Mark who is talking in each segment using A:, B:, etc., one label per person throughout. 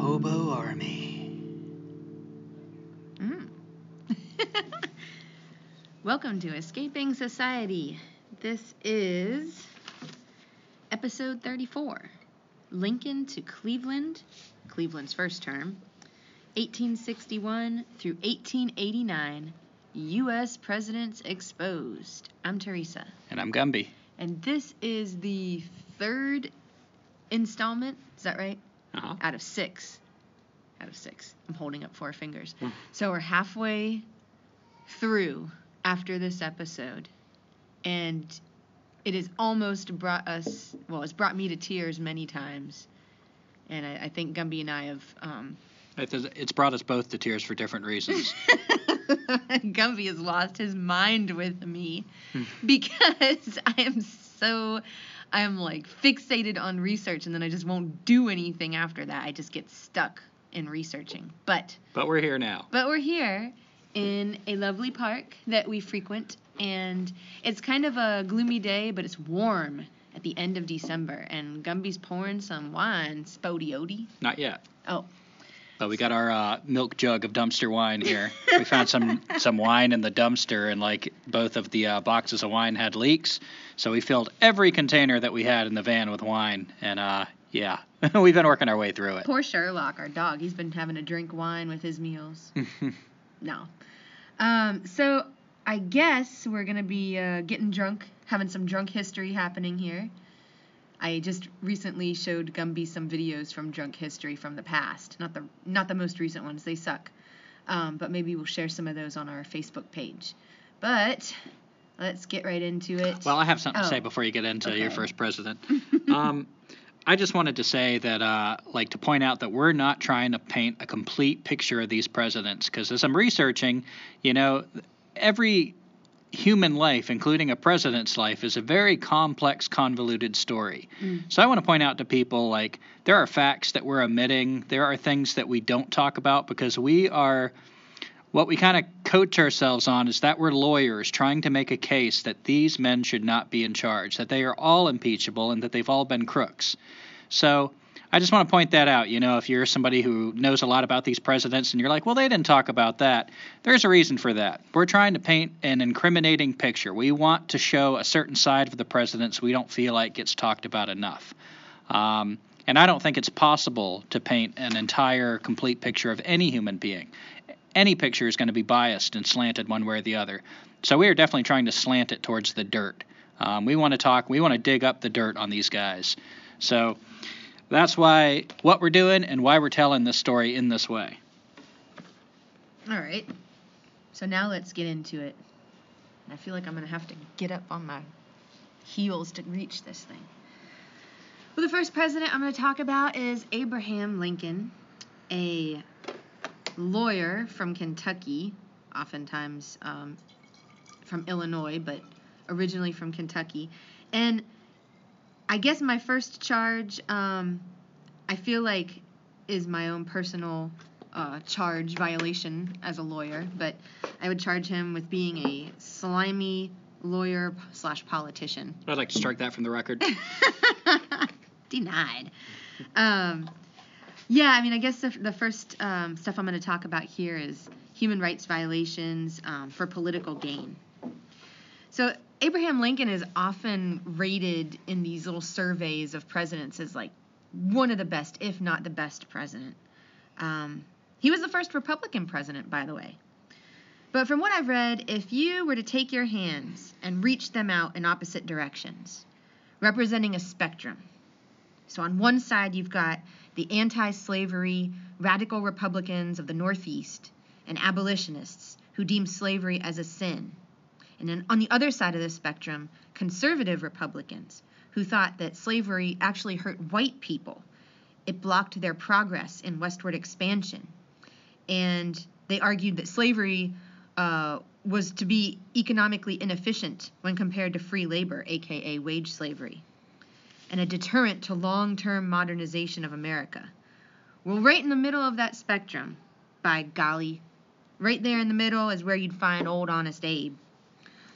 A: Hobo Army.
B: Mm. Welcome to Escaping Society. This is episode 34 Lincoln to Cleveland, Cleveland's first term, 1861 through 1889. U.S. Presidents Exposed. I'm Teresa.
A: And I'm Gumby.
B: And this is the third installment. Is that right?
A: Uh-huh.
B: Out of six. Out of six. I'm holding up four fingers.
A: Hmm.
B: So we're halfway through after this episode. And it has almost brought us, well, it's brought me to tears many times. And I, I think Gumby and I have. Um,
A: It's it's brought us both to tears for different reasons.
B: Gumby has lost his mind with me
A: Hmm.
B: because I am so I am like fixated on research and then I just won't do anything after that. I just get stuck in researching. But
A: but we're here now.
B: but we're here in a lovely park that we frequent and it's kind of a gloomy day, but it's warm at the end of December and Gumby's pouring some wine, Spodioti.
A: Not yet.
B: Oh,
A: But we got our uh, milk jug of dumpster wine here. we found some some wine in the dumpster, and like both of the uh, boxes of wine had leaks, so we filled every container that we had in the van with wine. And uh, yeah, we've been working our way through it.
B: Poor Sherlock, our dog. He's been having to drink wine with his meals. no. Um, so I guess we're gonna be uh, getting drunk, having some drunk history happening here. I just recently showed Gumby some videos from drunk history from the past, not the not the most recent ones. They suck. Um, but maybe we'll share some of those on our Facebook page. But let's get right into it.
A: Well, I have something to say
B: Oh,
A: before you get into your first president. um, I just wanted to say that, uh, like, to point out that we're not trying to paint a complete picture of these presidents, because as I'm researching, you know, every human life, including a president's life, is a very complex, convoluted story. Mm. So I want to point out to people, like, there are facts that we're omitting, there are things that we don't talk about because we are what we kind of coach ourselves on is that we're lawyers trying to make a case that these men should not be in charge, that they are all impeachable, and that they've all been crooks. So I just want to point that out. You know, if you're somebody who knows a lot about these presidents and you're like, well, they didn't talk about that, there's a reason for that. We're trying to paint an incriminating picture. We want to show a certain side of the presidents we don't feel like gets talked about enough. Um, and I don't think it's possible to paint an entire, complete picture of any human being any picture is going to be biased and slanted one way or the other. So we are definitely trying to slant it towards the dirt. Um, we want to talk, we want to dig up the dirt on these guys. So that's why what we're doing and why we're telling this story in this way.
B: All right. So now let's get into it. I feel like I'm going to have to get up on my heels to reach this thing. Well, the first president I'm going to talk about is Abraham Lincoln, a lawyer from Kentucky, oftentimes um, from Illinois, but originally from Kentucky. And I guess my first charge, um, I feel like, is my own personal uh, charge violation as a lawyer, but I would charge him with being a slimy lawyer slash politician.
A: I'd like to strike that from the record.
B: Denied. Um, yeah, I mean, I guess the, the first um, stuff I'm going to talk about here is human rights violations um, for political gain. So Abraham Lincoln is often rated in these little surveys of presidents as like one of the best, if not the best president. Um, he was the first Republican president, by the way. But from what I've read, if you were to take your hands and reach them out in opposite directions, representing a spectrum, so on one side, you've got the anti slavery radical Republicans of the Northeast and abolitionists who deem slavery as a sin. And then on the other side of the spectrum, conservative Republicans who thought that slavery actually hurt white people it blocked their progress in westward expansion. And they argued that slavery uh, was to be economically inefficient when compared to free labor, aka wage slavery, and a deterrent to long term modernization of America. Well, right in the middle of that spectrum, by golly, right there in the middle is where you'd find old Honest Abe,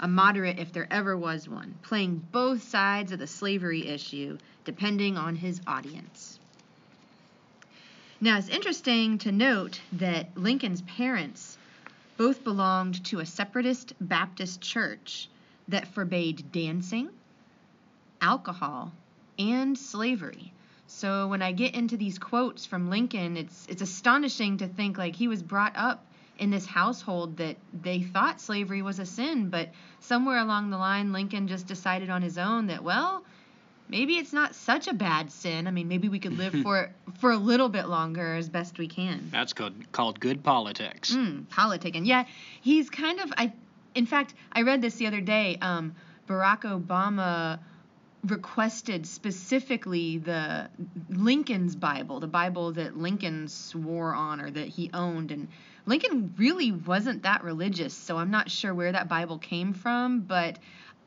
B: a moderate if there ever was one, playing both sides of the slavery issue depending on his audience. Now, it's interesting to note that Lincoln's parents both belonged to a separatist Baptist church that forbade dancing, alcohol, and slavery. So when I get into these quotes from Lincoln, it's it's astonishing to think like he was brought up in this household that they thought slavery was a sin, but somewhere along the line Lincoln just decided on his own that well, maybe it's not such a bad sin. I mean, maybe we could live for for a little bit longer as best we can.
A: That's called called good politics.
B: Mm, politic, and yeah, he's kind of. I, in fact, I read this the other day. Um, Barack Obama requested specifically the Lincoln's Bible, the Bible that Lincoln swore on or that he owned, and Lincoln really wasn't that religious, so I'm not sure where that Bible came from, but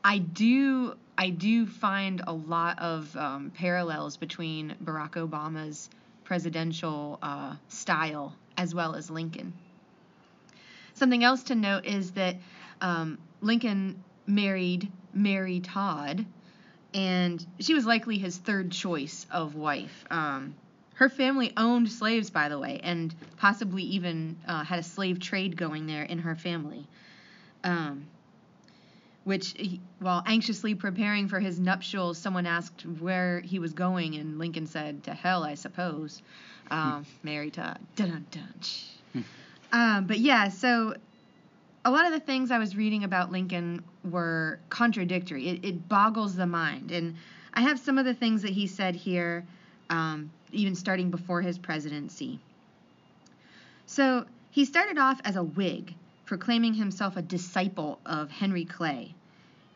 B: I do I do find a lot of um, parallels between Barack Obama's presidential uh, style as well as Lincoln. Something else to note is that um, Lincoln married Mary Todd, and she was likely his third choice of wife. Um, her family owned slaves, by the way, and possibly even uh, had a slave trade going there in her family. Um, which, he, while anxiously preparing for his nuptials, someone asked where he was going, and Lincoln said, "To hell, I suppose." Um, Mary Todd. Dun dun. um, but yeah, so a lot of the things I was reading about Lincoln were contradictory. It, it boggles the mind, and I have some of the things that he said here, um, even starting before his presidency. So he started off as a Whig, proclaiming himself a disciple of Henry Clay.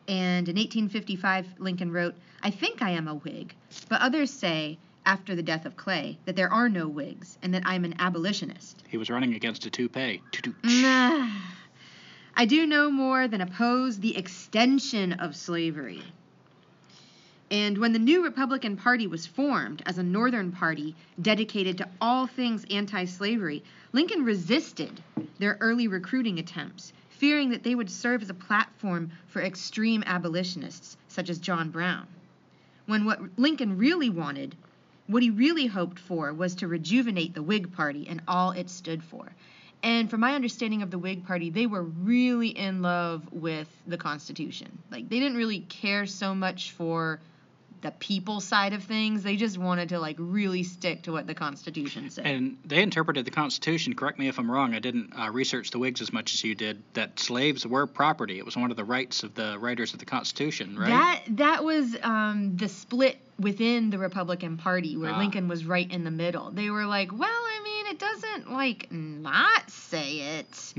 B: And in 1855, Lincoln wrote, I think I am a Whig, but others say, after the death of Clay, that there are no Whigs and that I'm an abolitionist.
A: He was running against a toupee.
B: I do no more than oppose the extension of slavery. And when the new Republican Party was formed as a Northern party dedicated to all things anti slavery, Lincoln resisted their early recruiting attempts, fearing that they would serve as a platform for extreme abolitionists, such as John Brown. When what Lincoln really wanted, what he really hoped for, was to rejuvenate the Whig Party and all it stood for. And from my understanding of the Whig Party, they were really in love with the Constitution. Like, they didn't really care so much for the people side of things. They just wanted to like really stick to what the Constitution said.
A: And they interpreted the Constitution. Correct me if I'm wrong. I didn't uh, research the Whigs as much as you did. That slaves were property. It was one of the rights of the writers of the Constitution, right?
B: That that was um, the split within the Republican Party, where
A: Ah.
B: Lincoln was right in the middle. They were like, well, I mean, it doesn't like not say it.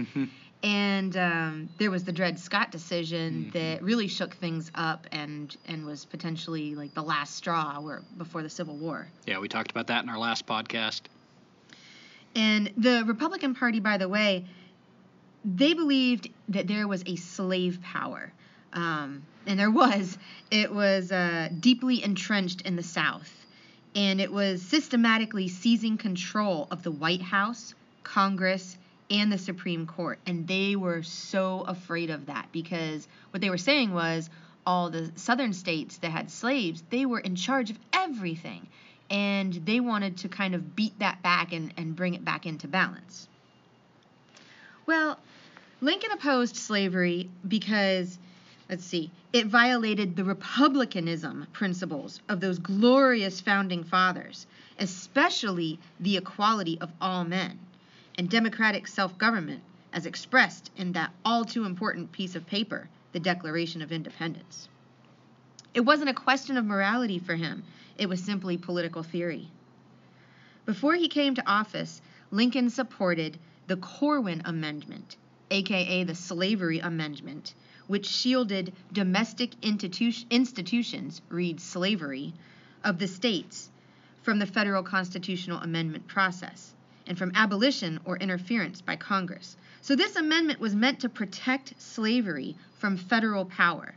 B: And um, there was the Dred Scott decision
A: Mhm.
B: that really shook things up and and was potentially like the last straw where, before the Civil War.
A: Yeah, we talked about that in our last podcast.
B: And the Republican Party, by the way, they believed that there was a slave power. Um, and there was. It was uh, deeply entrenched in the South. And it was systematically seizing control of the White House, Congress, and the Supreme Court. And they were so afraid of that because what they were saying was all the southern states that had slaves, they were in charge of everything. And they wanted to kind of beat that back and, and bring it back into balance. Well, Lincoln opposed slavery because, let's see, it violated the republicanism principles of those glorious founding fathers, especially the equality of all men and democratic self government as expressed in that all too important piece of paper, the Declaration of Independence. It wasn't a question of morality for him, it was simply political theory. Before he came to office, Lincoln supported the Corwin Amendment, aka the Slavery Amendment, which shielded domestic institu- institutions, read slavery, of the states from the federal constitutional amendment process and from abolition or interference by Congress. So this amendment was meant to protect slavery from federal power.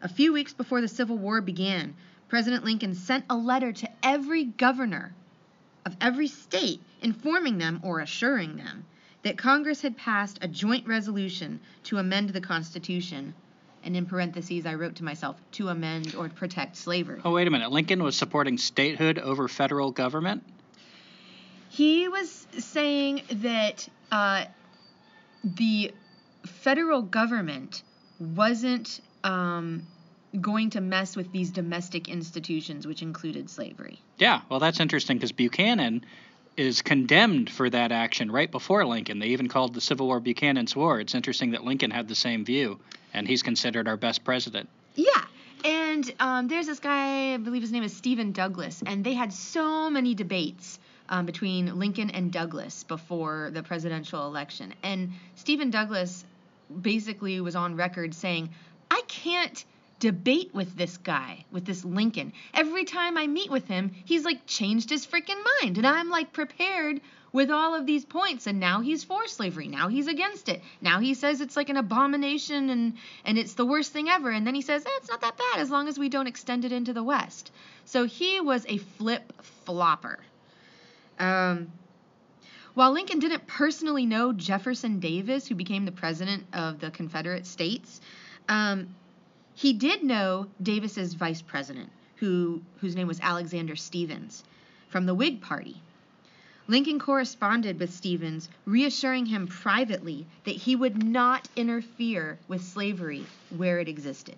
B: A few weeks before the Civil War began, President Lincoln sent a letter to every governor of every state informing them or assuring them that Congress had passed a joint resolution to amend the Constitution. And in parentheses, I wrote to myself, to amend or protect slavery.
A: Oh, wait a minute. Lincoln was supporting statehood over federal government?
B: He was saying that uh, the federal government wasn't um, going to mess with these domestic institutions, which included slavery.
A: Yeah, well, that's interesting because Buchanan is condemned for that action right before Lincoln. They even called the Civil War Buchanan's War. It's interesting that Lincoln had the same view, and he's considered our best president.
B: Yeah. And um, there's this guy, I believe his name is Stephen Douglas, and they had so many debates um, between Lincoln and Douglas before the presidential election. And Stephen Douglas basically was on record saying, I can't debate with this guy, with this Lincoln. Every time I meet with him, he's like changed his freaking mind. And I'm like prepared with all of these points and now he's for slavery. Now he's against it. Now he says it's like an abomination and and it's the worst thing ever. And then he says, eh, "It's not that bad as long as we don't extend it into the west." So he was a flip flopper. Um while Lincoln didn't personally know Jefferson Davis, who became the president of the Confederate States, um, he did know Davis's vice president, who, whose name was Alexander Stephens, from the Whig Party. Lincoln corresponded with Stephens, reassuring him privately that he would not interfere with slavery where it existed.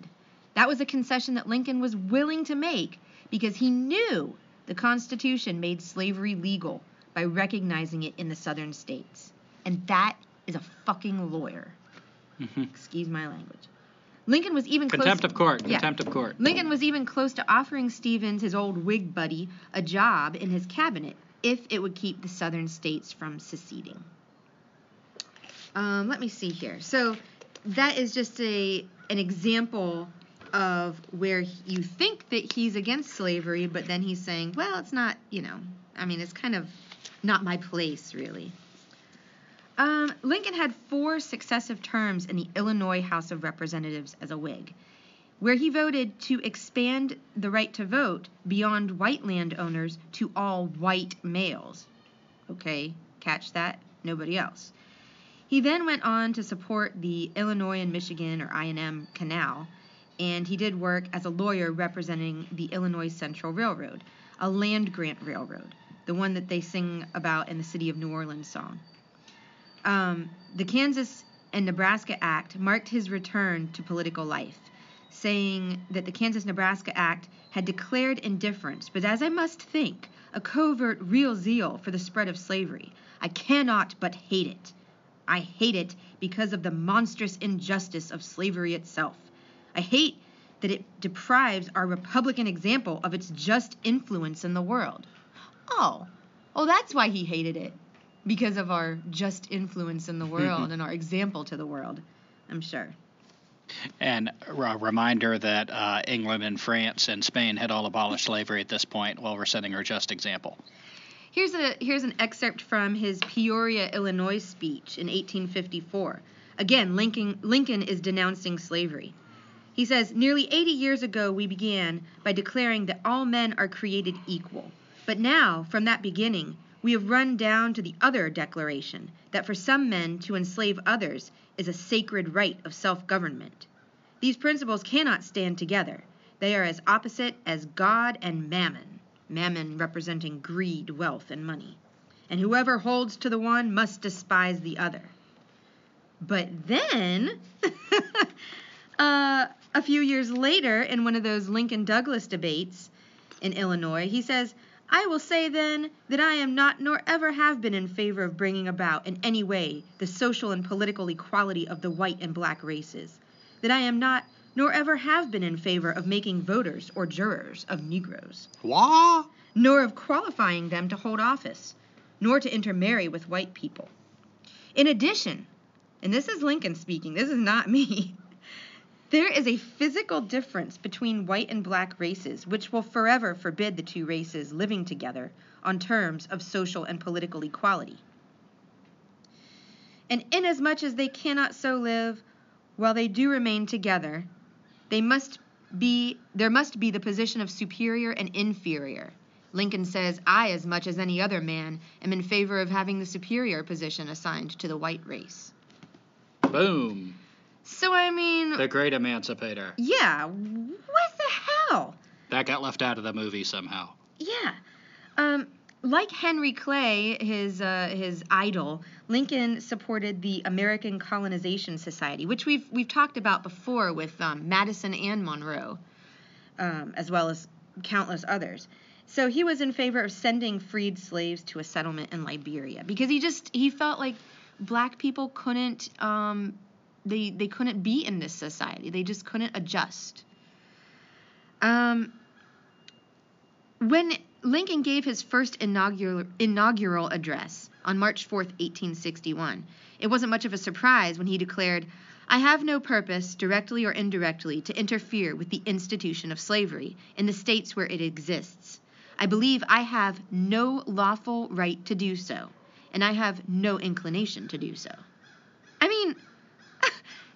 B: That was a concession that Lincoln was willing to make because he knew the Constitution made slavery legal by recognizing it in the southern states. And that is a fucking lawyer.
A: Mm-hmm.
B: Excuse my language. Lincoln was even
A: Contempt
B: close,
A: of court.
B: Yeah.
A: Contempt of court.
B: Lincoln was even close to offering Stephens, his old Whig buddy, a job in his cabinet if it would keep the southern states from seceding. Um, let me see here. So that is just a an example of where you think that he's against slavery, but then he's saying, well, it's not, you know, I mean, it's kind of not my place, really. Um, Lincoln had four successive terms in the Illinois House of Representatives as a Whig, where he voted to expand the right to vote beyond white landowners to all white males. Okay, catch that? Nobody else. He then went on to support the Illinois and Michigan or I&M Canal, and he did work as a lawyer representing the Illinois Central Railroad, a land grant railroad, the one that they sing about in the City of New Orleans song. Um, the Kansas and Nebraska Act marked his return to political life, saying that the Kansas Nebraska Act had declared indifference, but as I must think, a covert real zeal for the spread of slavery. I cannot but hate it. I hate it because of the monstrous injustice of slavery itself. I hate that it deprives our Republican example of its just influence in the world. Oh, oh, that's why he hated it. Because of our just influence in the world and our example to the world, I'm sure.
A: And a reminder that uh, England and France and Spain had all abolished slavery at this point while we're setting our just example.
B: Here's a here's an excerpt from his Peoria, Illinois speech in 1854. Again, Lincoln Lincoln is denouncing slavery. He says, "Nearly 80 years ago we began by declaring that all men are created equal. But now, from that beginning, we have run down to the other declaration that for some men to enslave others is a sacred right of self-government. These principles cannot stand together. They are as opposite as God and mammon." Mammon representing greed, wealth, and money. And whoever holds to the one must despise the other. But then, uh, a few years later, in one of those Lincoln Douglas debates in Illinois, he says, I will say then that I am not nor ever have been in favor of bringing about in any way the social and political equality of the white and black races. That I am not nor ever have been in favor of making voters or jurors of Negroes, nor of qualifying them to hold office, nor to intermarry with white people. In addition, and this is Lincoln speaking, this is not me, There is a physical difference between white and black races which will forever forbid the two races living together on terms of social and political equality. And inasmuch as they cannot so live, while they do remain together, they must be there must be the position of superior and inferior. Lincoln says, I, as much as any other man, am in favor of having the superior position assigned to the white race.
A: Boom.
B: So, I mean,
A: The great emancipator.
B: yeah, what the hell?
A: That got left out of the movie somehow.
B: Yeah. Um, like Henry Clay, his uh, his idol, Lincoln supported the American Colonization Society, which we've we've talked about before with um, Madison and Monroe, um, as well as countless others. So he was in favor of sending freed slaves to a settlement in Liberia because he just he felt like black people couldn't um, they they couldn't be in this society. They just couldn't adjust. Um, when Lincoln gave his first inaugural, inaugural address on March 4th, 1861, it wasn't much of a surprise when he declared, I have no purpose, directly or indirectly, to interfere with the institution of slavery in the states where it exists. I believe I have no lawful right to do so, and I have no inclination to do so. I mean,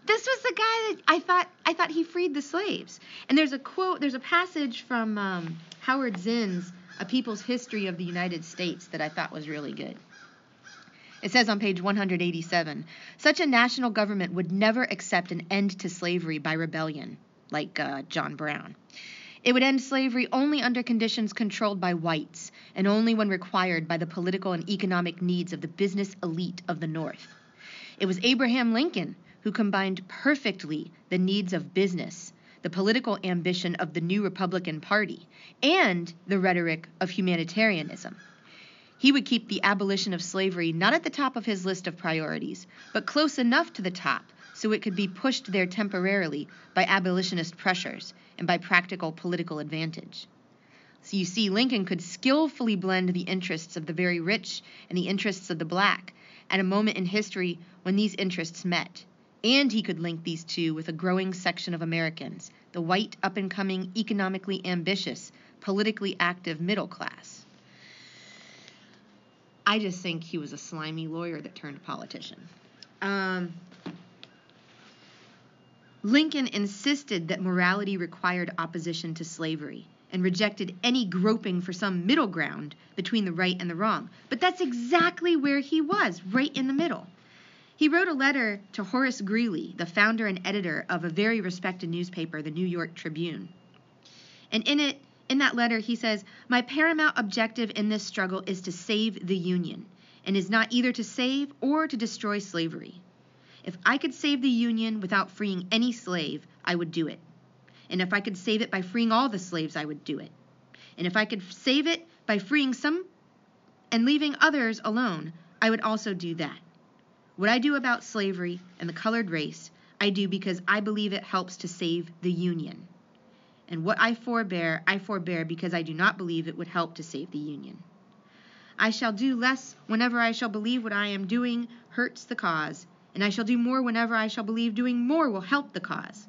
B: this was the guy that I thought I thought he freed the slaves. And there's a quote, there's a passage from um, Howard Zinn's A People's History of the United States that I thought was really good. It says on page 187 such a national government would never accept an end to slavery by rebellion, like uh, John Brown. It would end slavery only under conditions controlled by whites, and only when required by the political and economic needs of the business elite of the North. It was Abraham Lincoln who combined perfectly the needs of business, the political ambition of the new Republican Party, and the rhetoric of humanitarianism. He would keep the abolition of slavery not at the top of his list of priorities, but close enough to the top so it could be pushed there temporarily by abolitionist pressures and by practical political advantage. So you see, Lincoln could skillfully blend the interests of the very rich and the interests of the black at a moment in history when these interests met. And he could link these two with a growing section of Americans, the white, up and coming, economically ambitious, politically active middle class. I just think he was a slimy lawyer that turned politician. Um, Lincoln insisted that morality required opposition to slavery and rejected any groping for some middle ground between the right and the wrong. But that's exactly where he was, right in the middle. He wrote a letter to Horace Greeley, the founder and editor of a very respected newspaper, the New York Tribune. And in it, in that letter, he says, My paramount objective in this struggle is to save the Union, and is not either to save or to destroy slavery. If I could save the Union without freeing any slave, I would do it. And if I could save it by freeing all the slaves, I would do it. And if I could save it by freeing some and leaving others alone, I would also do that. What I do about slavery and the colored race, I do because I believe it helps to save the Union. And what I forbear, I forbear because I do not believe it would help to save the Union. I shall do less whenever I shall believe what I am doing hurts the cause, and I shall do more whenever I shall believe doing more will help the cause.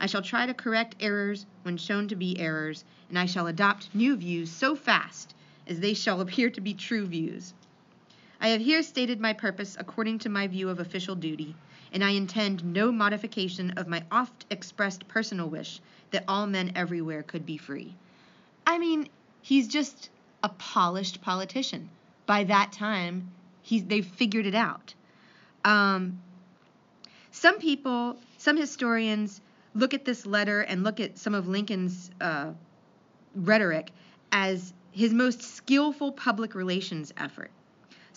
B: I shall try to correct errors when shown to be errors, and I shall adopt new views so fast as they shall appear to be true views. I have here stated my purpose according to my view of official duty, and I intend no modification of my oft expressed personal wish that all men everywhere could be free. I mean, he's just a polished politician. By that time, he's, they've figured it out. Um, some people, some historians, look at this letter and look at some of Lincoln's uh, rhetoric as his most skillful public relations effort.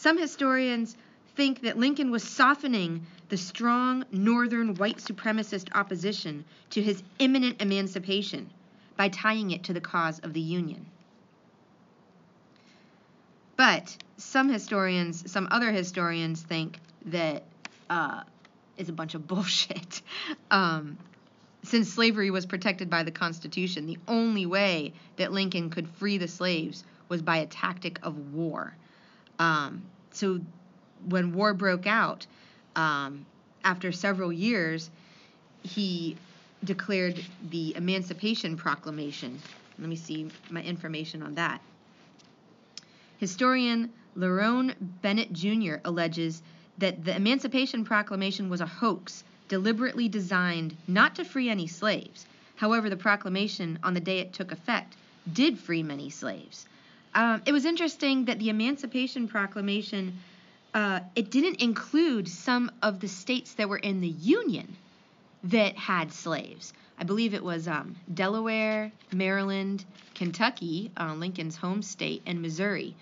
B: Some historians think that Lincoln was softening the strong northern white supremacist opposition to his imminent emancipation by tying it to the cause of the Union. But some historians, some other historians think that uh, is a bunch of bullshit. Um, since slavery was protected by the Constitution, the only way that Lincoln could free the slaves was by a tactic of war. Um, so when war broke out, um, after several years, he declared the Emancipation Proclamation. Let me see my information on that. Historian Lerone Bennett Jr. alleges that the Emancipation Proclamation was a hoax deliberately designed not to free any slaves. However, the proclamation, on the day it took effect, did free many slaves. Um, it was interesting that the Emancipation Proclamation uh, it didn't include some of the states that were in the Union that had slaves. I believe it was um, Delaware, Maryland, Kentucky, uh, Lincoln's home state, and Missouri.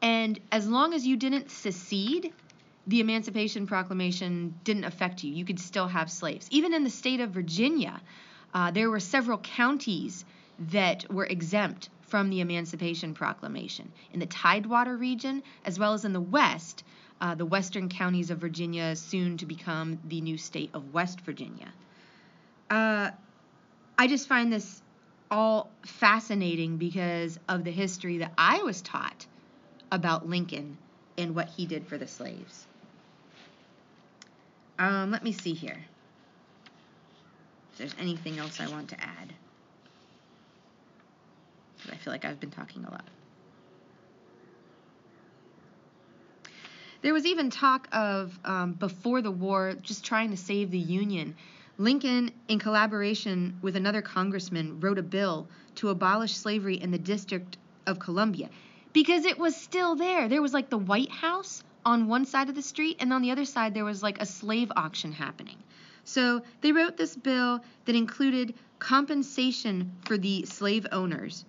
B: And as long as you didn't secede, the Emancipation Proclamation didn't affect you. You could still have slaves. Even in the state of Virginia, uh, there were several counties that were exempt from the Emancipation Proclamation. In the Tidewater region, as well as in the West, uh, the western counties of Virginia, soon to become the new state of West Virginia. Uh, I just find this all fascinating because of the history that I was taught about Lincoln and what he did for the slaves. Um, let me see here. If there's anything else I want to add. I feel like I've been talking a lot. There was even talk of, um, before the war, just trying to save the Union. Lincoln, in collaboration with another congressman, wrote a bill to abolish slavery in the District of Columbia because it was still there. There was like the White House on one side of the street, and on the other side, there was like a slave auction happening. So they wrote this bill that included compensation for the slave owners,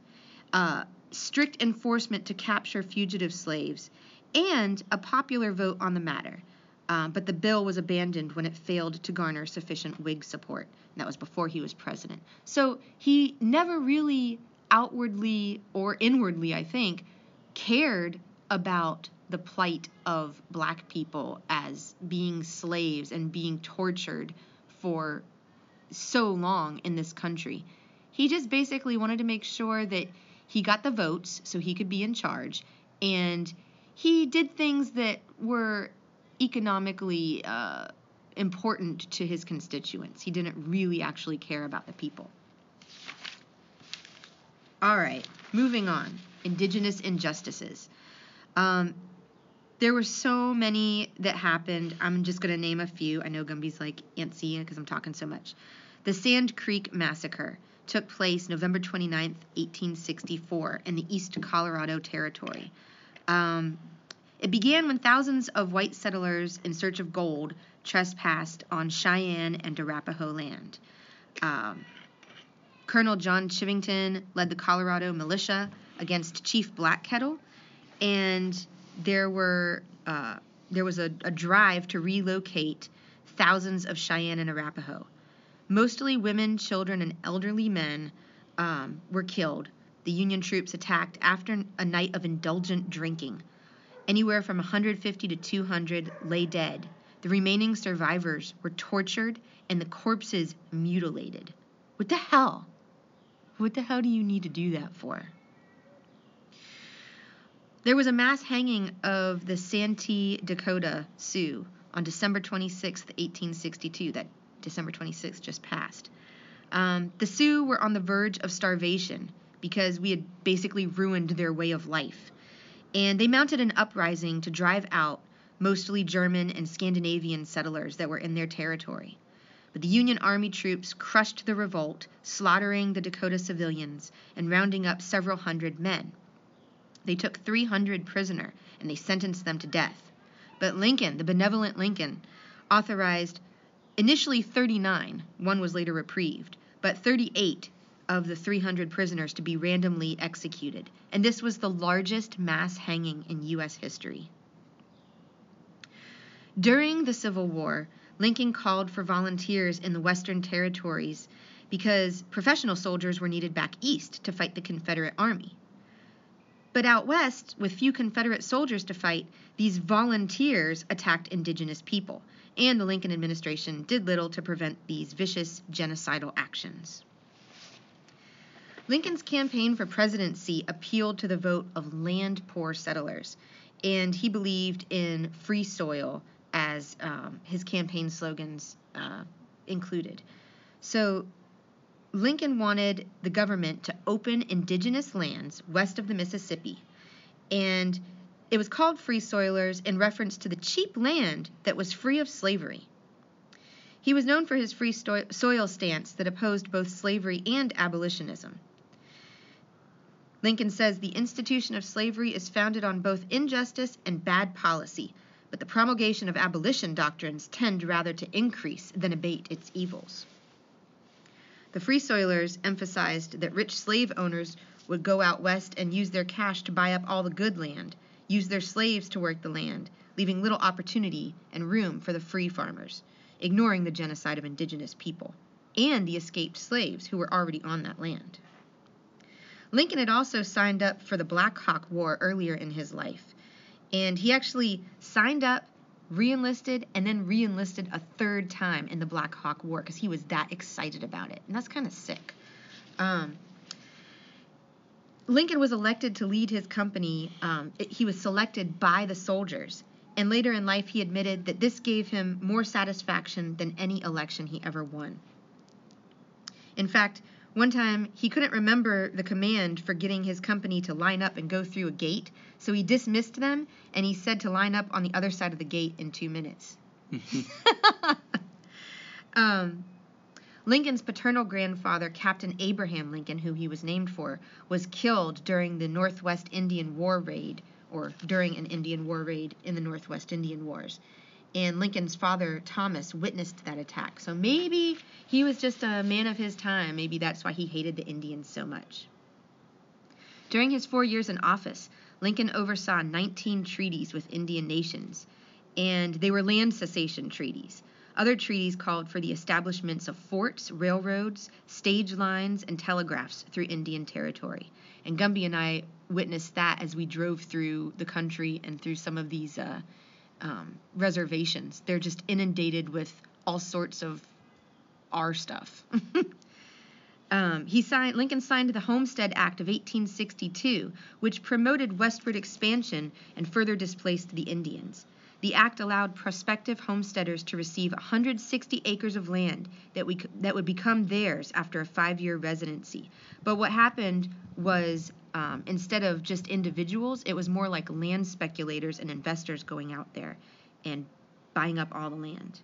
B: uh, strict enforcement to capture fugitive slaves, and a popular vote on the matter. Um, but the bill was abandoned when it failed to garner sufficient Whig support. And that was before he was president. So he never really outwardly or inwardly, I think, cared about the plight of black people as being slaves and being tortured for so long in this country. He just basically wanted to make sure that he got the votes so he could be in charge, and he did things that were economically uh, important to his constituents. He didn't really actually care about the people. All right, moving on. Indigenous injustices. Um, there were so many that happened. I'm just going to name a few. I know Gumby's like antsy because I'm talking so much. The Sand Creek Massacre took place November 29, 1864, in the East Colorado Territory. Um, it began when thousands of white settlers in search of gold trespassed on Cheyenne and Arapaho land. Um, Colonel John Chivington led the Colorado militia against Chief Black Kettle, and there were uh, there was a, a drive to relocate thousands of Cheyenne and Arapaho. Mostly women, children, and elderly men um, were killed. The Union troops attacked after a night of indulgent drinking. Anywhere from 150 to 200 lay dead. The remaining survivors were tortured and the corpses mutilated. What the hell? What the hell do you need to do that for? There was a mass hanging of the Santee Dakota Sioux on December 26, 1862. That December 26th just passed. Um, the Sioux were on the verge of starvation because we had basically ruined their way of life. And they mounted an uprising to drive out mostly German and Scandinavian settlers that were in their territory. But the Union Army troops crushed the revolt, slaughtering the Dakota civilians and rounding up several hundred men. They took 300 prisoner and they sentenced them to death. But Lincoln, the benevolent Lincoln, authorized initially 39, one was later reprieved, but 38 of the 300 prisoners to be randomly executed. And this was the largest mass hanging in U.S. history. During the Civil War, Lincoln called for volunteers in the Western territories because professional soldiers were needed back east to fight the Confederate Army. But out west, with few Confederate soldiers to fight, these volunteers attacked indigenous people, and the Lincoln administration did little to prevent these vicious genocidal actions. Lincoln's campaign for presidency appealed to the vote of land poor settlers, and he believed in free soil as um, his campaign slogans uh, included. So Lincoln wanted the government to open indigenous lands west of the Mississippi, and it was called Free Soilers in reference to the cheap land that was free of slavery. He was known for his free soil stance that opposed both slavery and abolitionism. Lincoln says the institution of slavery is founded on both injustice and bad policy, but the promulgation of abolition doctrines tend rather to increase than abate its evils. The Free Soilers emphasized that rich slave owners would go out west and use their cash to buy up all the good land, use their slaves to work the land, leaving little opportunity and room for the free farmers, ignoring the genocide of indigenous people and the escaped slaves who were already on that land. Lincoln had also signed up for the Black Hawk War earlier in his life, and he actually signed up, reenlisted, and then reenlisted a third time in the Black Hawk War because he was that excited about it, and that's kind of sick. Um, Lincoln was elected to lead his company. Um, it, he was selected by the soldiers, and later in life he admitted that this gave him more satisfaction than any election he ever won. In fact, one time, he couldn't remember the command for getting his company to line up and go through a gate, so he dismissed them and he said to line up on the other side of the gate in two minutes. um, Lincoln's paternal grandfather, Captain Abraham Lincoln, who he was named for, was killed during the Northwest Indian War raid, or during an Indian war raid in the Northwest Indian Wars and Lincoln's father, Thomas, witnessed that attack. So maybe he was just a man of his time. Maybe that's why he hated the Indians so much. During his four years in office, Lincoln oversaw 19 treaties with Indian nations, and they were land cessation treaties. Other treaties called for the establishments of forts, railroads, stage lines, and telegraphs through Indian territory. And Gumby and I witnessed that as we drove through the country and through some of these uh, um, reservations. They're just inundated with all sorts of our stuff. um, he signed Lincoln signed the Homestead Act of 1862, which promoted westward expansion and further displaced the Indians. The act allowed prospective homesteaders to receive 160 acres of land that, we, that would become theirs after a five year residency. But what happened was um, instead of just individuals, it was more like land speculators and investors going out there and buying up all the land.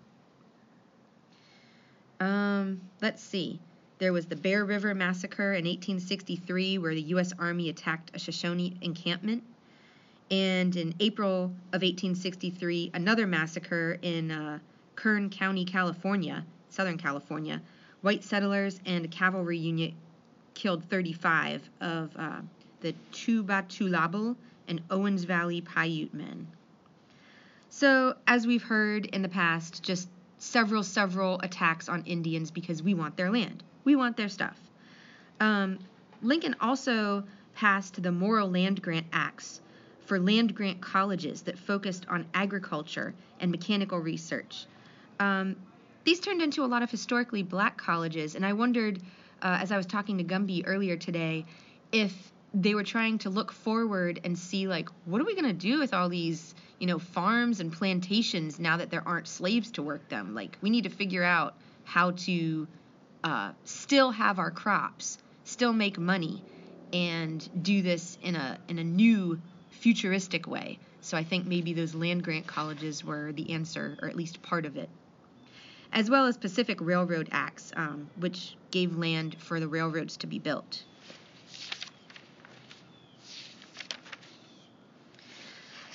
B: Um, let's see. There was the Bear River Massacre in 1863, where the U.S. Army attacked a Shoshone encampment. And in April of 1863, another massacre in uh, Kern County, California, Southern California. White settlers and a cavalry unit killed 35 of uh, the Tubatulabal and Owens Valley Paiute men. So, as we've heard in the past, just several, several attacks on Indians because we want their land. We want their stuff. Um, Lincoln also passed the Morrill Land Grant Acts for land grant colleges that focused on agriculture and mechanical research. Um, these turned into a lot of historically black colleges, and I wondered, uh, as I was talking to Gumby earlier today, if they were trying to look forward and see like what are we going to do with all these you know farms and plantations now that there aren't slaves to work them like we need to figure out how to uh, still have our crops still make money and do this in a in a new futuristic way so i think maybe those land grant colleges were the answer or at least part of it as well as pacific railroad acts um, which gave land for the railroads to be built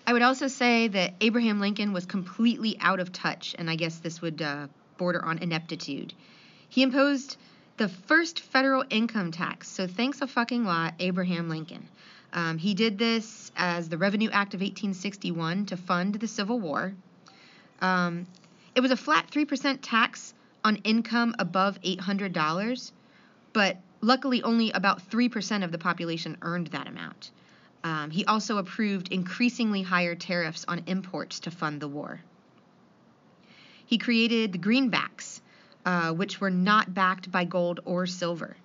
B: I would also say that Abraham Lincoln was completely out of touch, and I guess this would uh, border on ineptitude. He imposed the first federal income tax, so thanks a fucking lot, Abraham Lincoln. Um, he did this as the Revenue Act of 1861 to fund the Civil War. Um, it was a flat 3% tax on income above $800, but luckily only about 3% of the population earned that amount. Um, he also approved increasingly higher tariffs on imports to fund the war. He created the greenbacks, uh, which were not backed by gold or silver.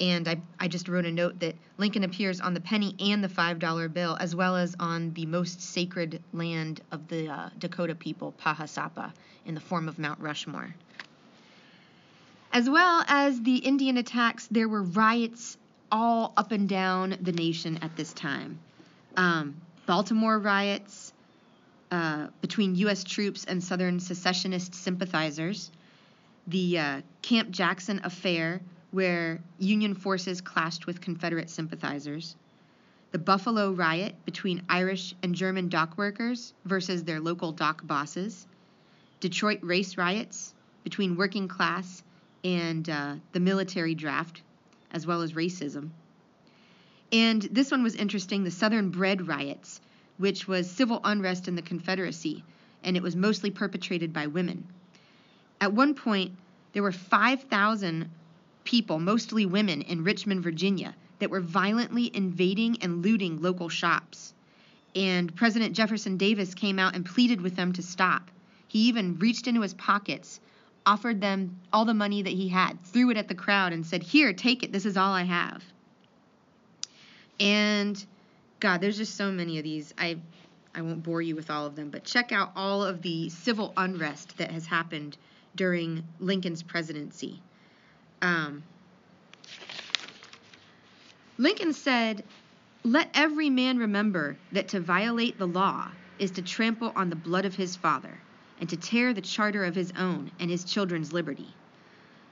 B: And I, I just wrote a note that Lincoln appears on the penny and the $5 bill, as well as on the most sacred land of the uh, Dakota people, Pahasapa, in the form of Mount Rushmore. As well as the Indian attacks, there were riots all up and down the nation at this time. Um, Baltimore riots uh, between U.S. troops and Southern secessionist sympathizers, the uh, Camp Jackson affair, where Union forces clashed with Confederate sympathizers, the Buffalo riot between Irish and German dock workers versus their local dock bosses, Detroit race riots between working class and uh, the military draft, as well as racism. And this one was interesting the Southern Bread Riots, which was civil unrest in the Confederacy, and it was mostly perpetrated by women. At one point, there were 5,000 people, mostly women, in Richmond, Virginia, that were violently invading and looting local shops. And President Jefferson Davis came out and pleaded with them to stop. He even reached into his pockets, offered them all the money that he had, threw it at the crowd, and said, Here, take it. This is all I have. And God, there's just so many of these. I I won't bore you with all of them, but check out all of the civil unrest that has happened during Lincoln's presidency. Um, Lincoln said, Let every man remember that to violate the law is to trample on the blood of his father, and to tear the charter of his own and his children's liberty.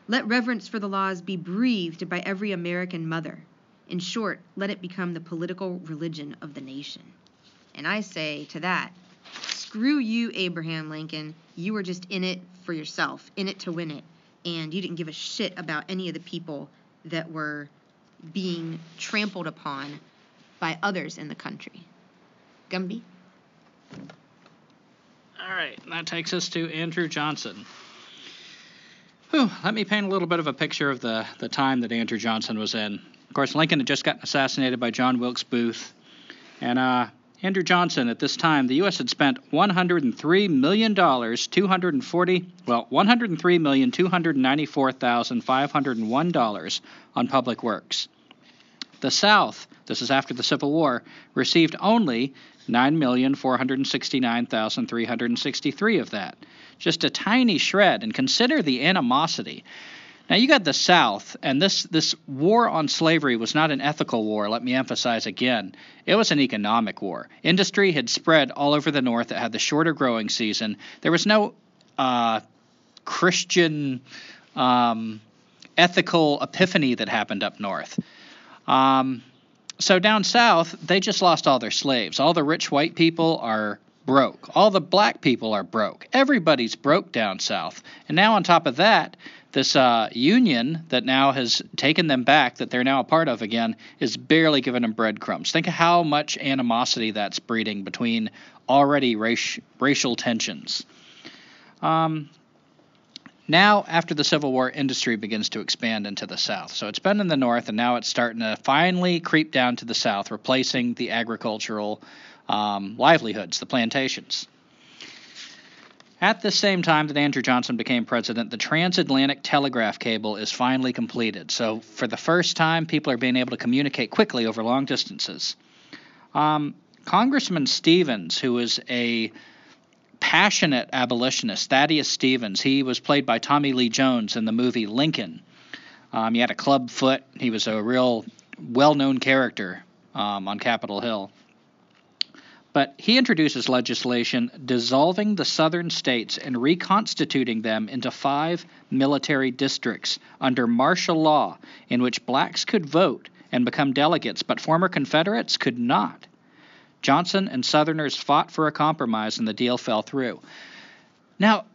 B: Let reverence for the laws be breathed by every American mother. In short, let it become the political religion of the nation. And I say to that, screw you, Abraham Lincoln. You were just in it for yourself, in it to win it. And you didn't give a shit about any of the people that were being trampled upon by others in the country. Gumby?
A: All right, that takes us to Andrew Johnson. Whew, let me paint a little bit of a picture of the, the time that Andrew Johnson was in. Of course, Lincoln had just gotten assassinated by John Wilkes Booth. And uh, Andrew Johnson, at this time, the U.S. had spent $103 million, 240, well, $103,294,501 on public works. The South, this is after the Civil War, received only 9,469,363 of that. Just a tiny shred, and consider the animosity. Now you got the South, and this this war on slavery was not an ethical war. Let me emphasize again, it was an economic war. Industry had spread all over the North. It had the shorter growing season. There was no uh, Christian um, ethical epiphany that happened up north. Um, so down south, they just lost all their slaves. All the rich white people are broke. All the black people are broke. Everybody's broke down south. And now on top of that, this uh, union that now has taken them back, that they're now a part of again, is barely giving them breadcrumbs. Think of how much animosity that's breeding between already racial tensions. Um, now, after the Civil War, industry begins to expand into the South. So it's been in the North, and now it's starting to finally creep down to the South, replacing the agricultural um, livelihoods, the plantations. At the same time that Andrew Johnson became president, the transatlantic telegraph cable is finally completed. So, for the first time, people are being able to communicate quickly over long distances. Um, Congressman Stevens, who was a passionate abolitionist, Thaddeus Stevens, he was played by Tommy Lee Jones in the movie Lincoln. Um, he had a club foot. He was a real well known character um, on Capitol Hill. But he introduces legislation dissolving the southern states and reconstituting them into five military districts under martial law in which blacks could vote and become delegates, but former Confederates could not. Johnson and Southerners fought for a compromise and the deal fell through. Now,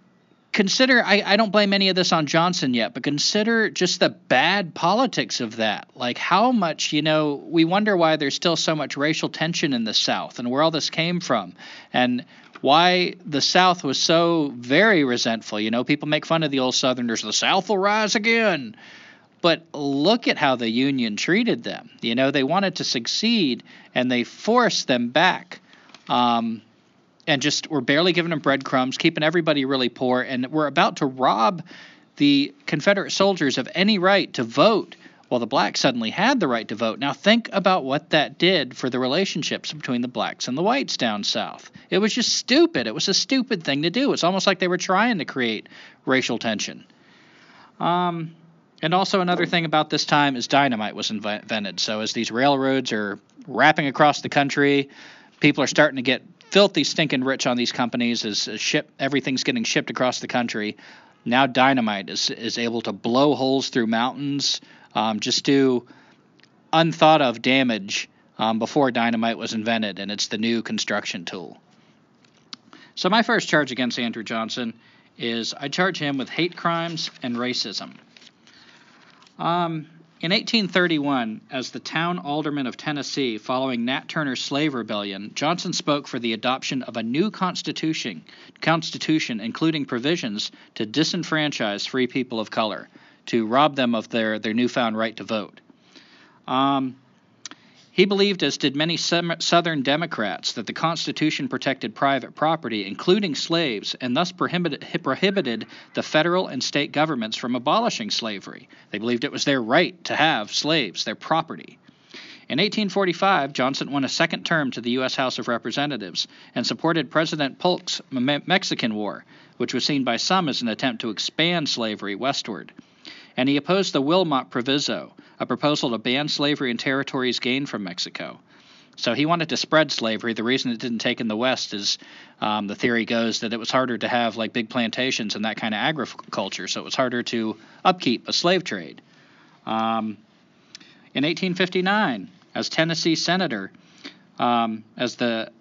A: consider I, I don't blame any of this on Johnson yet, but consider just the bad politics of that. Like how much, you know, we wonder why there's still so much racial tension in the South and where all this came from. And why the South was so very resentful. You know, people make fun of the old Southerners, the South will rise again. But look at how the Union treated them. You know, they wanted to succeed and they forced them back. Um, and just we're barely giving them breadcrumbs, keeping everybody really poor, and we're about to rob the Confederate soldiers of any right to vote. Well, the blacks suddenly had the right to vote. Now think about what that did for the relationships between the blacks and the whites down south. It was just stupid. It was a stupid thing to do. It's almost like they were trying to create racial tension. Um, and also another thing about this time is dynamite was invented. So as these railroads are wrapping across the country, people are starting to get filthy stinking rich on these companies as, ship everything's getting shipped across the country. Now dynamite is is able to blow holes through mountains, um, just do unthought of damage um, before dynamite was invented, and it's the new construction tool. So my first charge against Andrew Johnson is I charge him with hate crimes and racism. Um, in 1831, as the town alderman of Tennessee following Nat Turner's slave rebellion, Johnson spoke for the adoption of a new constitution, constitution including provisions to disenfranchise free people of color, to rob them of their, their newfound right to vote. Um, he believed, as did many Southern Democrats, that the Constitution protected private property, including slaves, and thus prohibited, the federal and state governments from abolishing slavery. They believed it was their right to have slaves, their property. In 1845, Johnson won a second term to the U.S. House of Representatives and supported President Polk's Mexican War, which was seen by some as an attempt to expand slavery westward and he opposed the Wilmot Proviso, a proposal to ban slavery in territories gained from Mexico. So he wanted to spread slavery. The reason it didn't take in the West is um, the theory goes that it was harder to have like big plantations and that kind of agriculture, so it was harder to upkeep a slave trade. Um, in 1859, as Tennessee senator, um, as the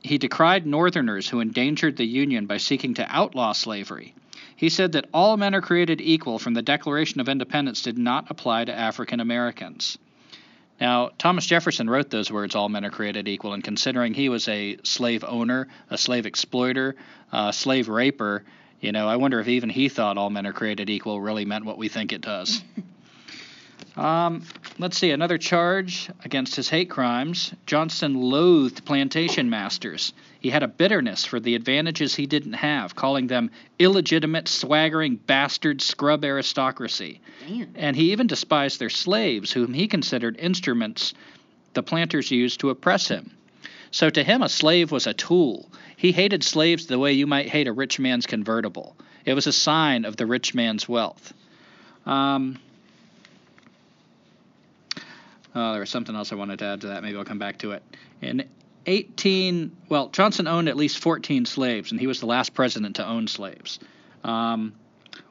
A: he decried Northerners who endangered the Union by seeking to outlaw slavery. He said that all men are created equal from the Declaration of Independence did not apply to African Americans. Now, Thomas Jefferson wrote those words, all men are created equal, and considering he was a slave owner, a slave exploiter, a slave raper, you know, I wonder if even he thought all men are created equal really meant what we think it does. Um, let's see, another charge against his hate crimes. Johnson loathed plantation masters. He had a bitterness for the advantages he didn't have, calling them illegitimate, swaggering bastard scrub aristocracy. Damn. And he even despised their slaves, whom he considered instruments the planters used to oppress him. So to him, a slave was a tool. He hated slaves the way you might hate a rich man's convertible. It was a sign of the rich man's wealth. Um, Oh, there was something else I wanted to add to that. Maybe I'll come back to it. In 18, well, Johnson owned at least 14 slaves, and he was the last president to own slaves. Um,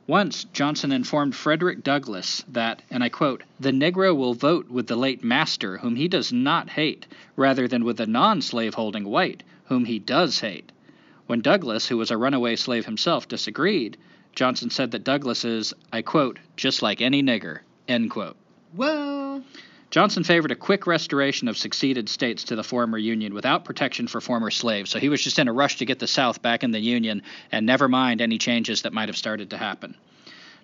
A: once, Johnson informed Frederick Douglass that, and I quote, the Negro will vote with the late master, whom he does not hate, rather than with the non slaveholding white, whom he does hate. When Douglass, who was a runaway slave himself, disagreed, Johnson said that Douglass is, I quote, just like any nigger, end quote.
B: Whoa!
A: Johnson favored a quick restoration of seceded states to the former Union without protection for former slaves, so he was just in a rush to get the South back in the Union and never mind any changes that might have started to happen.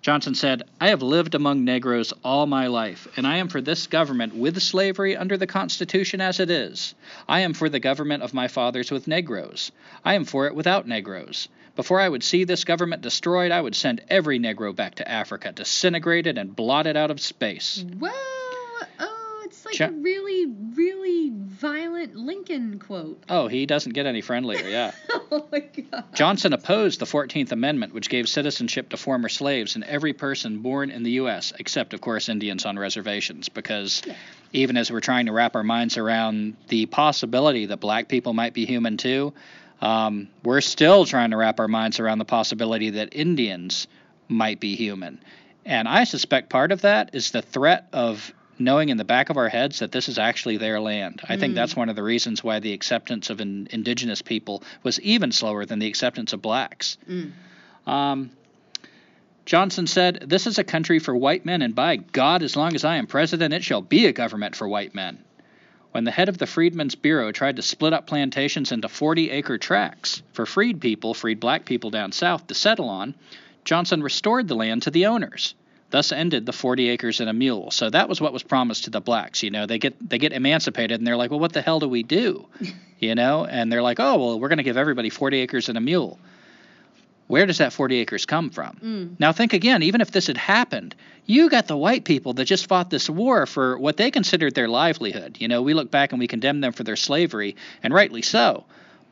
A: Johnson said, I have lived among Negroes all my life, and I am for this government with slavery under the Constitution as it is. I am for the government of my fathers with Negroes. I am for it without Negroes. Before I would see this government destroyed, I would send every Negro back to Africa, disintegrated and blotted out of space.
B: Whoa! Like a really, really violent Lincoln quote.
A: Oh, he doesn't get any friendlier, yeah.
B: oh my God.
A: Johnson opposed the 14th Amendment, which gave citizenship to former slaves and every person born in the U.S., except, of course, Indians on reservations, because yeah. even as we're trying to wrap our minds around the possibility that black people might be human too, um, we're still trying to wrap our minds around the possibility that Indians might be human. And I suspect part of that is the threat of knowing in the back of our heads that this is actually their land. I mm. think that's one of the reasons why the acceptance of in, indigenous people was even slower than the acceptance of blacks. Mm. Um, Johnson said, This is a country for white men, and by God, as long as I am president, it shall be a government for white men. When the head of the Freedmen's Bureau tried to split up plantations into 40 acre tracts for freed people, freed black people down south, to settle on, Johnson restored the land to the owners. Thus ended the 40 acres and a mule. So that was what was promised to the blacks. You know, they get they get emancipated and they're like, well, what the hell do we do? You know, and they're like, oh, well, we're going to give everybody 40 acres and a mule. Where does that 40 acres come from? Mm. Now think again, even if this had happened, you got the white people that just fought this war for what they considered their livelihood. You know, we look back and we condemn them for their slavery, and rightly so.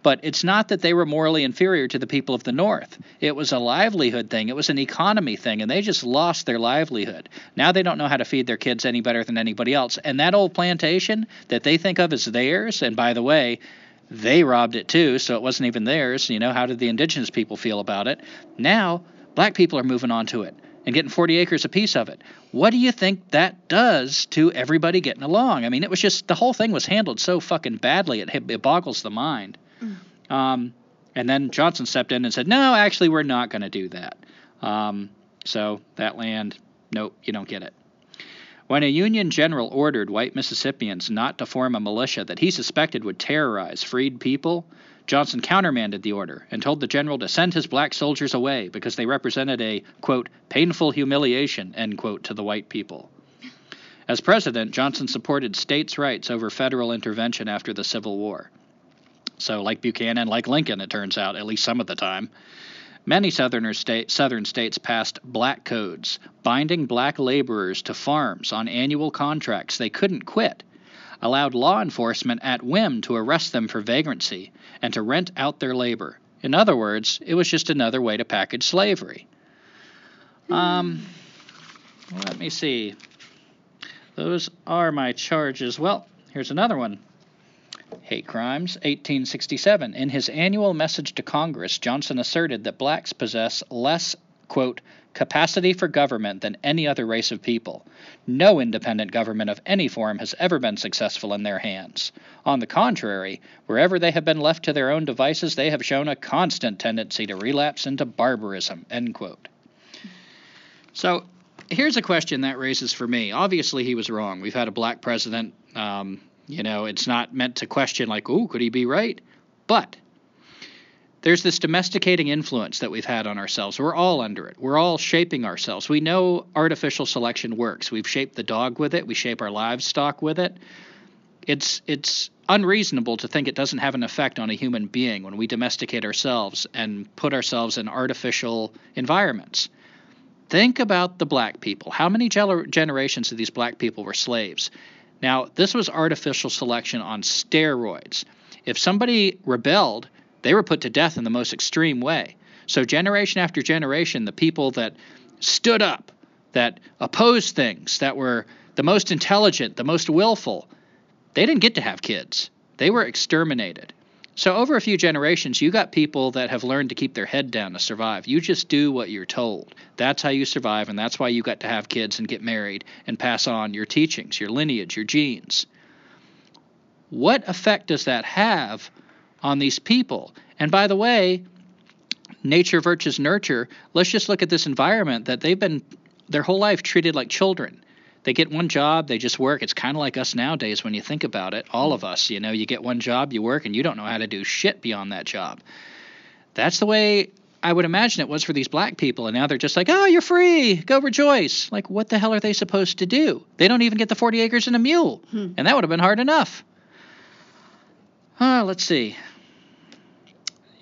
A: But it's not that they were morally inferior to the people of the North. It was a livelihood thing, it was an economy thing, and they just lost their livelihood. Now they don't know how to feed their kids any better than anybody else. And that old plantation that they think of as theirs, and by the way, they robbed it too, so it wasn't even theirs. You know, how did the indigenous people feel about it? Now, black people are moving onto it and getting 40 acres apiece of it. What do you think that does to everybody getting along? I mean, it was just the whole thing was handled so fucking badly, it, it boggles the mind. Um, and then Johnson stepped in and said, no, actually, we're not going to do that. Um, so that land, nope, you don't get it. When a Union general ordered white Mississippians not to form a militia that he suspected would terrorize freed people, Johnson countermanded the order and told the general to send his black soldiers away because they represented a, quote, painful humiliation, end quote, to the white people. As president, Johnson supported states' rights over federal intervention after the Civil War. So, like Buchanan, like Lincoln, it turns out, at least some of the time. Many state, southern states passed black codes, binding black laborers to farms on annual contracts they couldn't quit, allowed law enforcement at whim to arrest them for vagrancy and to rent out their labor. In other words, it was just another way to package slavery. Um, let me see. Those are my charges. Well, here's another one. Hate Crimes, 1867. In his annual message to Congress, Johnson asserted that blacks possess less, quote, capacity for government than any other race of people. No independent government of any form has ever been successful in their hands. On the contrary, wherever they have been left to their own devices, they have shown a constant tendency to relapse into barbarism, end quote. So, here's a question that raises for me. Obviously, he was wrong. We've had a black president. Um, you know, it's not meant to question, like, oh, could he be right? But there's this domesticating influence that we've had on ourselves. We're all under it. We're all shaping ourselves. We know artificial selection works. We've shaped the dog with it. We shape our livestock with it. It's it's unreasonable to think it doesn't have an effect on a human being when we domesticate ourselves and put ourselves in artificial environments. Think about the black people. How many generations of these black people were slaves? Now, this was artificial selection on steroids. If somebody rebelled, they were put to death in the most extreme way. So, generation after generation, the people that stood up, that opposed things, that were the most intelligent, the most willful, they didn't get to have kids. They were exterminated. So, over a few generations, you got people that have learned to keep their head down to survive. You just do what you're told. That's how you survive, and that's why you got to have kids and get married and pass on your teachings, your lineage, your genes. What effect does that have on these people? And by the way, nature versus nurture, let's just look at this environment that they've been their whole life treated like children they get one job, they just work. It's kind of like us nowadays when you think about it. All of us, you know, you get one job, you work, and you don't know how to do shit beyond that job. That's the way I would imagine it was for these black people. And now they're just like, oh, you're free. Go rejoice. Like, what the hell are they supposed to do? They don't even get the 40 acres and a mule. Hmm. And that would have been hard enough. Uh, let's see.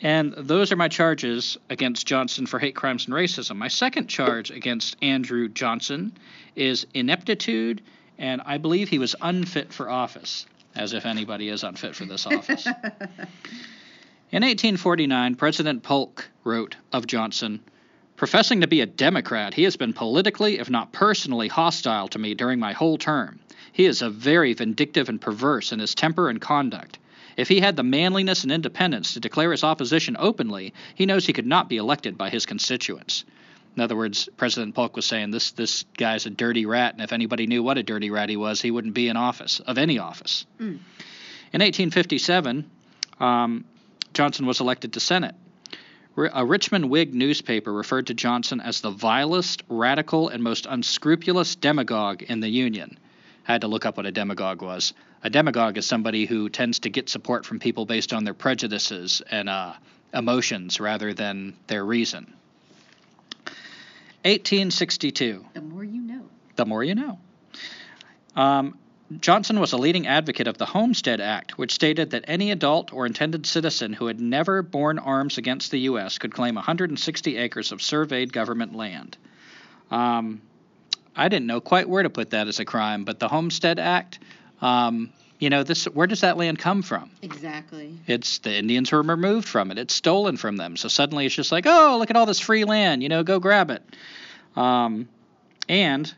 A: And those are my charges against Johnson for hate crimes and racism. My second charge against Andrew Johnson is ineptitude, and I believe he was unfit for office, as if anybody is unfit for this office. In 1849, President Polk wrote of Johnson Professing to be a Democrat, he has been politically, if not personally, hostile to me during my whole term. He is a very vindictive and perverse in his temper and conduct. If he had the manliness and independence to declare his opposition openly, he knows he could not be elected by his constituents. In other words, President Polk was saying this this guy's a dirty rat, and if anybody knew what a dirty rat he was, he wouldn't be in office of any office. Mm. In 1857, um, Johnson was elected to Senate. A Richmond Whig newspaper referred to Johnson as the vilest, radical, and most unscrupulous demagogue in the Union. I had to look up what a demagogue was. A demagogue is somebody who tends to get support from people based on their prejudices and uh, emotions rather than their reason. 1862.
B: The more you know.
A: The more you know. Um, Johnson was a leading advocate of the Homestead Act, which stated that any adult or intended citizen who had never borne arms against the U.S. could claim 160 acres of surveyed government land. Um, I didn't know quite where to put that as a crime, but the Homestead Act um, you know, this where does that land come from?
B: Exactly.
A: It's the Indians were removed from it. It's stolen from them. So suddenly it's just like, oh, look at all this free land. You know, go grab it. Um, and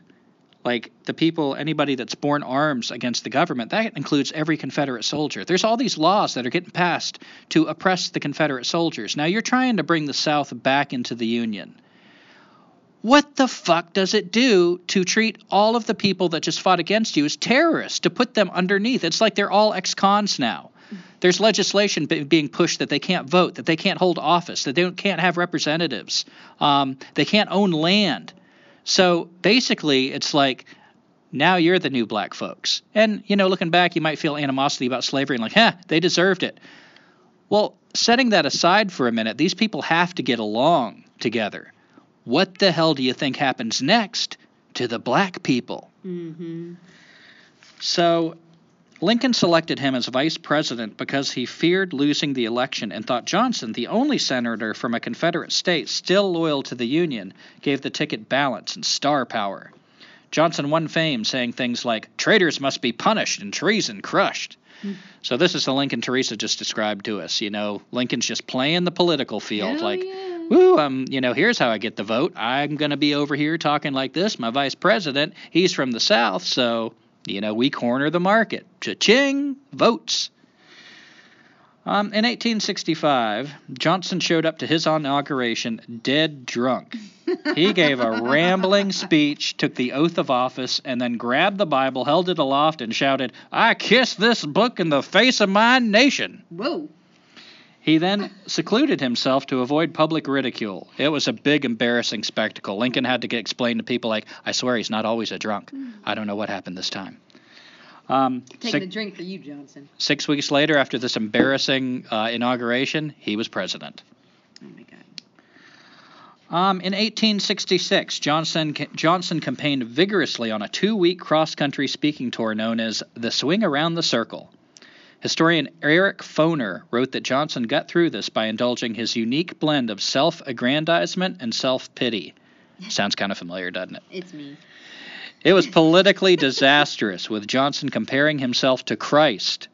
A: like the people, anybody that's borne arms against the government, that includes every Confederate soldier. There's all these laws that are getting passed to oppress the Confederate soldiers. Now you're trying to bring the South back into the Union. What the fuck does it do to treat all of the people that just fought against you as terrorists, to put them underneath? It's like they're all ex cons now. There's legislation being pushed that they can't vote, that they can't hold office, that they can't have representatives, um, they can't own land. So basically, it's like now you're the new black folks. And, you know, looking back, you might feel animosity about slavery and like, huh, they deserved it. Well, setting that aside for a minute, these people have to get along together. What the hell do you think happens next to the black people?
B: Mm-hmm.
A: So Lincoln selected him as vice president because he feared losing the election and thought Johnson, the only senator from a Confederate state still loyal to the Union, gave the ticket balance and star power. Johnson won fame saying things like, traitors must be punished and treason crushed. Mm. So this is the Lincoln Teresa just described to us. You know, Lincoln's just playing the political field.
B: Hell
A: like,
B: yeah.
A: Woo, um, you know, here's how I get the vote. I'm going to be over here talking like this. My vice president, he's from the South, so you know, we corner the market. Cha-ching, votes. Um, in 1865, Johnson showed up to his inauguration dead drunk. He gave a rambling speech, took the oath of office, and then grabbed the Bible, held it aloft, and shouted, I kiss this book in the face of my nation.
B: Whoa.
A: He then secluded himself to avoid public ridicule. It was a big, embarrassing spectacle. Lincoln had to get explained to people like, I swear he's not always a drunk. I don't know what happened this time. Um,
B: Taking
A: six,
B: a drink for you, Johnson.
A: six weeks later, after this embarrassing uh, inauguration, he was president.
B: Oh my God.
A: Um, in 1866, Johnson, Johnson campaigned vigorously on a two week cross country speaking tour known as the Swing Around the Circle. Historian Eric Foner wrote that Johnson got through this by indulging his unique blend of self aggrandizement and self pity. Sounds kind of familiar, doesn't it?
B: It's me.
A: It was politically disastrous, with Johnson comparing himself to Christ,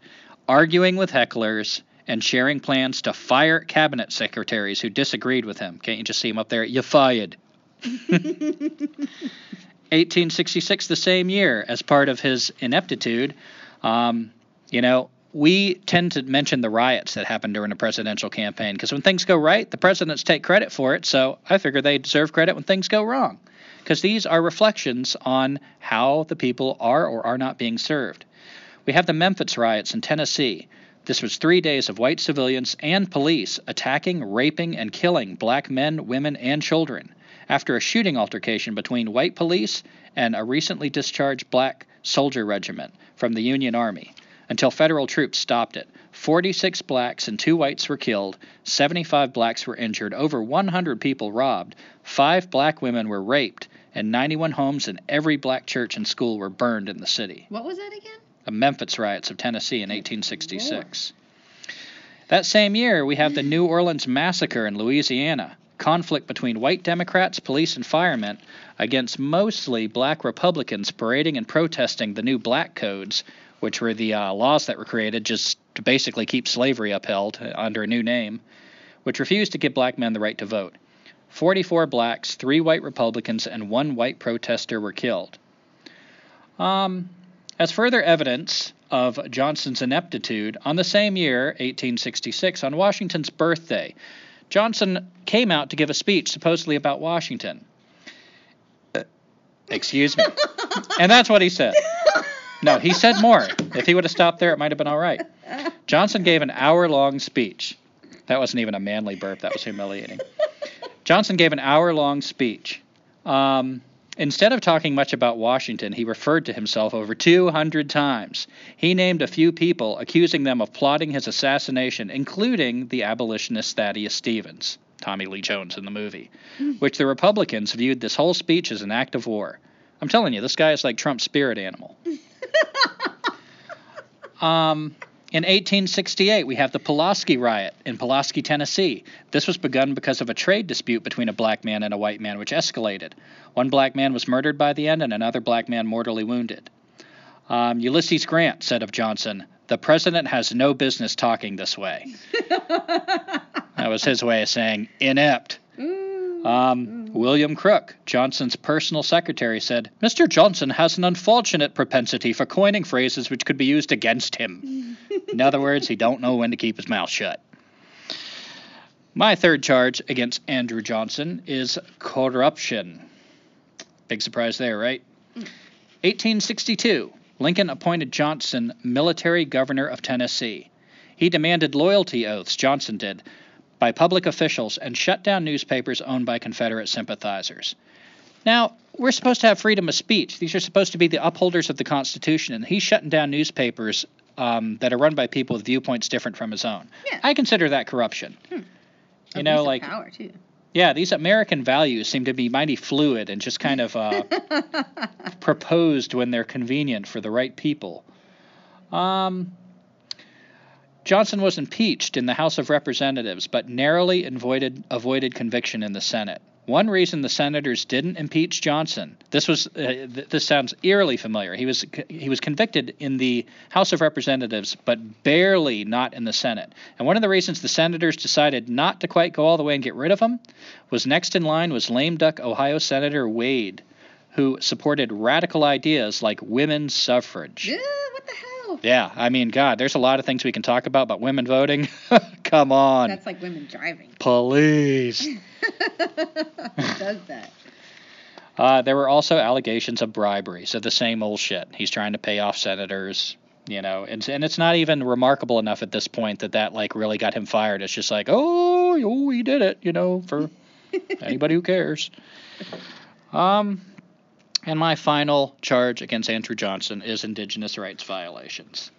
A: arguing with hecklers, and sharing plans to fire cabinet secretaries who disagreed with him. Can't you just see him up there? You fired. 1866, the same year, as part of his ineptitude, um, you know, we tend to mention the riots that happened during a presidential campaign because when things go right, the presidents take credit for it. So I figure they deserve credit when things go wrong because these are reflections on how the people are or are not being served. We have the Memphis riots in Tennessee. This was three days of white civilians and police attacking, raping, and killing black men, women, and children after a shooting altercation between white police and a recently discharged black soldier regiment from the Union Army until federal troops stopped it. 46 blacks and two whites were killed, 75 blacks were injured, over 100 people robbed, five black women were raped, and 91 homes and every black church and school were burned in the city.
B: What was that again?
A: The Memphis riots of Tennessee in 1866. That same year, we have the New Orleans massacre in Louisiana. Conflict between white Democrats, police, and firemen against mostly black Republicans parading and protesting the new black codes, which were the uh, laws that were created just to basically keep slavery upheld under a new name, which refused to give black men the right to vote. 44 blacks, three white Republicans, and one white protester were killed. Um, as further evidence of Johnson's ineptitude, on the same year, 1866, on Washington's birthday, Johnson came out to give a speech supposedly about Washington. Uh, excuse me. and that's what he said. No, he said more. If he would have stopped there, it might have been all right. Johnson gave an hour long speech. That wasn't even a manly burp, that was humiliating. Johnson gave an hour long speech. Um, instead of talking much about Washington, he referred to himself over 200 times. He named a few people, accusing them of plotting his assassination, including the abolitionist Thaddeus Stevens, Tommy Lee Jones in the movie, which the Republicans viewed this whole speech as an act of war. I'm telling you, this guy is like Trump's spirit animal. Um, in 1868, we have the Pulaski riot in Pulaski, Tennessee. This was begun because of a trade dispute between a black man and a white man, which escalated. One black man was murdered by the end, and another black man mortally wounded. Um, Ulysses Grant said of Johnson, "The president has no business talking this way." that was his way of saying inept. Um, William Crook, Johnson's personal secretary, said, Mr. Johnson has an unfortunate propensity for coining phrases which could be used against him. In other words, he don't know when to keep his mouth shut. My third charge against Andrew Johnson is corruption. Big surprise there, right? 1862, Lincoln appointed Johnson military governor of Tennessee. He demanded loyalty oaths, Johnson did, by public officials and shut down newspapers owned by Confederate sympathizers. Now, we're supposed to have freedom of speech. These are supposed to be the upholders of the Constitution, and he's shutting down newspapers um, that are run by people with viewpoints different from his own.
B: Yeah.
A: I consider that corruption.
B: Hmm.
A: You know, like
B: power too.
A: yeah, these American values seem to be mighty fluid and just kind of uh, proposed when they're convenient for the right people. Um, Johnson was impeached in the House of Representatives, but narrowly avoided avoided conviction in the Senate. One reason the senators didn't impeach Johnson. This was uh, th- this sounds eerily familiar. He was he was convicted in the House of Representatives, but barely not in the Senate. And one of the reasons the senators decided not to quite go all the way and get rid of him was next in line was lame duck Ohio Senator Wade, who supported radical ideas like women's suffrage.
B: Yeah, what the hell?
A: Yeah, I mean, God, there's a lot of things we can talk about, but women voting, come on,
B: That's like women driving.
A: police.
B: Does that?
A: Uh, there were also allegations of bribery, so the same old shit. He's trying to pay off senators, you know, and and it's not even remarkable enough at this point that that like really got him fired. It's just like, oh, oh, he did it, you know, for anybody who cares. Um, and my final charge against Andrew Johnson is indigenous rights violations.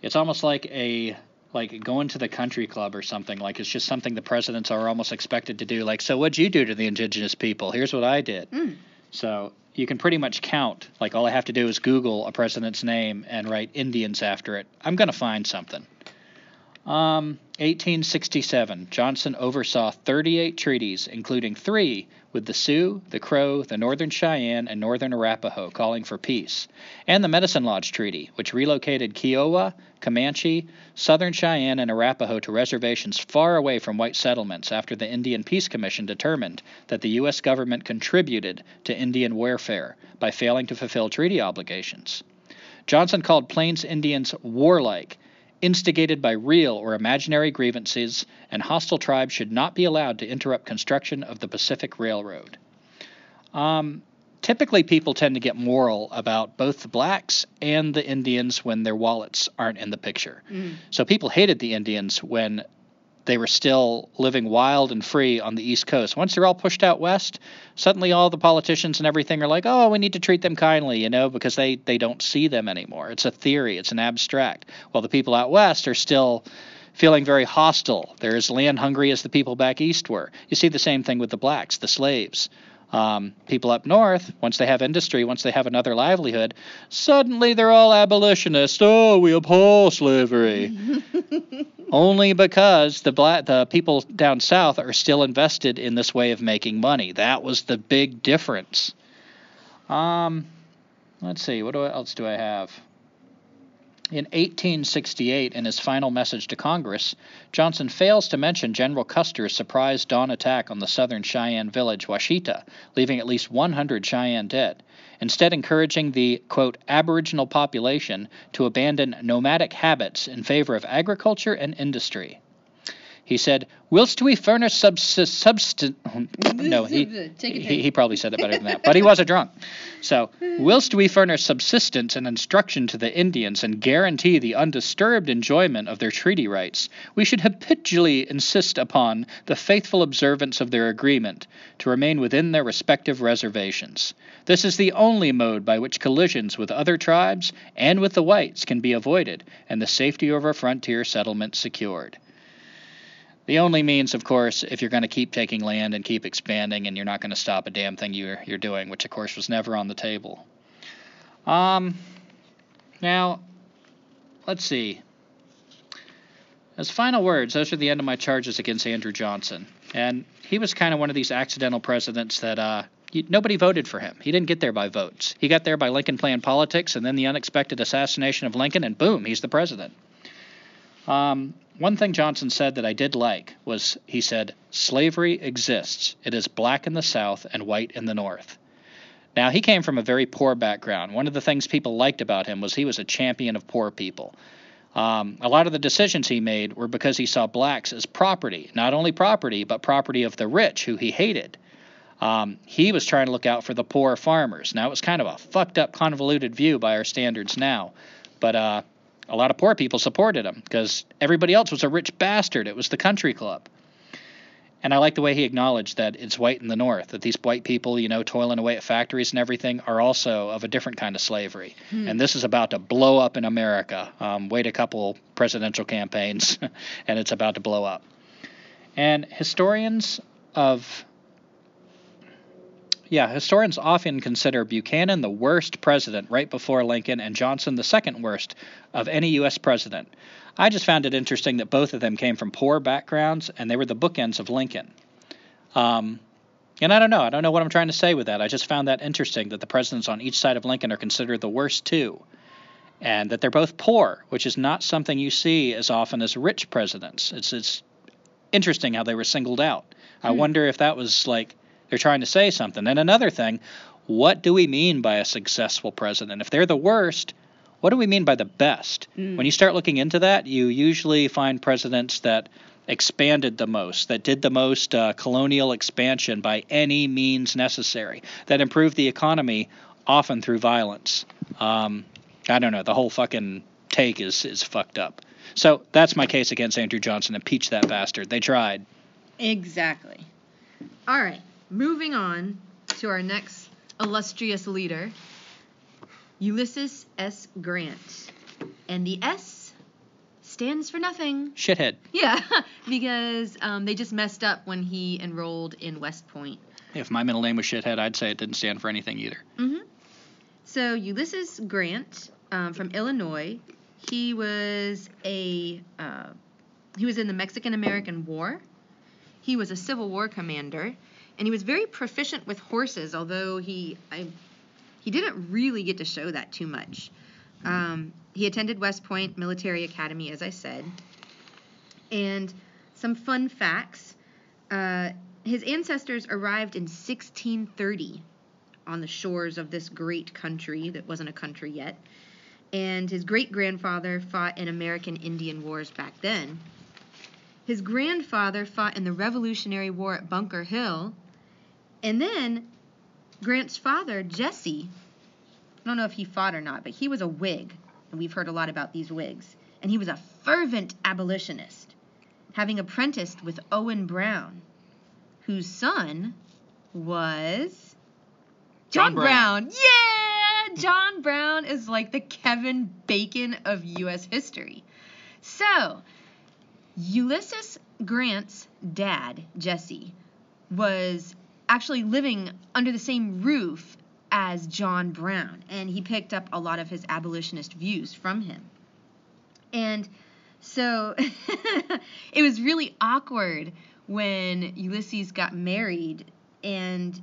A: It's almost like a like going to the country club or something. Like it's just something the presidents are almost expected to do. Like, so what'd you do to the indigenous people? Here's what I did.
B: Mm.
A: So you can pretty much count. Like all I have to do is Google a president's name and write Indians after it. I'm gonna find something. Um, 1867, Johnson oversaw 38 treaties, including three with the Sioux, the Crow, the Northern Cheyenne, and Northern Arapaho, calling for peace, and the Medicine Lodge Treaty, which relocated Kiowa, Comanche, Southern Cheyenne, and Arapaho to reservations far away from white settlements after the Indian Peace Commission determined that the U.S. government contributed to Indian warfare by failing to fulfill treaty obligations. Johnson called Plains Indians warlike instigated by real or imaginary grievances, and hostile tribes should not be allowed to interrupt construction of the Pacific Railroad. Um, typically, people tend to get moral about both the blacks and the Indians when their wallets aren't in the picture.
B: Mm.
A: So people hated the Indians when they were still living wild and free on the East Coast. Once they're all pushed out west, suddenly all the politicians and everything are like, "Oh, we need to treat them kindly," you know, because they they don't see them anymore. It's a theory, it's an abstract. While the people out west are still feeling very hostile. They're as land hungry as the people back east were. You see the same thing with the blacks, the slaves. Um, people up north, once they have industry, once they have another livelihood, suddenly they're all abolitionists. Oh, we abhor slavery. Only because the black, the people down south are still invested in this way of making money. That was the big difference. Um, let's see, what else do I have? In 1868, in his final message to Congress, Johnson fails to mention General Custer's surprise dawn attack on the southern Cheyenne village, Washita, leaving at least 100 Cheyenne dead, instead, encouraging the, quote, aboriginal population to abandon nomadic habits in favor of agriculture and industry. He said, Whilst we furnish subsist, subsist no, he, he, he probably said it better than that, but he was a drunk. So, whilst we furnish subsistence and instruction to the Indians and guarantee the undisturbed enjoyment of their treaty rights, we should habitually insist upon the faithful observance of their agreement to remain within their respective reservations. This is the only mode by which collisions with other tribes and with the whites can be avoided and the safety of our frontier settlements secured. The only means, of course, if you're going to keep taking land and keep expanding, and you're not going to stop a damn thing you're you're doing, which of course was never on the table. Um, now, let's see. As final words, those are the end of my charges against Andrew Johnson, and he was kind of one of these accidental presidents that uh, nobody voted for him. He didn't get there by votes. He got there by Lincoln playing politics, and then the unexpected assassination of Lincoln, and boom, he's the president. Um, one thing Johnson said that I did like was he said, Slavery exists. It is black in the South and white in the North. Now, he came from a very poor background. One of the things people liked about him was he was a champion of poor people. Um, a lot of the decisions he made were because he saw blacks as property, not only property, but property of the rich who he hated. Um, he was trying to look out for the poor farmers. Now, it was kind of a fucked up, convoluted view by our standards now, but uh, a lot of poor people supported him because everybody else was a rich bastard. It was the country club. And I like the way he acknowledged that it's white in the North, that these white people, you know, toiling away at factories and everything, are also of a different kind of slavery. Hmm. And this is about to blow up in America. Um, wait a couple presidential campaigns, and it's about to blow up. And historians of yeah, historians often consider Buchanan the worst president right before Lincoln and Johnson the second worst of any U.S. president. I just found it interesting that both of them came from poor backgrounds and they were the bookends of Lincoln. Um, and I don't know. I don't know what I'm trying to say with that. I just found that interesting that the presidents on each side of Lincoln are considered the worst too. And that they're both poor, which is not something you see as often as rich presidents. It's, it's interesting how they were singled out. I hmm. wonder if that was like they're trying to say something. And another thing, what do we mean by a successful president? If they're the worst, what do we mean by the best? Mm. When you start looking into that, you usually find presidents that expanded the most, that did the most uh, colonial expansion by any means necessary, that improved the economy often through violence. Um, I don't know. The whole fucking take is is fucked up. So that's my case against Andrew Johnson. Impeach that bastard. They tried.
B: Exactly. All right. Moving on to our next illustrious leader, Ulysses S. Grant. And the S stands for nothing.
A: Shithead.
B: Yeah, because um, they just messed up when he enrolled in West Point.
A: If my middle name was Shithead, I'd say it didn't stand for anything either.
B: Mm-hmm. So Ulysses Grant um, from Illinois, he was a uh, he was in the Mexican American War. He was a Civil War commander and he was very proficient with horses, although he I, he didn't really get to show that too much. Um, he attended West Point Military Academy, as I said, and some fun facts. Uh, his ancestors arrived in 1630 on the shores of this great country that wasn't a country yet. And his great grandfather fought in American Indian Wars back then. His grandfather fought in the Revolutionary War at Bunker Hill and then Grant's father, Jesse, I don't know if he fought or not, but he was a Whig, and we've heard a lot about these Whigs. And he was a fervent abolitionist, having apprenticed with Owen Brown, whose son was John, John Brown. Brown. Yeah! John Brown is like the Kevin Bacon of U.S. history. So, Ulysses Grant's dad, Jesse, was actually living under the same roof as John Brown, and he picked up a lot of his abolitionist views from him. And so it was really awkward when Ulysses got married, and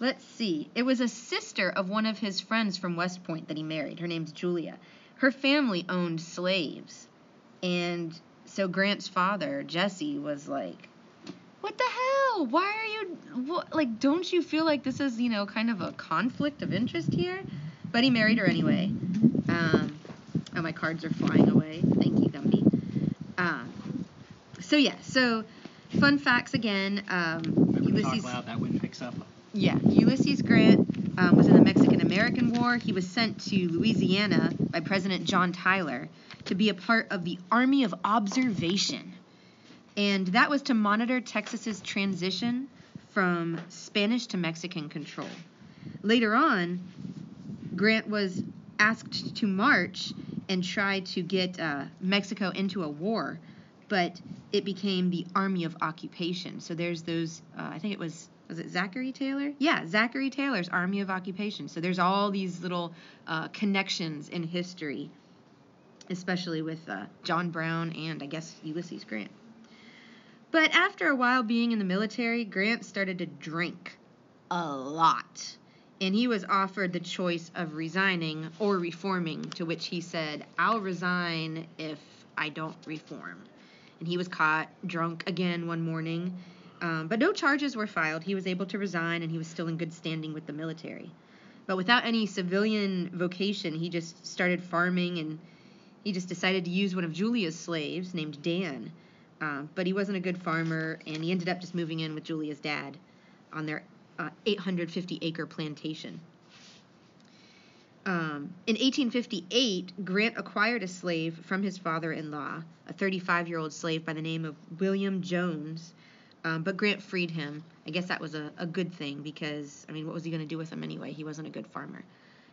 B: let's see, it was a sister of one of his friends from West Point that he married. Her name's Julia. Her family owned slaves, and so Grant's father, Jesse, was like, what the hell? Why are you what, like? Don't you feel like this is you know kind of a conflict of interest here? But he married her anyway. Um, oh, my cards are flying away. Thank you, Gumby. Um, so yeah, so fun facts again. Um,
A: Ulysses. Talk loud. That wind picks up.
B: Yeah, Ulysses Grant um, was in the Mexican American War. He was sent to Louisiana by President John Tyler to be a part of the Army of Observation and that was to monitor Texas's transition from Spanish to Mexican control. Later on, Grant was asked to march and try to get uh, Mexico into a war, but it became the Army of Occupation. So there's those, uh, I think it was, was it Zachary Taylor? Yeah, Zachary Taylor's Army of Occupation. So there's all these little uh, connections in history, especially with uh, John Brown and I guess Ulysses Grant. But after a while being in the military, Grant started to drink a lot. And he was offered the choice of resigning or reforming, to which he said, I'll resign if I don't reform. And he was caught drunk again one morning. Um, but no charges were filed. He was able to resign and he was still in good standing with the military. But without any civilian vocation, he just started farming and he just decided to use one of Julia's slaves named Dan. Uh, but he wasn't a good farmer and he ended up just moving in with Julia's dad on their uh, 850 acre plantation. Um, in 1858, Grant acquired a slave from his father in law, a 35 year old slave by the name of William Jones. Um, but Grant freed him. I guess that was a, a good thing because, I mean, what was he going to do with him anyway? He wasn't a good farmer.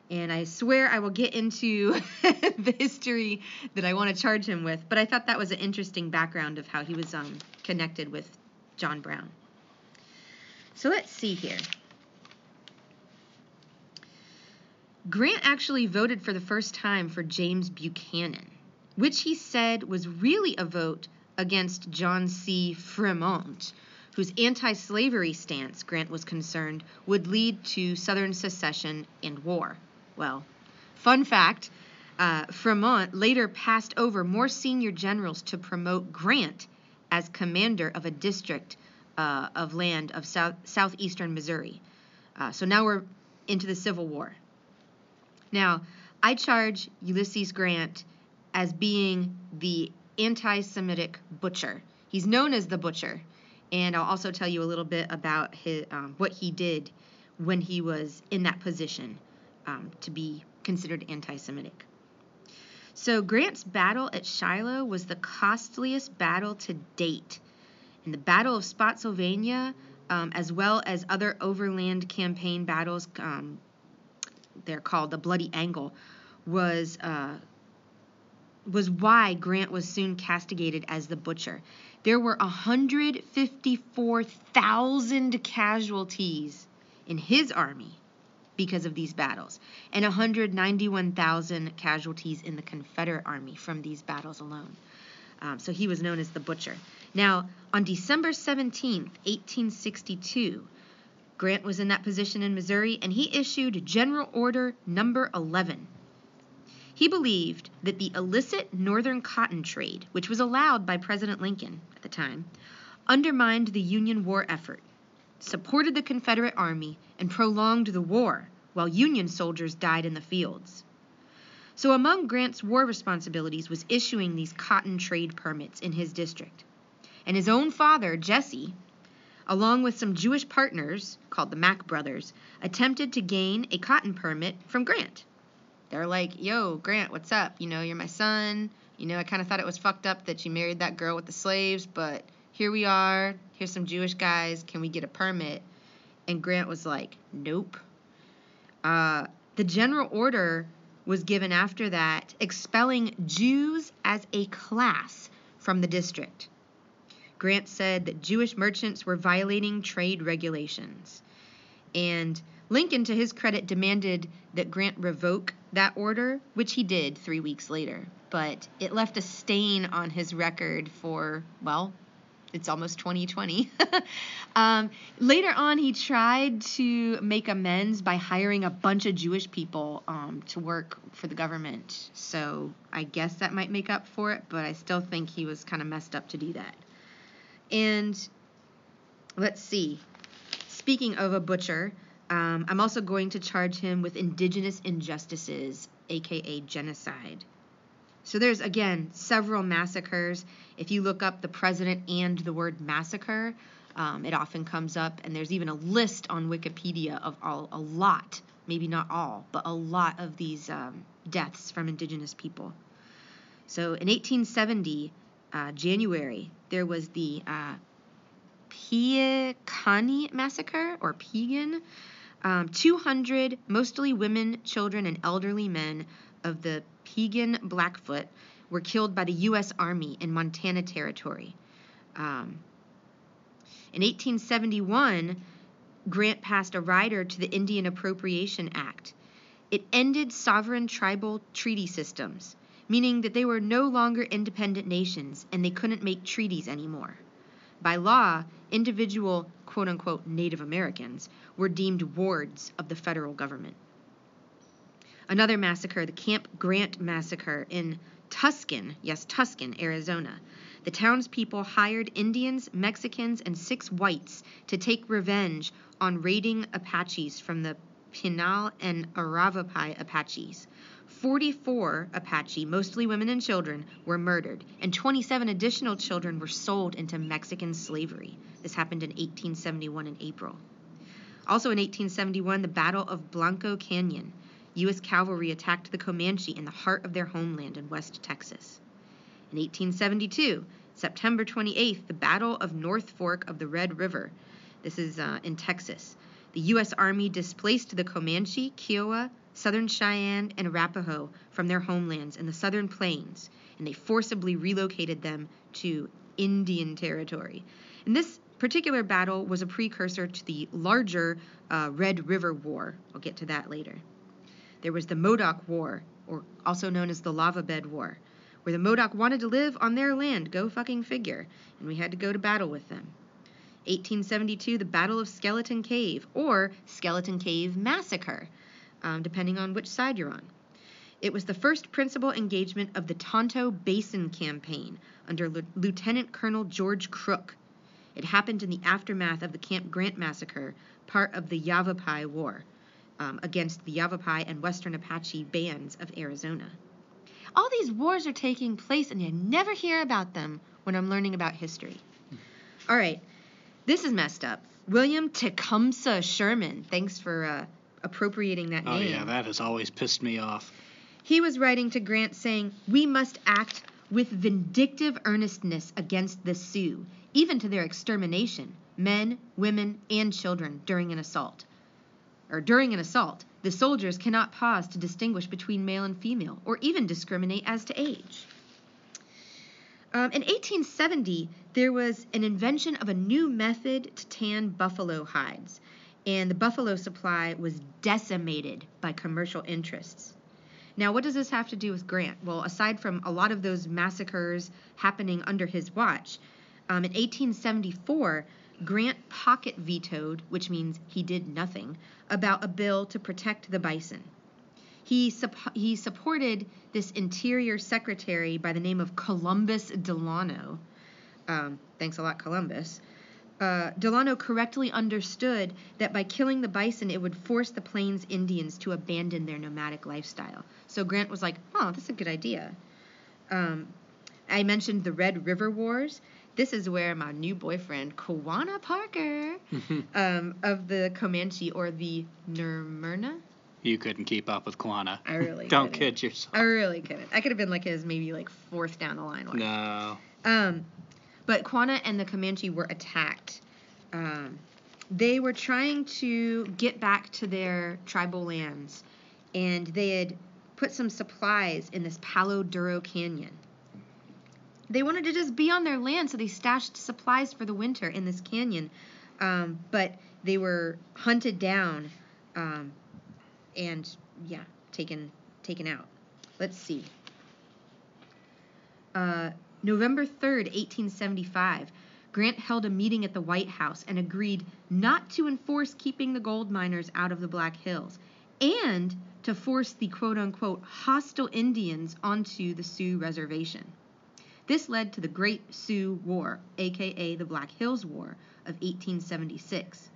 B: And I swear I will get into the history that I want to charge him with, but I thought that was an interesting background of how he was um, connected with John Brown. So let's see here. Grant actually voted for the first time for James Buchanan, which he said was really a vote against John C. Fremont, whose anti slavery stance, Grant was concerned, would lead to Southern secession and war. Well, fun fact uh, Fremont later passed over more senior generals to promote Grant as commander of a district uh, of land of south, southeastern Missouri. Uh, so now we're into the Civil War. Now, I charge Ulysses Grant as being the anti Semitic butcher. He's known as the butcher. And I'll also tell you a little bit about his, um, what he did when he was in that position um, to be considered anti Semitic. So, Grant's battle at Shiloh was the costliest battle to date. And the Battle of Spotsylvania, um, as well as other overland campaign battles, um, they're called the Bloody Angle, was uh, was why Grant was soon castigated as the butcher. There were 154,000 casualties in his army because of these battles, and 191,000 casualties in the Confederate army from these battles alone. Um, so he was known as the butcher. Now, on December 17, 1862, Grant was in that position in Missouri, and he issued General Order Number 11 he believed that the illicit northern cotton trade, which was allowed by President Lincoln at the time, undermined the Union war effort, supported the Confederate Army, and prolonged the war while Union soldiers died in the fields. So, among Grant's war responsibilities was issuing these cotton trade permits in his district. And his own father, Jesse, along with some Jewish partners called the Mack brothers, attempted to gain a cotton permit from Grant. They're like, yo, Grant, what's up? You know, you're my son. You know, I kind of thought it was fucked up that you married that girl with the slaves, but here we are. Here's some Jewish guys. Can we get a permit? And Grant was like, nope. Uh, the general order was given after that, expelling Jews as a class from the district. Grant said that Jewish merchants were violating trade regulations. And Lincoln, to his credit, demanded that Grant revoke that order, which he did three weeks later. But it left a stain on his record for, well, it's almost 2020. um, later on, he tried to make amends by hiring a bunch of Jewish people um, to work for the government. So I guess that might make up for it, but I still think he was kind of messed up to do that. And let's see. Speaking of a butcher, um, I'm also going to charge him with indigenous injustices, aka genocide. So there's again several massacres. If you look up the president and the word massacre, um, it often comes up, and there's even a list on Wikipedia of all, a lot, maybe not all, but a lot of these um, deaths from indigenous people. So in 1870, uh, January, there was the uh, massacre or Piegan. Um, 200, mostly women, children, and elderly men of the Piegan Blackfoot were killed by the U.S. Army in Montana Territory. Um, in 1871, Grant passed a rider to the Indian Appropriation Act. It ended sovereign tribal treaty systems, meaning that they were no longer independent nations and they couldn't make treaties anymore. By law, individual quote unquote Native Americans were deemed wards of the federal government. Another massacre, the Camp Grant massacre in Tucson, yes, Tucson, Arizona. The townspeople hired Indians, Mexicans, and six whites to take revenge on raiding Apaches from the Pinal and Arapaho Apaches. 44 Apache, mostly women and children, were murdered, and 27 additional children were sold into Mexican slavery. This happened in 1871 in April. Also in 1871, the Battle of Blanco Canyon. U.S. cavalry attacked the Comanche in the heart of their homeland in West Texas. In 1872, September 28th, the Battle of North Fork of the Red River. This is uh, in Texas. The U.S. Army displaced the Comanche, Kiowa, Southern Cheyenne, and Arapaho from their homelands in the southern plains, and they forcibly relocated them to Indian Territory. And this particular battle was a precursor to the larger uh, Red River War. I'll get to that later. There was the Modoc War, or also known as the Lava Bed War, where the Modoc wanted to live on their land, go fucking figure, and we had to go to battle with them. 1872, the Battle of Skeleton Cave, or Skeleton Cave Massacre, um, depending on which side you're on. It was the first principal engagement of the Tonto Basin Campaign under L- Lieutenant Colonel George Crook. It happened in the aftermath of the Camp Grant massacre, part of the Yavapai War, um, against the Yavapai and Western Apache bands of Arizona. All these wars are taking place, and you never hear about them when I'm learning about history. All right, this is messed up. William Tecumseh Sherman. Thanks for uh, appropriating that
A: Oh
B: name.
A: Oh, yeah, that has always pissed me off.
B: He was writing to Grant saying, We must act with vindictive earnestness against the Sioux, even to their extermination, men, women, and children, during an assault. Or during an assault, the soldiers cannot pause to distinguish between male and female, or even discriminate as to age. Um, in 1870, there was an invention of a new method to tan buffalo hides, and the buffalo supply was decimated by commercial interests. Now, what does this have to do with Grant? Well, aside from a lot of those massacres happening under his watch, um, in 1874, Grant pocket vetoed, which means he did nothing, about a bill to protect the bison. He, he supported this interior secretary by the name of Columbus Delano. Um, thanks a lot, Columbus. Uh, Delano correctly understood that by killing the bison, it would force the Plains Indians to abandon their nomadic lifestyle. So Grant was like, oh, that's a good idea. Um, I mentioned the Red River Wars. This is where my new boyfriend, Quanah Parker, um, of the Comanche or the Nermerna,
A: You couldn't keep up with Quanah.
B: I really
A: Don't
B: couldn't.
A: kid yourself.
B: I really couldn't. I could have been like his maybe like fourth down the line. one.
A: No.
B: Um, but Quanah and the Comanche were attacked. Um, they were trying to get back to their tribal lands, and they had put some supplies in this Palo Duro Canyon. They wanted to just be on their land, so they stashed supplies for the winter in this canyon. Um, but they were hunted down, um, and yeah, taken taken out. Let's see. Uh, November 3rd, 1875, Grant held a meeting at the White House and agreed not to enforce keeping the gold miners out of the Black Hills and to force the quote unquote hostile Indians onto the Sioux reservation. This led to the Great Sioux War, aka the Black Hills War of 1876.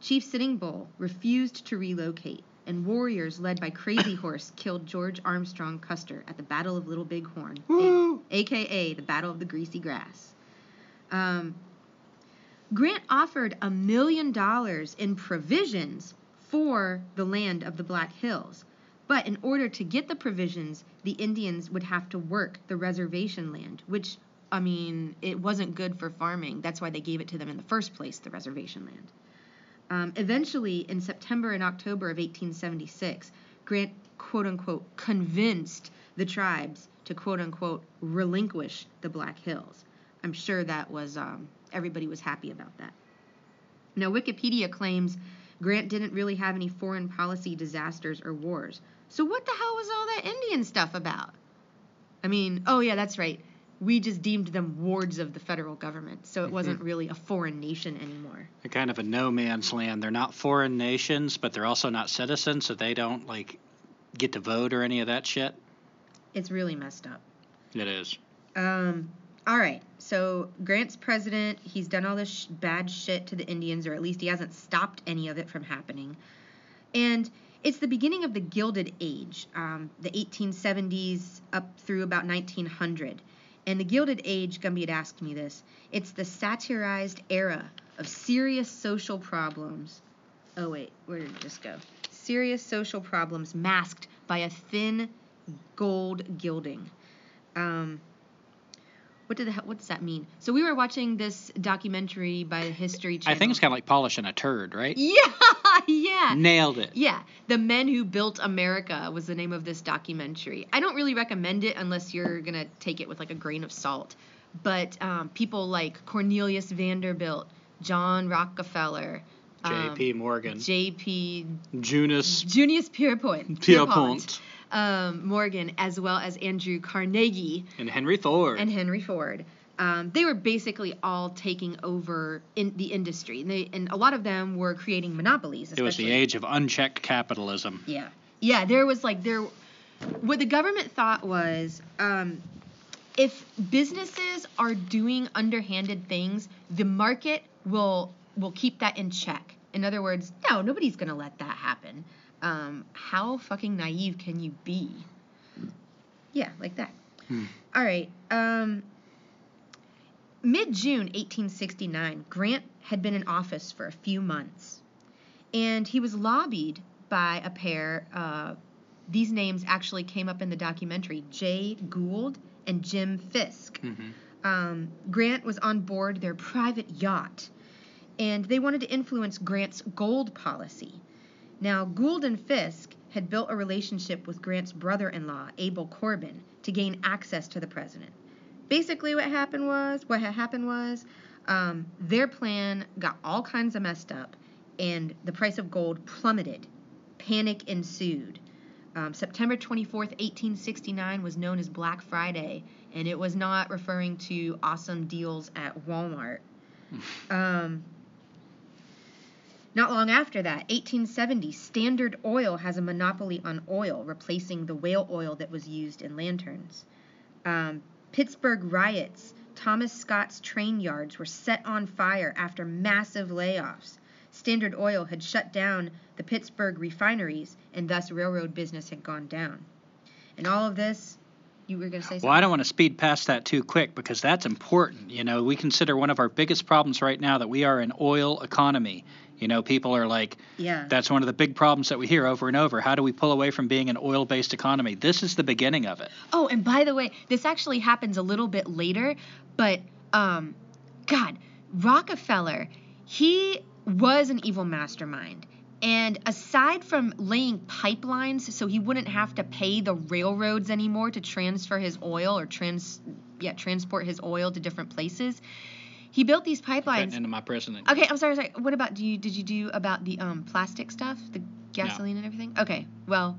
B: Chief Sitting Bull refused to relocate, and warriors led by Crazy Horse killed George Armstrong Custer at the Battle of Little Bighorn, a- aka the Battle of the Greasy Grass. Um, Grant offered a million dollars in provisions for the land of the Black Hills, but in order to get the provisions, the Indians would have to work the reservation land, which, I mean, it wasn't good for farming. That's why they gave it to them in the first place, the reservation land. Um, eventually, in September and October of 1876, Grant, quote unquote, convinced the tribes to, quote unquote, relinquish the Black Hills. I'm sure that was, um, everybody was happy about that. Now, Wikipedia claims Grant didn't really have any foreign policy disasters or wars. So, what the hell was all that Indian stuff about? I mean, oh, yeah, that's right. we just deemed them wards of the federal government. So it
A: Mm-hmm.
B: wasn't really a foreign nation anymore.
A: They're kind of a no man's land. They're not foreign nations, but they're also not citizens, so they don't like get to vote or any of that shit.
B: It's really messed up.
A: It is.
B: Um, all right. So Grant's president. He's done all this sh- bad shit to the Indians, or at least he hasn't stopped any of it from happening. And it's the beginning of the Gilded Age, um, the 1870s up through about 1900. And the Gilded Age, Gumby had asked me this. It's the satirized era of serious social problems. Oh wait, where did it just go? Serious social problems masked by a thin gold gilding. Um, what did the, hell- what does that mean? So we were watching this documentary by the History Channel.
A: I think it's kind of like polishing a turd, right?
B: Yeah, yeah.
A: Nailed it.
B: Yeah, The Men Who Built America was the name of this documentary. I don't really recommend it unless you're going to take it with like a grain of salt. But um, people like Cornelius Vanderbilt, John Rockefeller, um,
A: J.P. Morgan,
B: J.P.
A: Junius
B: Junius Pierpont,
A: Pierpont,
B: um, Morgan, as well as Andrew Carnegie
A: and Henry Ford.
B: and Henry Ford. Um, they were basically all taking over in the industry, and, they, and a lot of them were creating monopolies.
A: it was the age of unchecked capitalism.
B: Yeah. Yeah, there was like there what the government thought was um if businesses are doing underhanded things, the market will will keep that in check. In other words, no, nobody's going to let that happen. Um how fucking naive can you be? Yeah, like that.
A: Hmm.
B: All right. Um Mid-June 1869, Grant had been in office for a few months and he was lobbied by a pair. Uh, these names actually came up in the documentary Jay Gould and Jim Fisk.
A: hmm
B: Um, Grant was on board their private yacht, and they wanted to influence Grant's gold policy. Now, Gould and Fisk had built a relationship with Grant's brother in law, Abel Corbin, to gain access to the president. Basically, what happened was, what had happened was, um, their plan got all kinds of messed up, and the price of gold plummeted. Panic ensued. Um, September 24th, 1869 was known as Black Friday, and it was not referring to awesome deals at Walmart. Um, not long after that, 1870, Standard Oil has a monopoly on oil, replacing the whale oil that was used in lanterns. Um, Pittsburgh riots. Thomas Scott's train yards were set on fire after massive layoffs. Standard Oil had shut down the Pittsburgh refineries, and thus railroad business had gone down. And all of this, you were going to say something?
A: Well, I don't want to speed past that too quick because that's important. You know, we consider one of our biggest problems right now that we are an oil economy. You know, people are like,
B: Yeah.
A: that's one of the big problems that we hear over and over. How do we pull away from being an oil based economy? This is the beginning of it.
B: Oh, and by the way, this actually happens a little bit later, but um, God, Rockefeller, he was an evil mastermind. And aside from laying pipelines so he wouldn't have to pay the railroads anymore to transfer his oil or trans yeah, transport his oil to different places, he built these pipelines.
A: Into my president.
B: Okay, I'm sorry, sorry. What about do you did you do about the um plastic stuff, the gasoline and everything? Okay, well,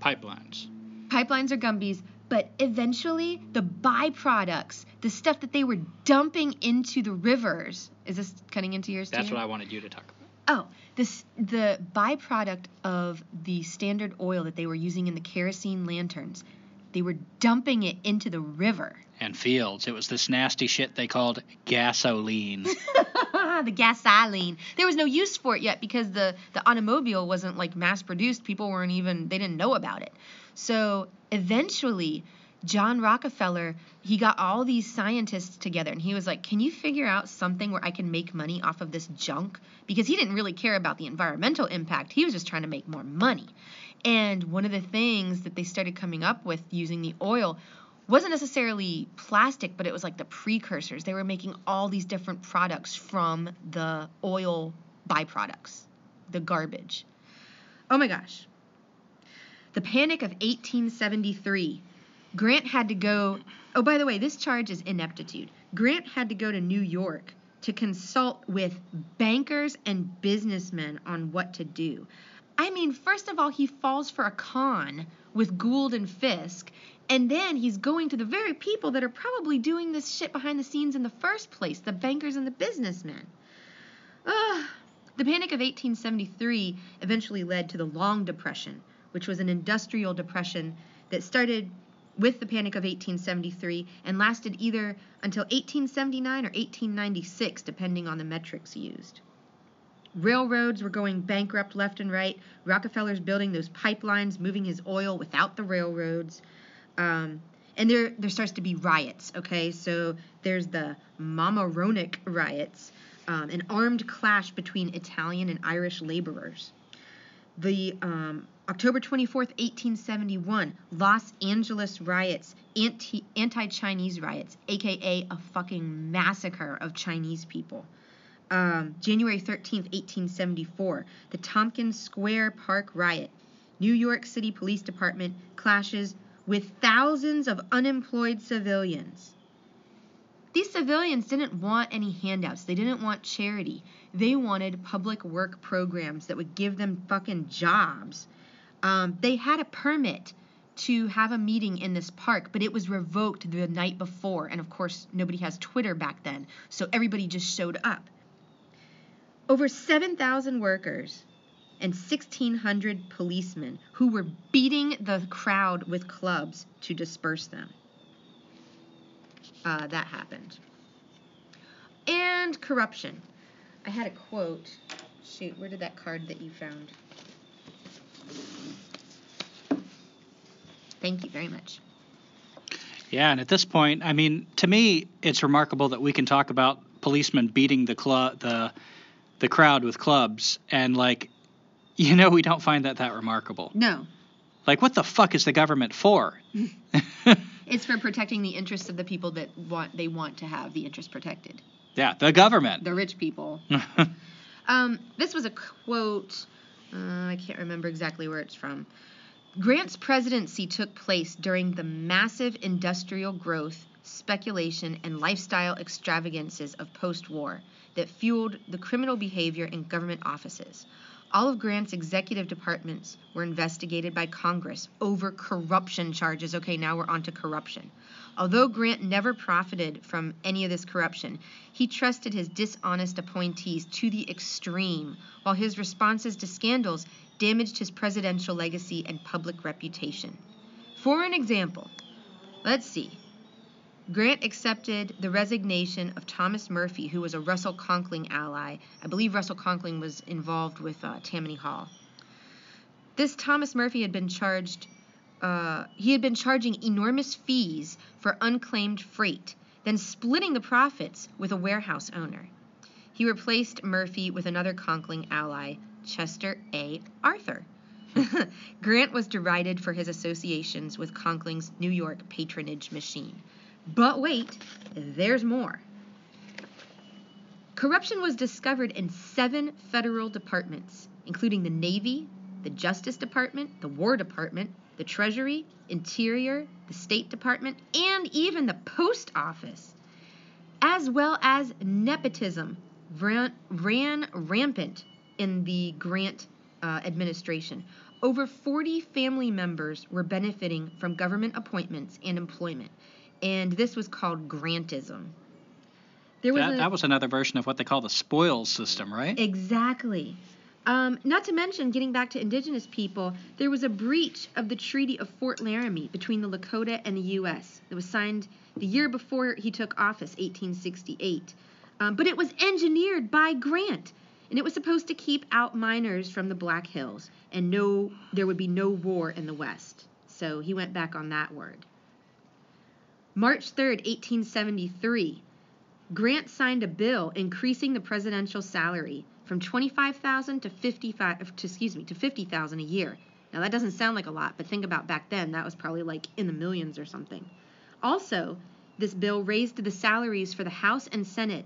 A: Pipelines.
B: pipelines are Gumbies, but eventually the byproducts, the stuff that they were dumping into the rivers, is this cutting into yours too?
A: That's
B: too?
A: what I wanted you to talk about.
B: Oh, this the byproduct of the standard oil that they were using in the kerosene lanterns, they were dumping it into the river.
A: And fields. It was this nasty shit they called gasoline.
B: the gasoline. There was no use for it yet because the the automobile wasn't like mass produced. People weren't even they didn't know about it. So eventually, John Rockefeller he got all these scientists together and he was like, "Can you figure out something where I can make money off of this junk?" Because he didn't really care about the environmental impact. He was just trying to make more money. And one of the things that they started coming up with using the oil wasn't necessarily plastic, but it was like the precursors. They were making all these different products from the oil byproducts, the garbage. Oh my gosh. The Panic of 1873. Grant had to go. Oh, by the way, this charge is ineptitude. Grant had to go to New York to consult with bankers and businessmen on what to do. I mean, first of all, he falls for a con with Gould and Fisk, And then he's going to the very people that are probably doing this shit behind the scenes in the first place the bankers and the businessmen. Ugh. The Panic of 1873 eventually led to the Long Depression, which was an industrial depression that started with the Panic of 1873 and lasted either until 1879 or 1896, depending on the metrics used. Railroads were going bankrupt left and right. Rockefeller's building those pipelines, moving his oil without the railroads. Um, and there, there starts to be riots, okay? So there's the Mamaroneck riots, um, an armed clash between Italian and Irish laborers. The um, October 24, 1871, Los Angeles riots, anti Chinese riots, aka a fucking massacre of Chinese people. Um, January 13, 1874, the Tompkins Square Park riot. New York City Police Department clashes with thousands of unemployed civilians. These civilians didn't want any handouts. They didn't want charity. They wanted public work programs that would give them fucking jobs. Um, they had a permit to have a meeting in this park, but it was revoked the night before. And of course, nobody has Twitter back then, so everybody just showed up. Over 7,000 workers and 1,600 policemen who were beating the crowd with clubs to disperse them. Uh, that happened. And corruption. I had a quote. Shoot, where did that card that you found? Thank you very much.
A: Yeah, and at this point, I mean, to me, it's remarkable that we can talk about policemen beating the club, the the crowd with clubs, and like, you know, we don't find that that remarkable.
B: No.
A: Like, what the fuck is the government for?
B: it's for protecting the interests of the people that want they want to have the interest protected.
A: Yeah, the government.
B: The rich people. um, this was a quote. Uh, I can't remember exactly where it's from. Grant's presidency took place during the massive industrial growth, speculation, and lifestyle extravagances of post war that fueled the criminal behavior in government offices. All of Grant's executive departments were investigated by Congress over corruption charges. Okay, now we're on to corruption. Although Grant never profited from any of this corruption, he trusted his dishonest appointees to the extreme, while his responses to scandals damaged his presidential legacy and public reputation. For an example, let's see. Grant accepted the resignation of Thomas Murphy, who was a Russell Conkling ally. I believe Russell Conkling was involved with uh, Tammany Hall. This Thomas Murphy had been charged. Uh, he had been charging enormous fees for unclaimed freight, then splitting the profits with a warehouse owner. He replaced Murphy with another Conkling ally, Chester A. Arthur. Grant was derided for his associations with Conkling's New York patronage machine. But wait, there's more. Corruption was discovered in seven federal departments, including the Navy, the Justice Department, the War Department, the Treasury, Interior, the State Department, and even the Post Office, as well as nepotism ran, ran rampant in the Grant uh, administration. Over 40 family members were benefiting from government appointments and employment, and this was called grantism.
A: There was that, a, that was another version of what they call the spoils system, right?
B: Exactly. Um, not to mention, getting back to indigenous people, there was a breach of the Treaty of Fort Laramie between the Lakota and the U.S. It was signed the year before he took office, 1868. Um, but it was engineered by Grant and it was supposed to keep out miners from the Black Hills, and no, there would be no war in the West. So he went back on that word. March 3rd, 1873, Grant signed a bill increasing the presidential salary from 25,000 to 55 to, excuse me to 50,000 a year. Now that doesn't sound like a lot, but think about back then that was probably like in the millions or something. Also, this bill raised the salaries for the House and Senate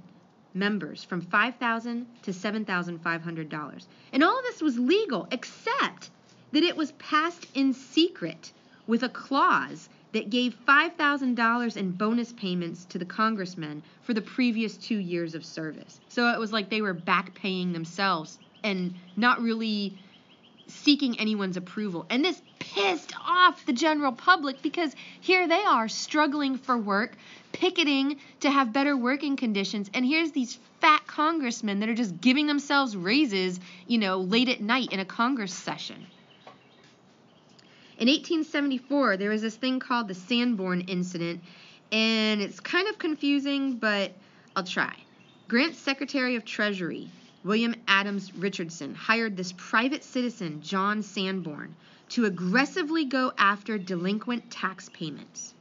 B: members from 5,000 to $7,500. And all of this was legal except that it was passed in secret with a clause that gave $5,000 in bonus payments to the congressmen for the previous two years of service. So it was like they were back paying themselves and not really seeking anyone's approval. And this pissed off the general public because here they are struggling for work, picketing to have better working conditions, and here's these fat congressmen that are just giving themselves raises, you know, late at night in a Congress session. In 1874, there was this thing called the Sanborn Incident, and it's kind of confusing, but I'll try. Grant's Secretary of Treasury, William Adams Richardson, hired this private citizen, John Sanborn, to aggressively go after delinquent tax payments.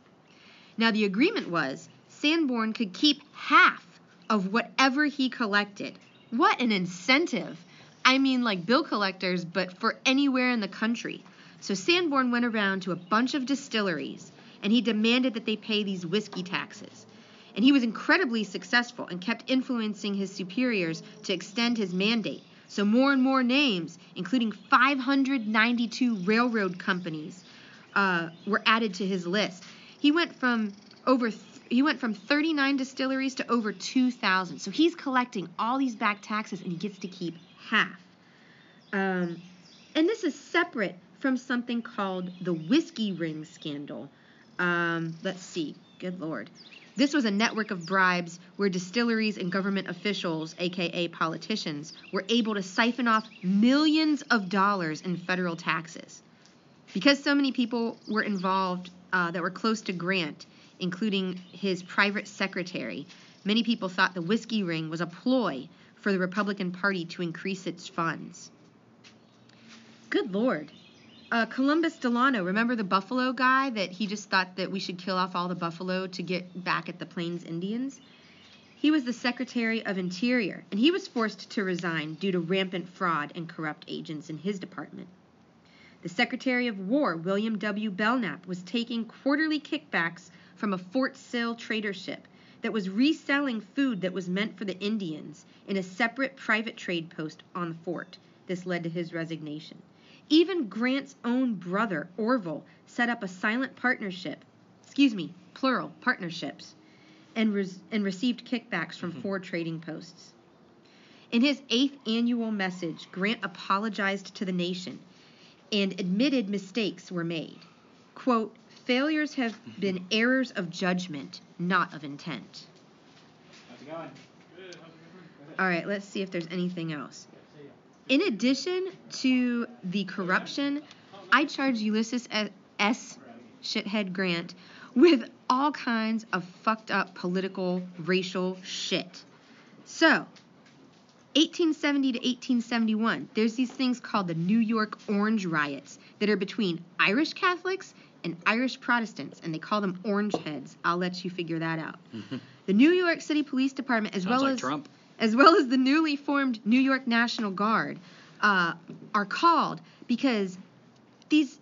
B: Now, the agreement was Sanborn could keep half of whatever he collected. What an incentive! I mean, like bill collectors, but for anywhere in the country. So Sanborn went around to a bunch of distilleries and he demanded that they pay these whiskey taxes. And he was incredibly successful and kept influencing his superiors to extend his mandate. So more and more names, including 592 railroad companies, uh, were added to his list. He went from over th- he went from 39 distilleries to over 2,000. So he's collecting all these back taxes and he gets to keep half. Um, and this is separate from something called the whiskey ring scandal. Um, let's see. Good lord. This was a network of bribes where distilleries and government officials, aka politicians, were able to siphon off millions of dollars in federal taxes. Because so many people were involved uh, that were close to Grant, including his private secretary, many people thought the whiskey ring was a ploy for the Republican Party to increase its funds. Good lord. Uh, Columbus Delano, remember the buffalo guy that he just thought that we should kill off all the buffalo to get back at the Plains Indians? He was the Secretary of Interior, and he was forced to resign due to rampant fraud and corrupt agents in his department. The Secretary of War, William W. Belknap, was taking quarterly kickbacks from a Fort Sill trader ship that was reselling food that was meant for the Indians in a separate private trade post on the fort. This led to his resignation. Even Grant's own brother, Orville, set up a silent partnership, excuse me, plural, partnerships, and, res- and received kickbacks from mm-hmm. four trading posts. In his eighth annual message, Grant apologized to the nation and admitted mistakes were made. Quote, failures have mm-hmm. been errors of judgment, not of intent. How's it going? Good. How's it going? All right, let's see if there's anything else. In addition to the corruption, I charge Ulysses S. Shithead Grant with all kinds of fucked up political, racial shit. So, 1870 to 1871, there's these things called the New York Orange Riots that are between Irish Catholics and Irish Protestants, and they call them Orange Heads. I'll let you figure that out. Mm-hmm. The New York City Police Department, as
A: Sounds
B: well
A: like
B: as
A: Trump
B: as well as the newly formed New York National Guard, uh, are called because these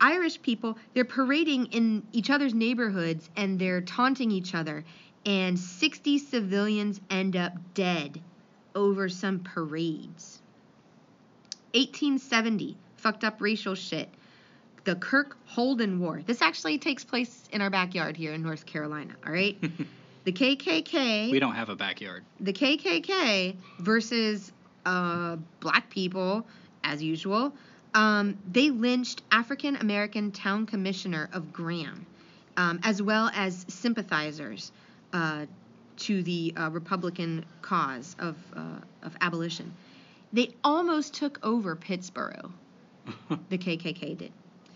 B: Irish people, they're parading in each other's neighborhoods and they're taunting each other, and 60 civilians end up dead over some parades. 1870, fucked up racial shit. The Kirk Holden War. This actually takes place in our backyard here in North Carolina, all right? the KKK.
A: We don't have a backyard.
B: The KKK versus uh, black people, as usual. Um, they lynched African American town commissioner of Graham, um, as well as sympathizers uh, to the uh, Republican cause of, uh, of abolition. They almost took over Pittsburgh. the KKK did.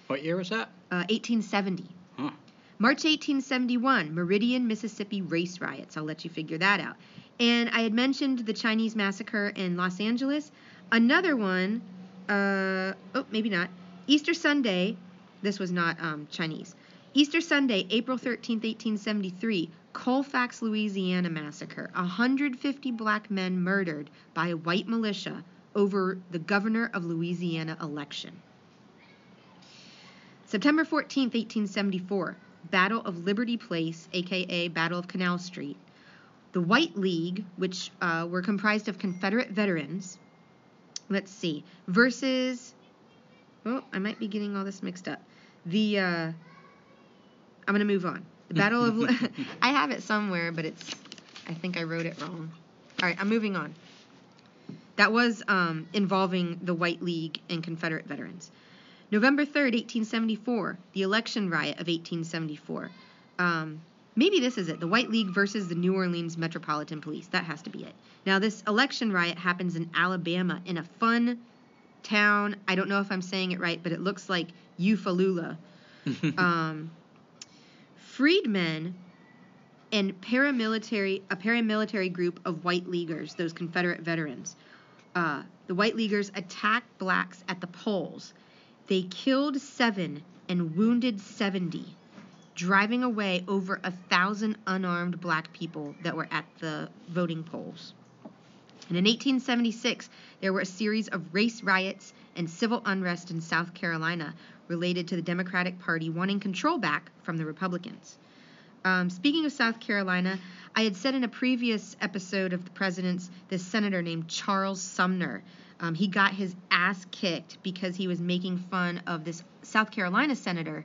A: What year was that?
B: 1870. Uh, March 1871, Meridian, Mississippi race riots. I'll let you figure that out. And I had mentioned the Chinese massacre in Los Angeles. Another one, uh, oh, maybe not. Easter Sunday, this was not um, Chinese. Easter Sunday, April 13th, 1873, Colfax, Louisiana massacre. 150 black men murdered by a white militia over the governor of Louisiana election. September 14th, 1874, Battle of Liberty Place, aka Battle of Canal Street, the White League, which uh, were comprised of Confederate veterans. Let's see, versus. Oh, I might be getting all this mixed up. The. Uh, I'm gonna move on. The Battle of. I have it somewhere, but it's. I think I wrote it wrong. All right, I'm moving on. that was um, involving the White League and Confederate veterans. November 3rd, 1874, the election riot of 1874. Um, maybe this is it the White League versus the New Orleans Metropolitan Police. That has to be it. Now, this election riot happens in Alabama in a fun town. I don't know if I'm saying it right, but it looks like Eufaula. um, freedmen and paramilitary, a paramilitary group of White Leaguers, those Confederate veterans. Uh, the White Leaguers attacked blacks at the polls they killed seven and wounded 70, driving away over a thousand unarmed black people that were at the voting polls. And in 1876, there were a series of race riots and civil unrest in South Carolina related to the Democratic Party wanting control back from the Republicans. Um, speaking of South Carolina, I had said in a previous episode of the presidents this senator named Charles Sumner um, he got his ass kicked because he was making fun of this South Carolina senator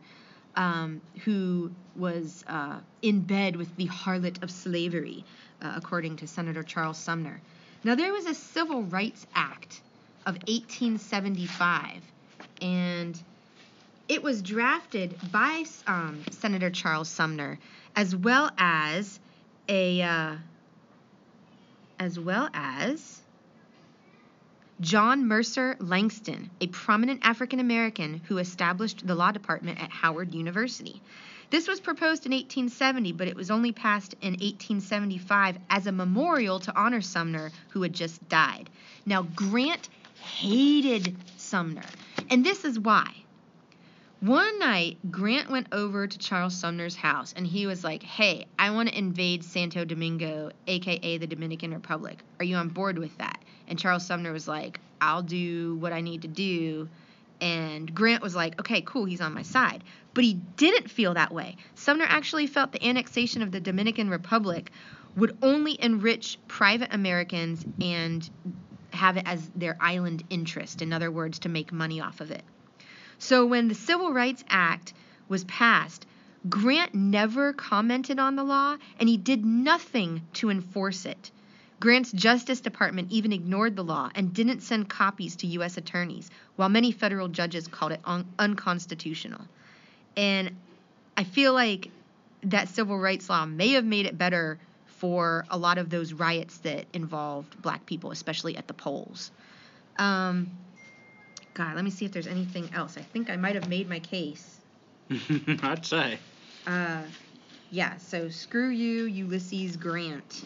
B: um, who was uh, in bed with the harlot of slavery, uh, according to Senator Charles Sumner. Now, there was a Civil Rights Act of 1875, and it was drafted by um, Senator Charles Sumner, as well as a, uh, as well as John Mercer Langston, a prominent African American who established the law department at Howard University. This was proposed in 1870, but it was only passed in 1875 as a memorial to honor Sumner, who had just died. Now, Grant hated Sumner, and this is why. One night, Grant went over to Charles Sumner's house and he was like, Hey, I want to invade Santo Domingo, aka the Dominican Republic. Are you on board with that? And Charles Sumner was like, I'll do what I need to do. And Grant was like, okay, cool, he's on my side. But he didn't feel that way. Sumner actually felt the annexation of the Dominican Republic would only enrich private Americans and have it as their island interest, in other words, to make money off of it. So when the Civil Rights Act was passed, Grant never commented on the law and he did nothing to enforce it. Grant's Justice Department even ignored the law and didn't send copies to U.S. attorneys, while many federal judges called it un- unconstitutional. And I feel like that civil rights law may have made it better for a lot of those riots that involved black people, especially at the polls. Um, God, let me see if there's anything else. I think I might have made my case.
A: I'd say.
B: Uh, yeah, so screw you, Ulysses Grant.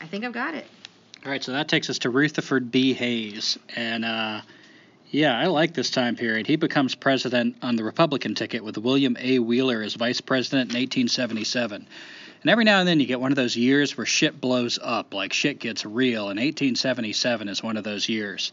B: I think I've got it.
A: All right, so that takes us to Rutherford B. Hayes. And uh, yeah, I like this time period. He becomes president on the Republican ticket with William A. Wheeler as vice president in 1877. And every now and then you get one of those years where shit blows up, like shit gets real, and 1877 is one of those years.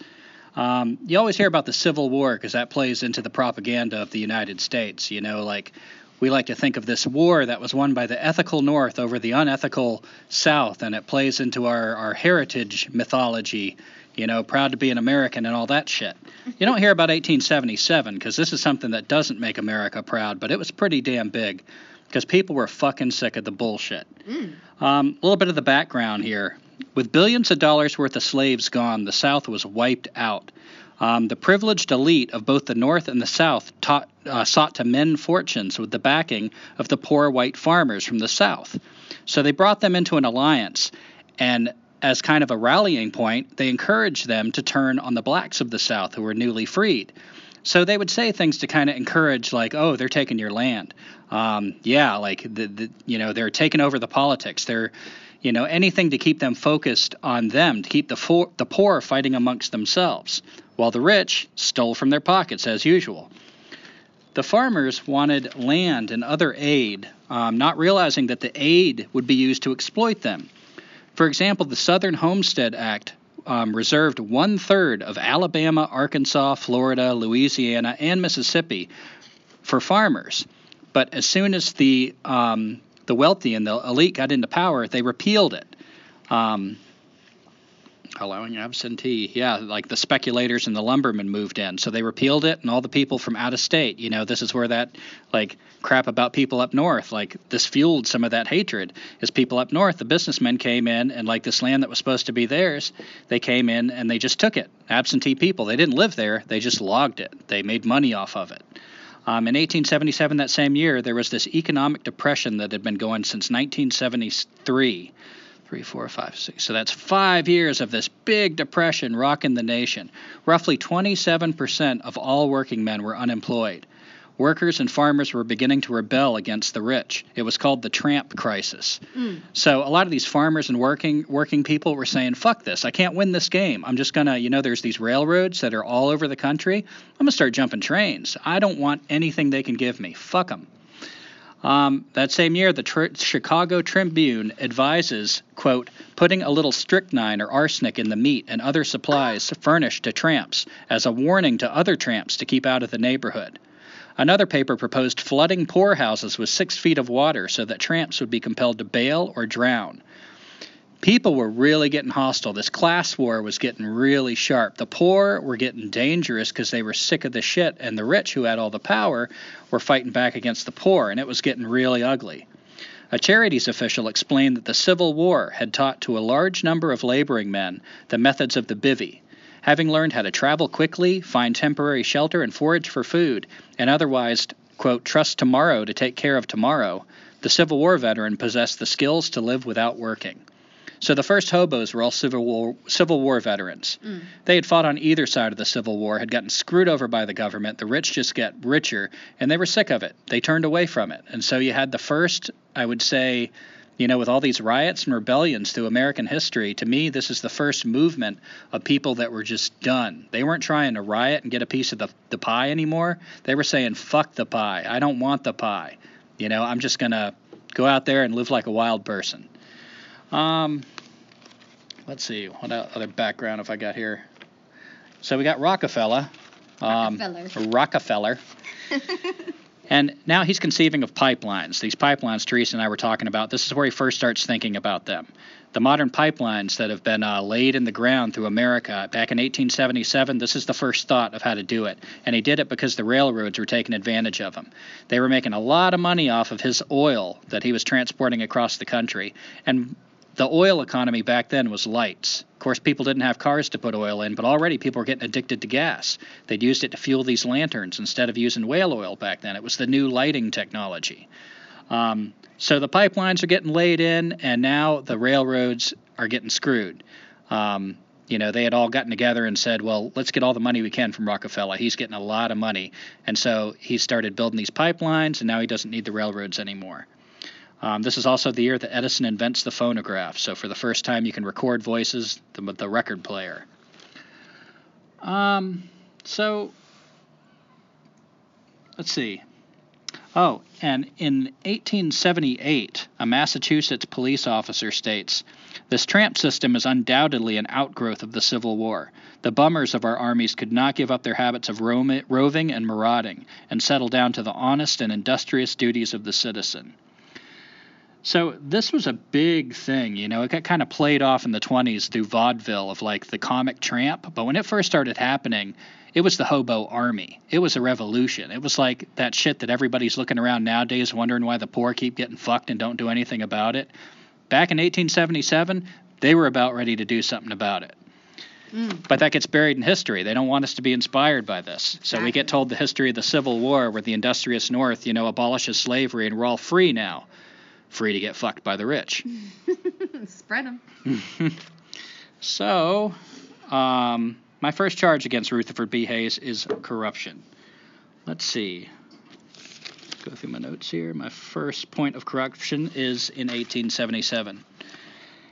A: Um, you always hear about the Civil War because that plays into the propaganda of the United States. You know, like we like to think of this war that was won by the ethical North over the unethical South, and it plays into our, our heritage mythology, you know, proud to be an American and all that shit. You don't hear about 1877 because this is something that doesn't make America proud, but it was pretty damn big because people were fucking sick of the bullshit. Mm. Um, a little bit of the background here. With billions of dollars worth of slaves gone, the South was wiped out. Um, the privileged elite of both the North and the South taught, uh, sought to mend fortunes with the backing of the poor white farmers from the South. So they brought them into an alliance, and as kind of a rallying point, they encouraged them to turn on the blacks of the South who were newly freed. So they would say things to kind of encourage, like, "Oh, they're taking your land." Um, yeah, like the, the, you know, they're taking over the politics. They're you know anything to keep them focused on them to keep the, the poor fighting amongst themselves while the rich stole from their pockets as usual. The farmers wanted land and other aid um, not realizing that the aid would be used to exploit them. For example the southern homestead act um, reserved one third of alabama arkansas florida louisiana and mississippi for farmers. But as soon as the um, the wealthy and the elite got into power, they repealed it. Um, Allowing absentee, yeah, like the speculators and the lumbermen moved in, so they repealed it, and all the people from out of state. You know, this is where that like crap about people up north, like this fueled some of that hatred. Is people up north, the businessmen came in, and like this land that was supposed to be theirs, they came in and they just took it. Absentee people, they didn't live there, they just logged it. They made money off of it. Um, in 1877, that same year, there was this economic depression that had been going since 1973 three, four, five, six. So that's five years of this big depression rocking the nation. Roughly 27% of all working men were unemployed. Workers and farmers were beginning to rebel against the rich. It was called the tramp crisis. Mm. So a lot of these farmers and working working people were saying, "Fuck this! I can't win this game. I'm just gonna, you know, there's these railroads that are all over the country. I'm gonna start jumping trains. I don't want anything they can give me. Fuck them." Um, that same year, the Chicago Tribune advises, quote, putting a little strychnine or arsenic in the meat and other supplies furnished to tramps as a warning to other tramps to keep out of the neighborhood. Another paper proposed flooding poorhouses with six feet of water so that tramps would be compelled to bail or drown people were really getting hostile. This class war was getting really sharp. The poor were getting dangerous because they were sick of the shit, and the rich, who had all the power, were fighting back against the poor, and it was getting really ugly. A charities official explained that the Civil War had taught to a large number of laboring men the methods of the bivvy. Having learned how to travel quickly, find temporary shelter, and forage for food, and otherwise, quote, trust tomorrow to take care of tomorrow, the Civil War veteran possessed the skills to live without working. So the first hobos were all Civil War, Civil War veterans. Mm. They had fought on either side of the Civil War, had gotten screwed over by the government. The rich just get richer, and they were sick of it. They turned away from it. And so you had the first, I would say, you know, with all these riots and rebellions through American history, to me, this is the first movement of people that were just done. They weren't trying to riot and get a piece of the, the pie anymore. They were saying, fuck the pie. I don't want the pie. You know, I'm just going to go out there and live like a wild person. Um, let's see what other background have I got here. So we got Rockefeller.
B: Um, Rockefeller.
A: Rockefeller. and now he's conceiving of pipelines. These pipelines Teresa and I were talking about. This is where he first starts thinking about them. The modern pipelines that have been uh, laid in the ground through America back in 1877, this is the first thought of how to do it. And he did it because the railroads were taking advantage of him. They were making a lot of money off of his oil that he was transporting across the country. And the oil economy back then was lights. Of course, people didn't have cars to put oil in, but already people were getting addicted to gas. They'd used it to fuel these lanterns instead of using whale oil back then. It was the new lighting technology. Um, so the pipelines are getting laid in, and now the railroads are getting screwed. Um, you know, they had all gotten together and said, well, let's get all the money we can from Rockefeller. He's getting a lot of money. And so he started building these pipelines, and now he doesn't need the railroads anymore. Um, this is also the year that Edison invents the phonograph. So for the first time, you can record voices with the record player. Um, so let's see. Oh, and in 1878, a Massachusetts police officer states This tramp system is undoubtedly an outgrowth of the Civil War. The bummers of our armies could not give up their habits of roving and marauding and settle down to the honest and industrious duties of the citizen. So this was a big thing, you know. It got kind of played off in the 20s through vaudeville of like the comic tramp, but when it first started happening, it was the hobo army. It was a revolution. It was like that shit that everybody's looking around nowadays wondering why the poor keep getting fucked and don't do anything about it. Back in 1877, they were about ready to do something about it. Mm. But that gets buried in history. They don't want us to be inspired by this. So we get told the history of the Civil War where the industrious North, you know, abolishes slavery and we're all free now free to get fucked by the rich.
B: Spread them.
A: so, um, my first charge against Rutherford B. Hayes is corruption. Let's see. Go through my notes here. My first point of corruption is in 1877.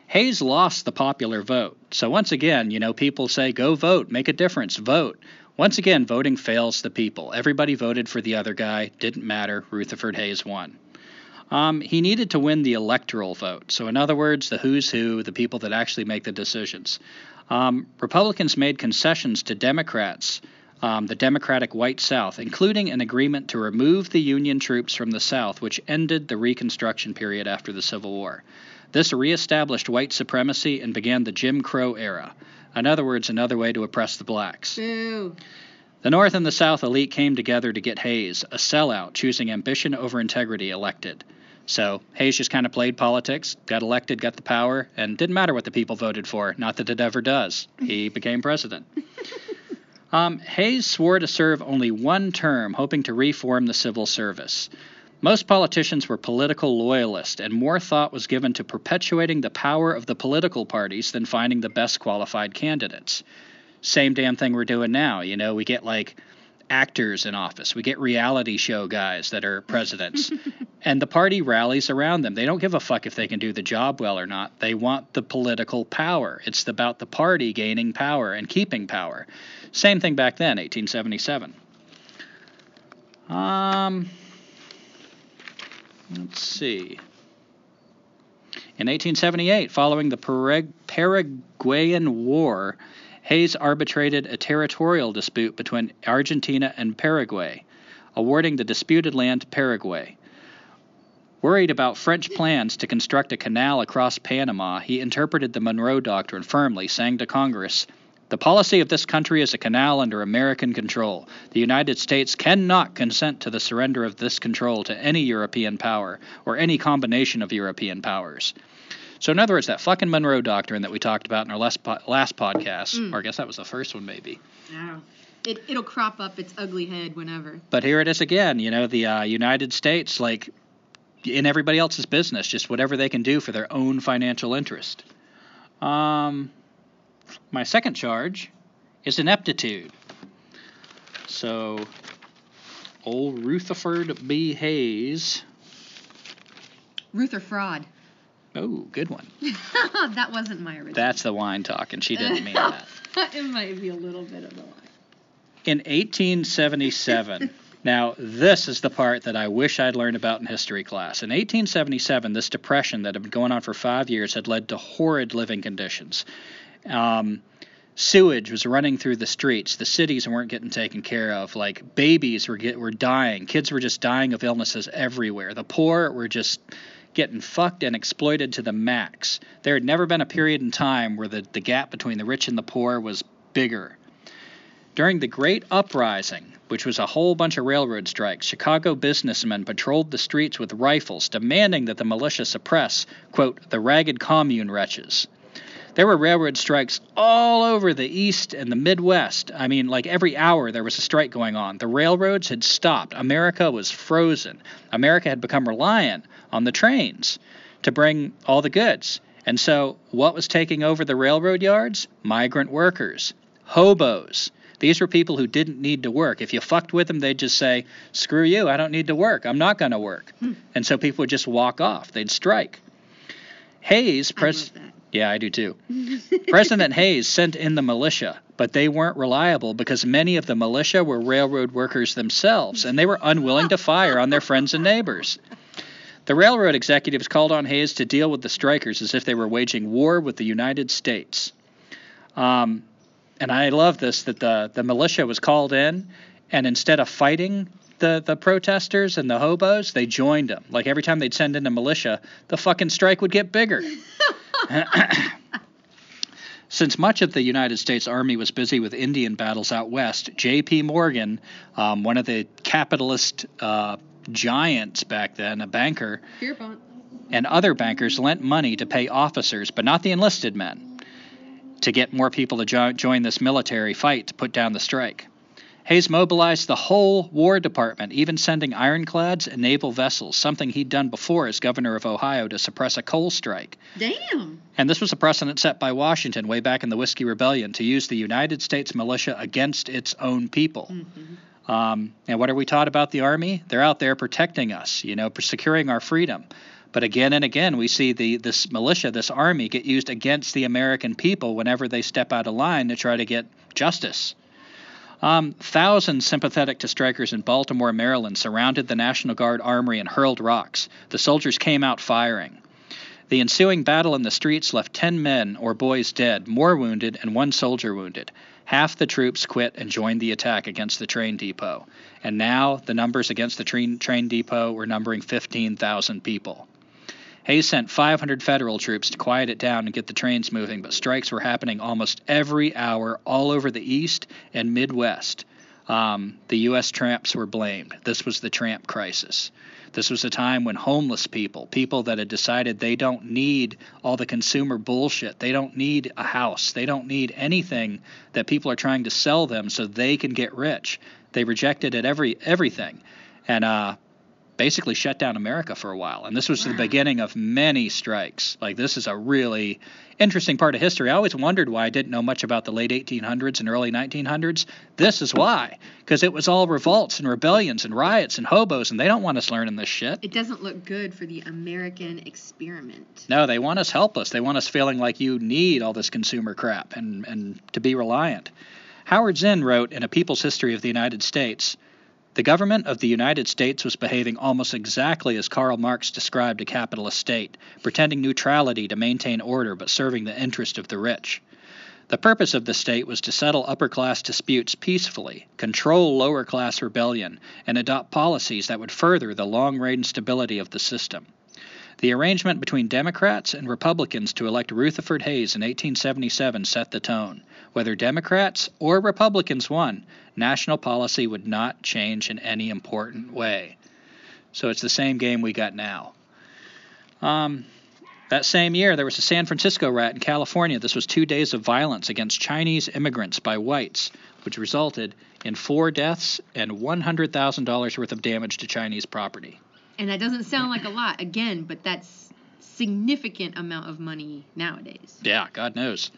A: Hayes lost the popular vote. So once again, you know, people say, go vote, make a difference, vote. Once again, voting fails the people. Everybody voted for the other guy. Didn't matter. Rutherford Hayes won. Um, he needed to win the electoral vote. So, in other words, the who's who, the people that actually make the decisions. Um, Republicans made concessions to Democrats, um, the Democratic white South, including an agreement to remove the Union troops from the South, which ended the Reconstruction period after the Civil War. This reestablished white supremacy and began the Jim Crow era. In other words, another way to oppress the blacks. The North and the South elite came together to get Hayes, a sellout, choosing ambition over integrity, elected. So Hayes just kind of played politics, got elected, got the power, and didn't matter what the people voted for. Not that it ever does. He became president. Um, Hayes swore to serve only one term, hoping to reform the civil service. Most politicians were political loyalists, and more thought was given to perpetuating the power of the political parties than finding the best qualified candidates. Same damn thing we're doing now. You know, we get like actors in office, we get reality show guys that are presidents, and the party rallies around them. They don't give a fuck if they can do the job well or not. They want the political power. It's about the party gaining power and keeping power. Same thing back then, 1877. Um, let's see. In 1878, following the Paraguayan War, Hayes arbitrated a territorial dispute between Argentina and Paraguay, awarding the disputed land to Paraguay. Worried about French plans to construct a canal across Panama, he interpreted the Monroe Doctrine firmly, saying to Congress, The policy of this country is a canal under American control. The United States cannot consent to the surrender of this control to any European power or any combination of European powers. So, in other words, that fucking Monroe Doctrine that we talked about in our last, po- last podcast,
B: Mm.
A: or I guess that was the first one, maybe.
B: Wow. It, it'll crop up its ugly head whenever.
A: But here it is again. You know, the uh, United States, like in everybody else's business, just whatever they can do for their own financial interest. Um, my second charge is ineptitude. So, old Rutherford B. Hayes.
B: Ruther fraud.
A: Oh, good one.
B: that wasn't my original.
A: That's the wine talk, and She didn't mean that.
B: it might be a little bit of the wine.
A: In 1877, now this is the part that I wish I'd learned about in history class. In 1877, this depression that had been going on for five years had led to horrid living conditions. Um, sewage was running through the streets. The cities weren't getting taken care of. Like babies were get, were dying. Kids were just dying of illnesses everywhere. The poor were just getting fucked and exploited to the max. There had never been a period in time where the, the gap between the rich and the poor was bigger. During the Great Uprising, which was a whole bunch of railroad strikes, Chicago businessmen patrolled the streets with rifles, demanding that the militia suppress, quote, the ragged commune wretches. There were railroad strikes all over the East and the Midwest. I mean, like every hour there was a strike going on. The railroads had stopped. America was frozen. America had become reliant on the trains to bring all the goods. And so, what was taking over the railroad yards? Migrant workers, hobos. These were people who didn't need to work. If you fucked with them, they'd just say, screw you, I don't need to work. I'm not going to work. And so people would just walk off. They'd strike. Hayes, pres-. Yeah, I do too. President Hayes sent in the militia, but they weren't reliable because many of the militia were railroad workers themselves, and they were unwilling to fire on their friends and neighbors. The railroad executives called on Hayes to deal with the strikers as if they were waging war with the United States. Um, and I love this that the, the militia was called in, and instead of fighting the, the protesters and the hobos, they joined them. Like every time they'd send in a militia, the fucking strike would get bigger. Since much of the United States Army was busy with Indian battles out west, J.P. Morgan, um, one of the capitalist uh, giants back then, a banker,
B: Pierpont.
A: and other bankers lent money to pay officers, but not the enlisted men, to get more people to jo- join this military fight to put down the strike. Hayes mobilized the whole War Department, even sending ironclads and naval vessels, something he'd done before as governor of Ohio to suppress a coal strike.
B: Damn.
A: And this was a precedent set by Washington way back in the Whiskey Rebellion to use the United States militia against its own people.
B: Mhm.
A: Um, and what are we taught about the Army? They're out there protecting us, you know, securing our freedom. But again and again, we see the this militia, this army, get used against the American people whenever they step out of line to try to get justice. Um, thousands sympathetic to strikers in Baltimore, Maryland, surrounded the National Guard armory and hurled rocks. The soldiers came out firing. The ensuing battle in the streets left 10 men or boys dead, more wounded, and one soldier wounded. Half the troops quit and joined the attack against the train depot. And now the numbers against the train, train depot were numbering 15,000 people. Hayes sent 500 federal troops to quiet it down and get the trains moving, but strikes were happening almost every hour all over the East and Midwest. Um, the U.S. tramps were blamed. This was the tramp crisis. This was a time when homeless people, people that had decided they don't need all the consumer bullshit, they don't need a house, they don't need anything that people are trying to sell them so they can get rich. They rejected it every everything, and uh, basically shut down America for a while. And this was wow. the beginning of many strikes. Like this is a really interesting part of history. I always wondered why I didn't know much about the late 1800s and early 1900s. This is why, because it was all revolts and rebellions and riots and hobos, and they don't want us learning this shit.
B: It doesn't look good for the American experiment.
A: No, they want us helpless. They want us feeling like you need all this consumer crap and and to be reliant. Howard Zinn wrote in A People's History of the United States. The government of the United States was behaving almost exactly as Karl Marx described a capitalist state, pretending neutrality to maintain order but serving the interest of the rich. The purpose of the state was to settle upper class disputes peacefully, control lower class rebellion, and adopt policies that would further the long range stability of the system. The arrangement between Democrats and Republicans to elect Rutherford Hayes in 1877 set the tone. Whether Democrats or Republicans won, national policy would not change in any important way. So it's the same game we got now. Um, that same year, there was a San Francisco riot in California. This was two days of violence against Chinese immigrants by whites, which resulted in four deaths and $100,000 worth of damage to Chinese property.
B: And that doesn't sound like a lot, again, but that's significant amount of money nowadays.
A: Yeah, God knows.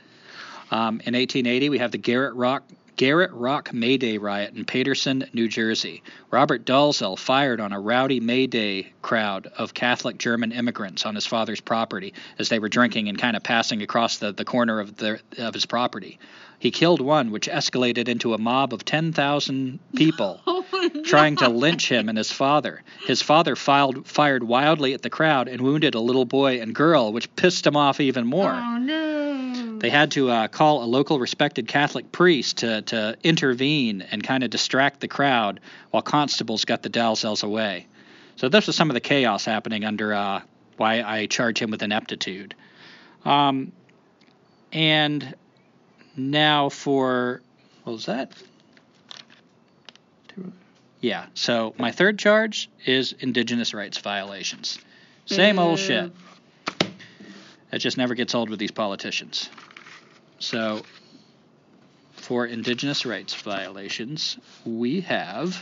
A: Um, in 1880, we have the Garrett Rock Garrett Rock May Day riot in Paterson, New Jersey. Robert Dalzell fired on a rowdy May Day crowd of Catholic German immigrants on his father's property as they were drinking and kind of passing across the, the corner of, the, of his property. He killed one, which escalated into a mob of 10,000 people oh trying to lynch him and his father. His father filed, fired wildly at the crowd and wounded a little boy and girl, which pissed him off even more.
B: Oh, no.
A: They had to uh, call a local respected Catholic priest to, to intervene and kind of distract the crowd while constables got the Dalzells away. So this was some of the chaos happening under uh, why I charge him with ineptitude. Um, and now for what was that? Yeah. So my third charge is indigenous rights violations. Same old shit. It just never gets old with these politicians. So, for indigenous rights violations, we have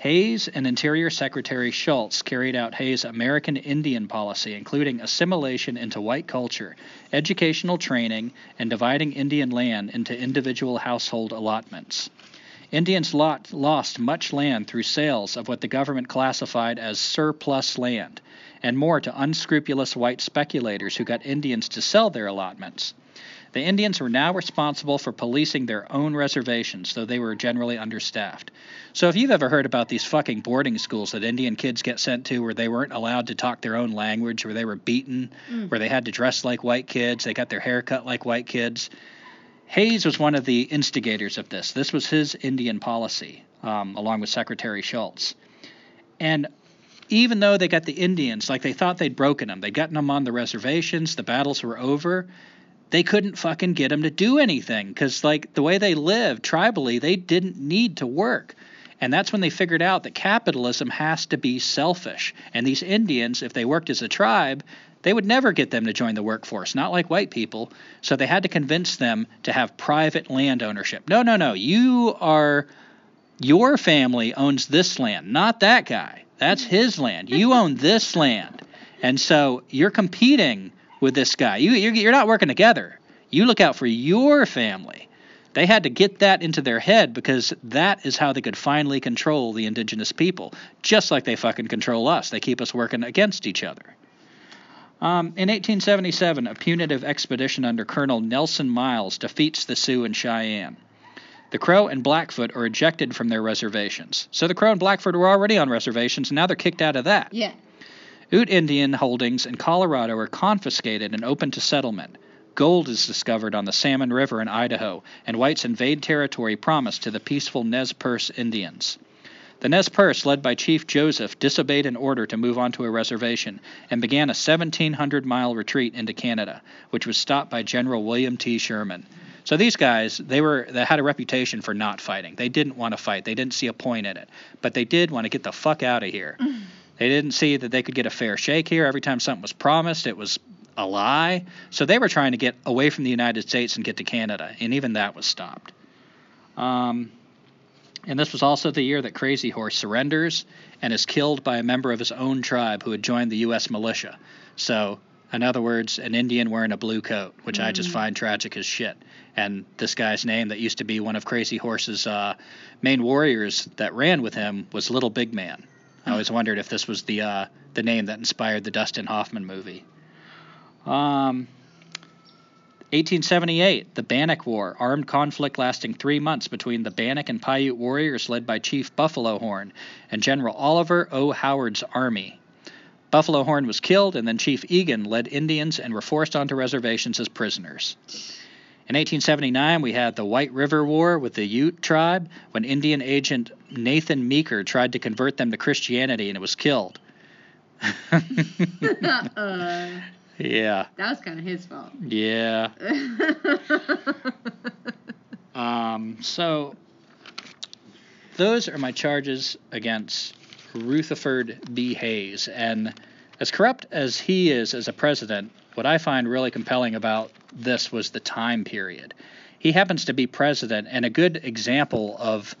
A: Hayes and Interior Secretary Schurz carried out Hayes' American Indian policy, including assimilation into white culture, educational training, and dividing Indian land into individual household allotments. Indians lot, lost much land through sales of what the government classified as surplus land, and more to unscrupulous white speculators who got Indians to sell their allotments. The Indians were now responsible for policing their own reservations, though they were generally understaffed. So, if you've ever heard about these fucking boarding schools that Indian kids get sent to where they weren't allowed to talk their own language, where they were beaten, mm. where they had to dress like white kids, they got their hair cut like white kids, Hayes was one of the instigators of this. This was his Indian policy, um, along with Secretary Schurz. And even though they got the Indians, like they thought they'd broken them, they'd gotten them on the reservations, the battles were over, they couldn't fucking get them to do anything because, like, the way they lived tribally, they didn't need to work. And that's when they figured out that capitalism has to be selfish. And these Indians, if they worked as a tribe, they would never get them to join the workforce, not like white people. So they had to convince them to have private land ownership. No, no, no. You are, your family owns this land, not that guy. That's his land. You own this land. And so you're competing with this guy. You, you're, you're not working together. You look out for your family. They had to get that into their head because that is how they could finally control the indigenous people, just like they fucking control us. They keep us working against each other. Um, in 1877, a punitive expedition under Colonel Nelson Miles defeats the Sioux and Cheyenne. The Crow and Blackfoot are ejected from their reservations. So the Crow and Blackfoot were already on reservations, and now they're kicked out of that.
B: Yeah.
A: Ute Indian holdings in Colorado are confiscated and open to settlement. Gold is discovered on the Salmon River in Idaho, and whites invade territory promised to the peaceful Nez Perce Indians. The Nez Perce, led by Chief Joseph, disobeyed an order to move onto a reservation and began a 1,700 mile retreat into Canada, which was stopped by General William T. Sherman. So these guys, they were they had a reputation for not fighting. They didn't want to fight. They didn't see a point in it. But they did want to get the fuck out of here. They didn't see that they could get a fair shake here. Every time something was promised, it was a lie. So they were trying to get away from the United States and get to Canada, and even that was stopped. Um, and this was also the year that Crazy Horse surrenders and is killed by a member of his own tribe who had joined the U.S. militia. So, in other words, an Indian wearing a blue coat, which mm. I just find tragic as shit. And this guy's name, that used to be one of Crazy Horse's uh, main warriors that ran with him, was Little Big Man. I always wondered if this was the uh, the name that inspired the Dustin Hoffman movie. Um, 1878, the Bannock War, armed conflict lasting three months between the Bannock and Paiute warriors led by Chief Buffalo Horn and General Oliver O. Howard's army. Buffalo Horn was killed, and then Chief Egan led Indians and were forced onto reservations as prisoners. In 1879, we had the White River War with the Ute tribe when Indian agent Nathan Meeker tried to convert them to Christianity and it was killed. uh. Yeah.
B: That was kind of his fault.
A: Yeah. um, so those are my charges against Rutherford B. Hayes. And as corrupt as he is as a president, what I find really compelling about this was the time period. He happens to be president and a good example of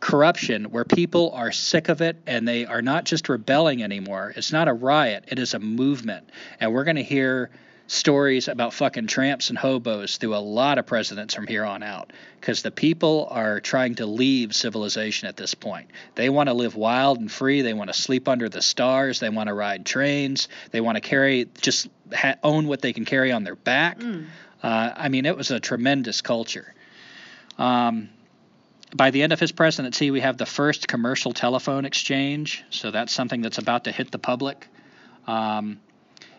A: corruption where people are sick of it and they are not just rebelling anymore. It's not a riot, it is a movement. And we're going to hear stories about fucking tramps and hobos through a lot of presidents from here on out because the people are trying to leave civilization at this point. They want to live wild and free. They want to sleep under the stars. They want to ride trains. They want to carry, just ha- own what they can carry on their back. Mm. Uh, I mean, it was a tremendous culture. Um, by the end of his presidency, we have the first commercial telephone exchange. So that's something that's about to hit the public. Um,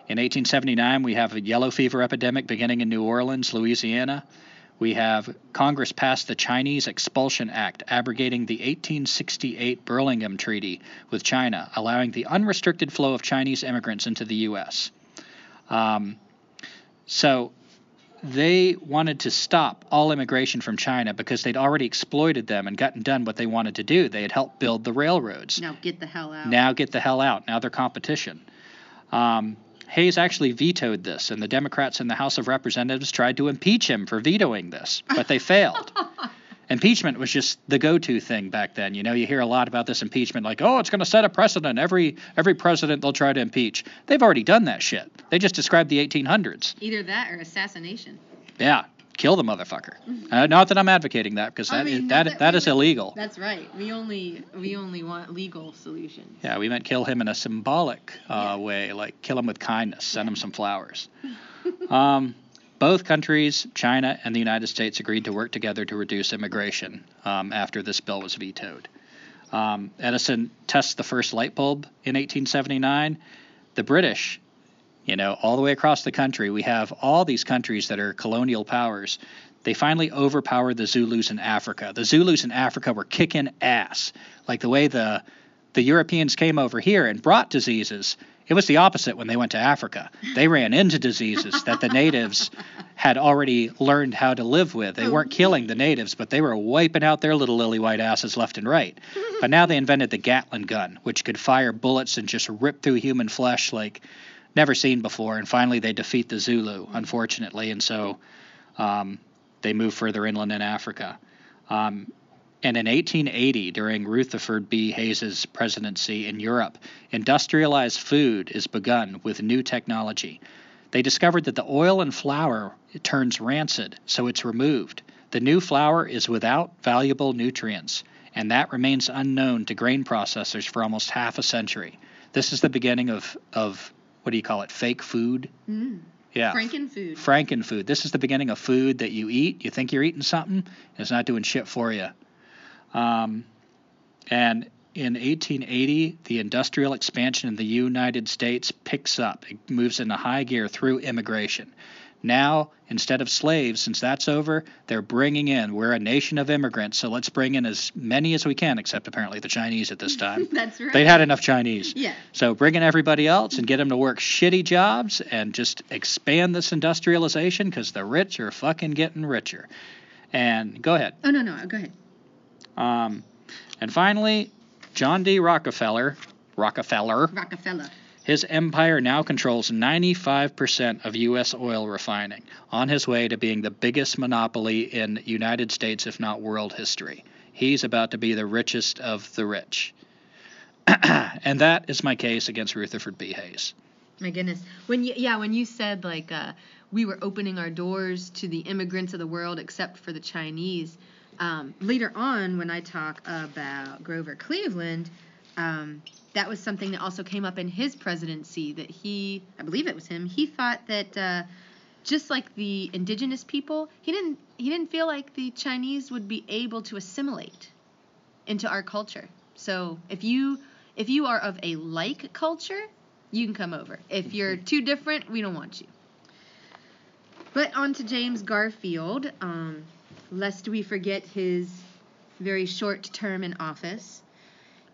A: in 1879, we have a yellow fever epidemic beginning in New Orleans, Louisiana. We have Congress passed the Chinese Expulsion Act, abrogating the 1868 Burlingame Treaty with China, allowing the unrestricted flow of Chinese immigrants into the U.S. Um, so they wanted to stop all immigration from China because they'd already exploited them and gotten done what they wanted to do. They had helped build the railroads.
B: Now get the hell out.
A: Now get the hell out. Now they're competition. Um, Hayes actually vetoed this, and the Democrats in the House of Representatives tried to impeach him for vetoing this, but they failed. impeachment was just the go-to thing back then. You know, you hear a lot about this impeachment, like, oh, it's going to set a precedent. Every every president they'll try to impeach. They've already done that shit. They just described the 1800s.
B: Either that or assassination.
A: Yeah, kill the motherfucker. Uh, not that I'm advocating that because that, mean, that, that, that is illegal.
B: That's right. We only we only want legal solutions.
A: Yeah, we meant kill him in a symbolic uh, yeah. way, like kill him with kindness, send yeah. him some flowers. um, both countries, China and the United States, agreed to work together to reduce immigration um, after this bill was vetoed. Um, Edison tests the first light bulb in 1879. The British, you know, all the way across the country, we have all these countries that are colonial powers. They finally overpowered the Zulus in Africa. The Zulus in Africa were kicking ass, like the way the the Europeans came over here and brought diseases it was the opposite when they went to Africa. They ran into diseases that the natives had already learned how to live with. They weren't oh. killing the natives, but they were wiping out their little lily white asses left and right. But now they invented the Gatling gun, which could fire bullets and just rip through human flesh like never seen before. And finally, they defeat the Zulu, unfortunately, and so um, they move further inland in Africa. Um, and in 1880, during Rutherford B. Hayes's presidency in Europe, industrialized food is begun with new technology. They discovered that the oil in flour turns rancid, so it's removed. The new flour is without valuable nutrients, and that remains unknown to grain processors for almost half a century. This is the beginning of, of what do you call it, fake food?
B: Mm. Yeah. Frankenfood.
A: Frankenfood. This is the beginning of food that you eat. You think you're eating something, and it's not doing shit for you. Um, and in 1880, the industrial expansion in the United States picks up. It moves into high gear through immigration. Now, instead of slaves, since that's over, they're bringing in. We're a nation of immigrants, so let's bring in as many as we can, except apparently the Chinese at this time.
B: That's right.
A: They'd had enough Chinese.
B: Yeah.
A: So bring in everybody else and get them to work shitty jobs and just expand this industrialization because the rich are fucking getting richer. And go ahead.
B: Oh no no go ahead.
A: Um, and finally, John D. Rockefeller, Rockefeller,
B: Rockefeller.
A: His empire now controls 95% of U.S. oil refining, on his way to being the biggest monopoly in United States, if not world history. He's about to be the richest of the rich. and that is my case against Rutherford B. Hayes.
B: My goodness. When you yeah, when you said like uh, we were opening our doors to the immigrants of the world except for the Chinese, um, later on when I talk about Grover Cleveland, um, that was something that also came up in his presidency that he I believe it was him, he thought that uh, just like the indigenous people, he didn't he didn't feel like the Chinese would be able to assimilate into our culture. So if you if you are of a like culture, you can come over. If you're too different, we don't want you. But on to James Garfield, um, lest we forget his very short term in office.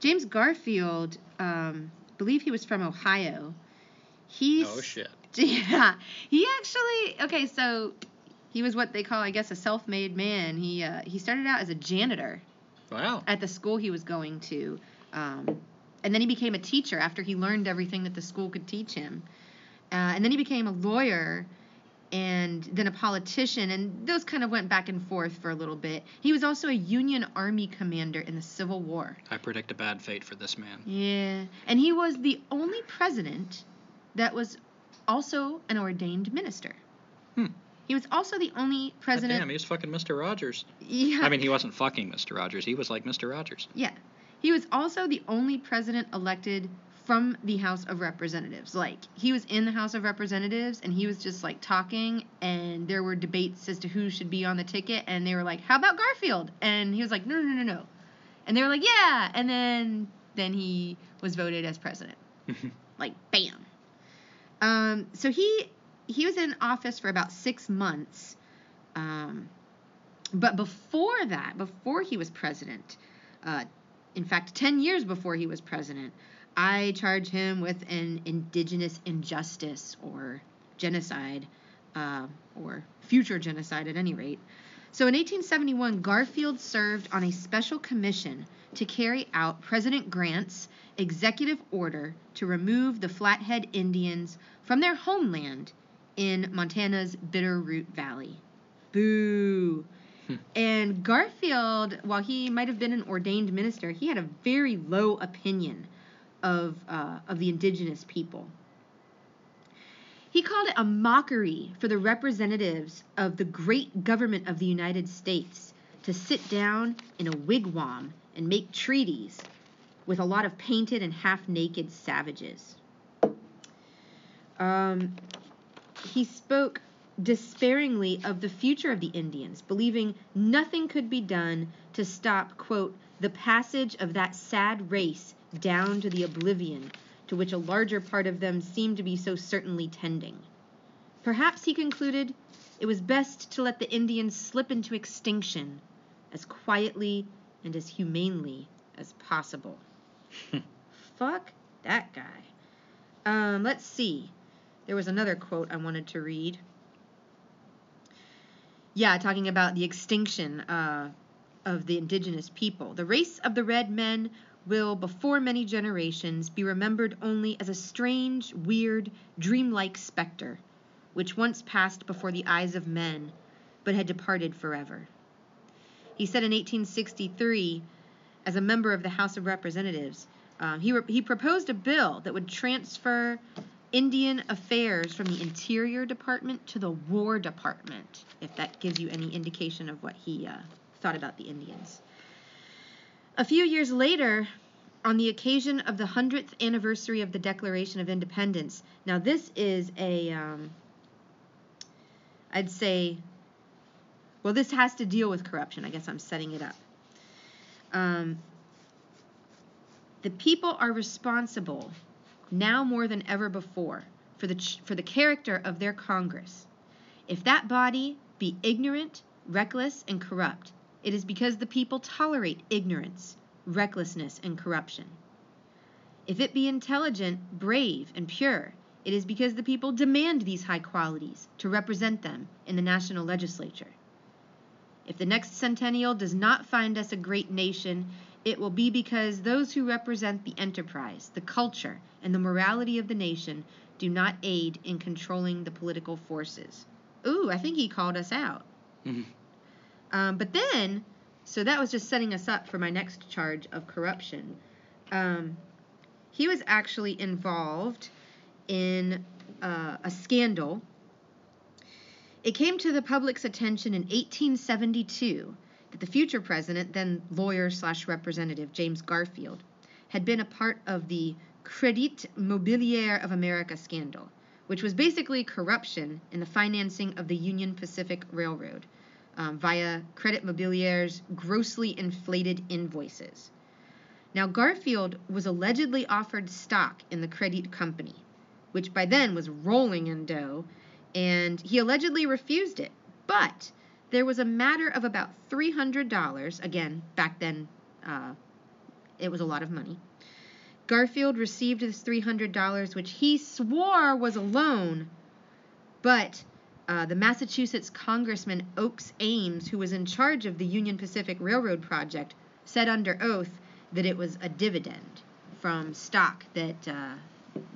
B: James Garfield, um, believe he was from Ohio. He's
A: Oh, shit.
B: yeah, he actually okay. So he was what they call, I guess, a self-made man. He uh, he started out as a janitor
A: Wow.
B: at the school he was going to, um, and then he became a teacher after he learned everything that the school could teach him. Uh, and then he became a lawyer, and then a politician, and those kind of went back and forth for a little bit. He was also a Union Army commander in the Civil War.
A: I predict a bad fate for this man.
B: Yeah, and he was the only president that was also an ordained minister.
A: Hmm.
B: He was also the only
A: God
B: president.
A: damn, was fucking Mr. Rogers.
B: yeah.
A: I mean, he wasn't fucking Mr. Rogers. He was like Mr. Rogers.
B: Yeah. He was also the only president elected from the House of Representatives. Like, he was in the House of Representatives and he was just like talking, and there were debates as to who should be on the ticket, and they were like, How about Garfield? And he was like, No, no, no, no. And they were like, Yeah. And then then he was voted as president. like, bam. Um, so he he was in office for about six months. Um, but before that, before he was president, uh, in fact, 10 years before he was president, I charge him with an indigenous injustice or genocide, uh, or future genocide at any rate. So in 1871, Garfield served on a special commission to carry out President Grant's executive order to remove the Flathead Indians from their homeland in Montana's Bitterroot Valley. Boo. And Garfield, while he might have been an ordained minister, he had a very low opinion of uh, of the indigenous people. He called it a mockery for the representatives of the great government of the United States to sit down in a wigwam and make treaties with a lot of painted and half naked savages. Um, he spoke despairingly of the future of the Indians, believing nothing could be done to stop, quote, the passage of that sad race down to the oblivion to which a larger part of them seemed to be so certainly tending. Perhaps, he concluded, it was best to let the Indians slip into extinction as quietly and as humanely as possible. Fuck that guy. Um, let's see. There was another quote I wanted to read. Yeah, talking about the extinction uh, of the indigenous people. The race of the red men will, before many generations, be remembered only as a strange, weird, dreamlike specter, which once passed before the eyes of men, but had departed forever. He said in 1863, as a member of the House of Representatives, um, he, re- he proposed a bill that would transfer Indian affairs from the Interior Department to the War Department, if that gives you any indication of what he uh, thought about the Indians. A few years later, on the occasion of the 100th anniversary of the Declaration of Independence, now this is a, um, I'd say, well, this has to deal with corruption. I guess I'm setting it up. Um, The people are responsible, now more than ever before, for the, ch- for the character of their Congress. If that body be ignorant, reckless, and corrupt, it is because the people tolerate ignorance, recklessness, and corruption. If it be intelligent, brave, and pure, it is because the people demand these high qualities to represent them in the national legislature. If the next centennial does not find us a great nation, it will be because those who represent the enterprise, the culture, and the morality of the nation do not aid in controlling the political forces. Ooh, I think he called us out.
A: Mm-hmm.
B: Um, but then, so that was just setting us up for my next charge of corruption. Um, he was actually involved in uh, a scandal. It came to the public's attention in 1872 that the future president, then lawyer slash representative James Garfield, had been a part of the Credit Mobilier of America scandal, which was basically corruption in the financing of the Union Pacific Railroad um, via Credit Mobilier's grossly inflated invoices. Now, Garfield was allegedly offered stock in the Credit Company, which by then was rolling in dough, and he allegedly refused it. But there was a matter of about $300. Again, back then, uh, it was a lot of money. Garfield received this $300, which he swore was a loan, but uh, the Massachusetts Congressman Oakes Ames, who was in charge of the Union Pacific Railroad project, said under oath that it was a dividend from stock that uh,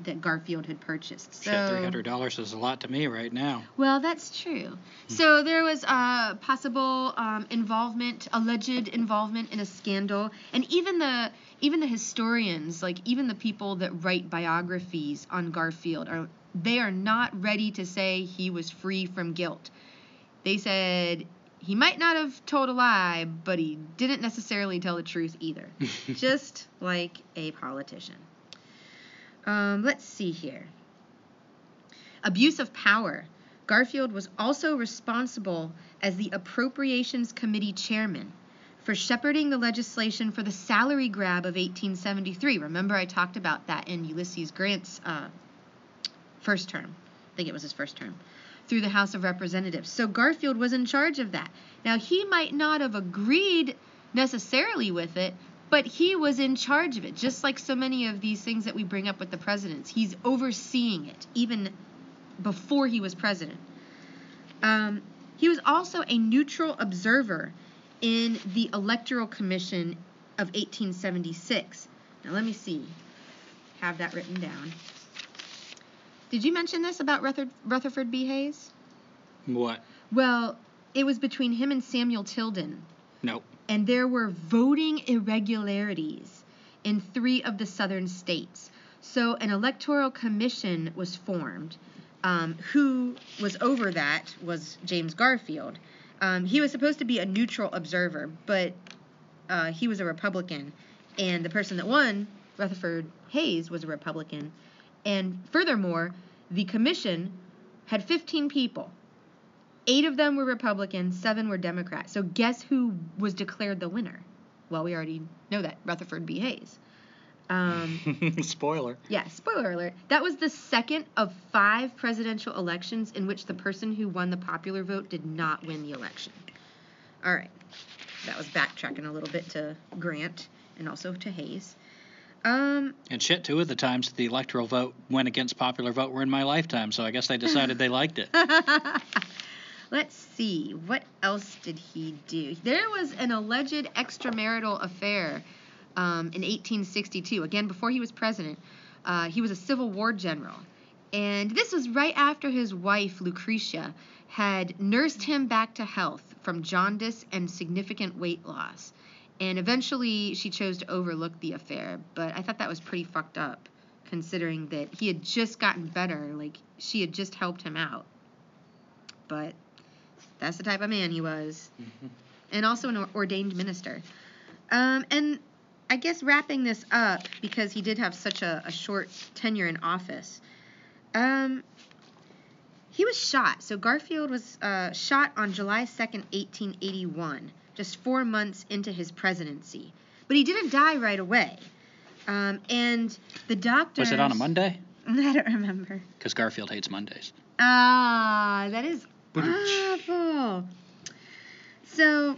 B: that Garfield had purchased. So,
A: three hundred dollars is a lot to me right now.
B: well, that's true. So there was uh, possible um, involvement, alleged involvement in a scandal, and even the even the historians, like even the people that write biographies on Garfield, are they are not ready to say he was free from guilt. They said he might not have told a lie, but he didn't necessarily tell the truth either. Just like a politician. Um, let's see here. Abuse of power. Garfield was also responsible as the Appropriations Committee chairman for shepherding the legislation for the salary grab of 1873. Remember, I talked about that in Ulysses Grant's uh, first term. I think it was his first term. Through the House of Representatives. So Garfield was in charge of that. Now, he might not have agreed necessarily with it, but he was in charge of it, just like so many of these things that we bring up with the presidents. He's overseeing it, even before he was president. Um, he was also a neutral observer in the Electoral Commission of 1876. Now, let me see. Have that written down. Did you mention this about Ruther- Rutherford B. Hayes?
A: What?
B: Well, it was between him and Samuel Tilden
A: Nope.
B: and there were voting irregularities in three of the southern states. So an electoral commission was formed. Um, who was over that was James Garfield. Um, he was supposed to be a neutral observer, but uh, he was a Republican, and the person that won, Rutherford Hayes, was a Republican. And furthermore, the commission had 15 people. Eight of them were Republicans, seven were Democrats. So guess who was declared the winner? Well, we already know that Rutherford B. Hayes. Um,
A: Spoiler.
B: yeah, spoiler alert. That was the second of five presidential elections in which the person who won the popular vote did not win the election. All right. That was backtracking a little bit to Grant and also to Hayes. Um,
A: And shit, two of the times the electoral vote went against popular vote were in my lifetime, so I guess they decided they liked it.
B: Let's see. What else did he do? There was an alleged extramarital affair um, in 1862. Again, before he was president, uh, he was a Civil War general. And this was right after his wife, Lucretia, had nursed him back to health from jaundice and significant weight loss. And eventually she chose to overlook the affair. But I thought that was pretty fucked up, considering that he had just gotten better. Like, she had just helped him out. But that's the type of man he was. And also an ordained minister. Um, and I guess wrapping this up, because he did have such a, a short tenure in office, um, he was shot. So Garfield was uh, shot on July 2nd, 1881, just four months into his presidency. But he didn't die right away. Um, and the doctor.
A: Was it on a Monday?
B: I don't remember.
A: Because Garfield hates Mondays.
B: Ah, that is awful. So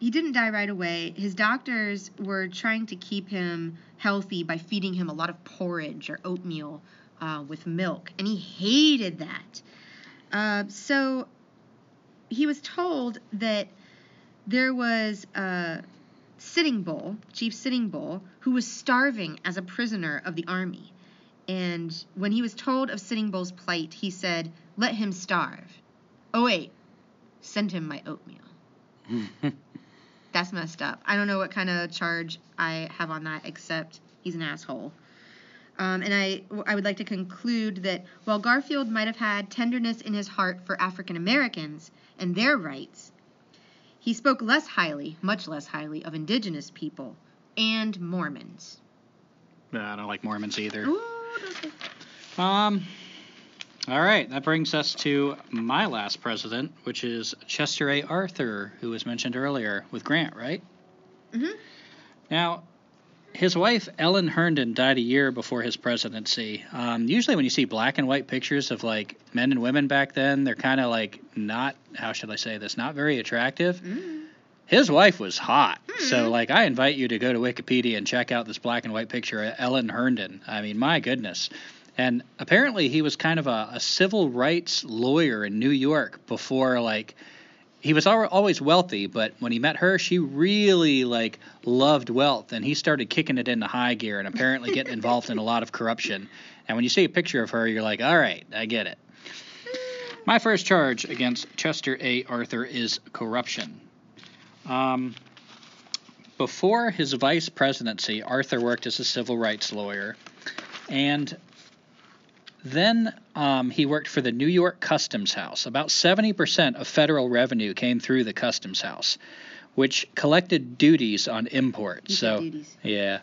B: he didn't die right away. His doctors were trying to keep him healthy by feeding him a lot of porridge or oatmeal uh, with milk, and he hated that. Uh, so he was told that there was a Sitting Bull, Chief Sitting Bull, who was starving as a prisoner of the army. And when he was told of Sitting Bull's plight, he said, Let him starve. Oh, wait, send him my oatmeal. That's messed up. I don't know what kind of charge I have on that, except he's an asshole. Um, and I, I would like to conclude that while Garfield might have had tenderness in his heart for African Americans and their rights, he spoke less highly, much less highly, of indigenous people and Mormons.
A: I don't like Mormons either.
B: Ooh.
A: Um. All right, that brings us to my last president, which is Chester A. Arthur, who was mentioned earlier with Grant, right?
B: Mhm.
A: Now, his wife Ellen Herndon died a year before his presidency. Um, usually, when you see black and white pictures of like men and women back then, they're kind of like not how should I say this? Not very attractive.
B: Mm.
A: His wife was hot. So,
B: Hmm.
A: like, I invite you to go to Wikipedia and check out this black and white picture of Ellen Herndon. I mean, my goodness. And apparently, he was kind of a, a civil rights lawyer in New York before, like, he was always wealthy, but when he met her, she really, like, loved wealth. And he started kicking it into high gear and apparently getting involved in a lot of corruption. And when you see a picture of her, you're like, all right, I get it. My first charge against Chester A. Arthur is corruption. Um, before his vice presidency, Arthur worked as a civil rights lawyer, and then um, he worked for the New York Customs House. About 70% of federal revenue came through the Customs House, which collected duties on imports. So,
B: duties.
A: yeah.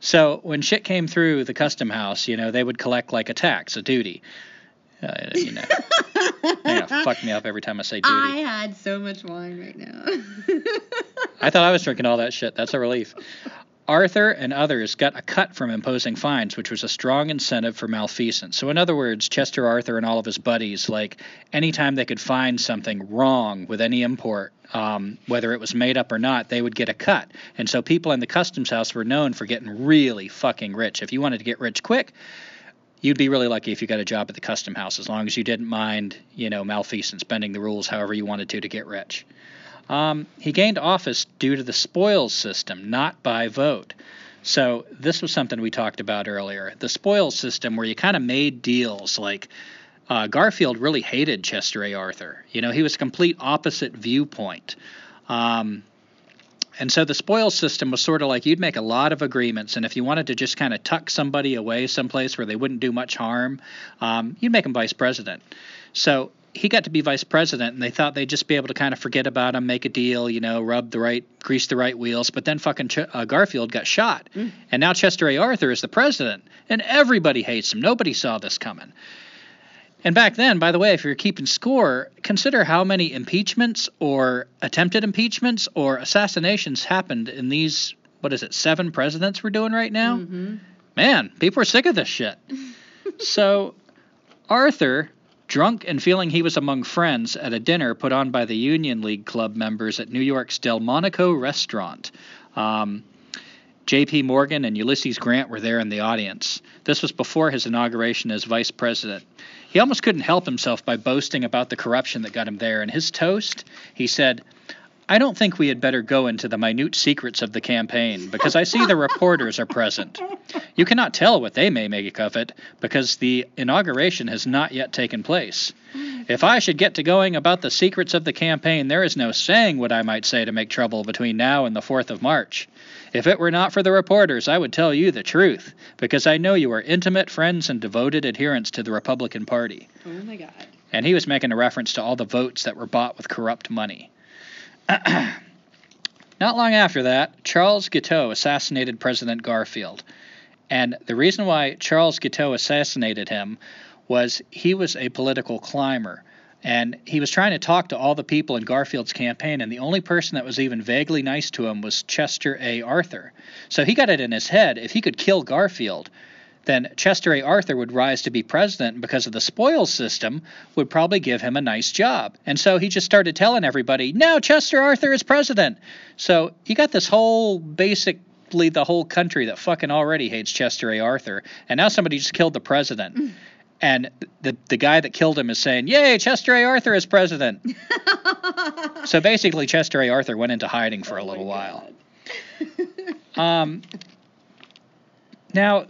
A: So when shit came through the Custom House, you know, they would collect like a tax, a duty. Uh, you know, yeah, fuck me up every time I say duty.
B: I had so much wine right now.
A: I thought I was drinking all that shit. That's a relief. Arthur and others got a cut from imposing fines, which was a strong incentive for malfeasance. So, in other words, Chester Arthur and all of his buddies, like anytime they could find something wrong with any import, um, whether it was made up or not, they would get a cut. And so, people in the customs house were known for getting really fucking rich. If you wanted to get rich quick, you'd be really lucky if you got a job at the custom house, as long as you didn't mind, you know, malfeasance, bending the rules however you wanted to to get rich. Um, he gained office due to the spoils system, not by vote. So this was something we talked about earlier. The spoils system, where you kind of made deals. Like uh, Garfield really hated Chester A. Arthur. You know, he was a complete opposite viewpoint. Um, and so the spoils system was sort of like you'd make a lot of agreements, and if you wanted to just kind of tuck somebody away someplace where they wouldn't do much harm, um, you'd make them vice president. So he got to be vice president, and they thought they'd just be able to kind of forget about him, make a deal, you know, rub the right, grease the right wheels. But then fucking Ch- uh, Garfield got shot, and now Chester A. Arthur is the president, and everybody hates him. Nobody saw this coming. And back then, by the way, if you're keeping score, consider how many impeachments or attempted impeachments or assassinations happened in these, what is it, seven presidents we're doing right now?
B: hmm
A: Man, people are sick of this shit. so, Arthur, drunk and feeling he was among friends at a dinner put on by the Union League Club members at New York's Delmonico restaurant. Um, J.P. Morgan and Ulysses Grant were there in the audience. This was before his inauguration as vice president. He almost couldn't help himself by boasting about the corruption that got him there. In his toast, he said, I don't think we had better go into the minute secrets of the campaign because I see the reporters are present. You cannot tell what they may make of it because the inauguration has not yet taken place. If I should get to going about the secrets of the campaign, there is no saying what I might say to make trouble between now and the 4th of March. If it were not for the reporters, I would tell you the truth, because I know you are intimate friends and devoted adherents to the Republican Party.
B: Oh my God.
A: And he was making a reference to all the votes that were bought with corrupt money. Not long after that, Charles Guiteau assassinated President Garfield. And the reason why Charles Guiteau assassinated him was he was a political climber. And he was trying to talk to all the people in Garfield's campaign, and the only person that was even vaguely nice to him was Chester A. Arthur. So he got it in his head if he could kill Garfield, then Chester A. Arthur would rise to be president and because of the spoils system would probably give him a nice job. And so he just started telling everybody, now Chester Arthur is president. So you got this whole basically the whole country that fucking already hates Chester A. Arthur. And now somebody just killed the president. Mm. And the the guy that killed him is saying, "Yay, Chester A. Arthur is president." so basically, Chester A. Arthur went into hiding for oh a little while. um, now,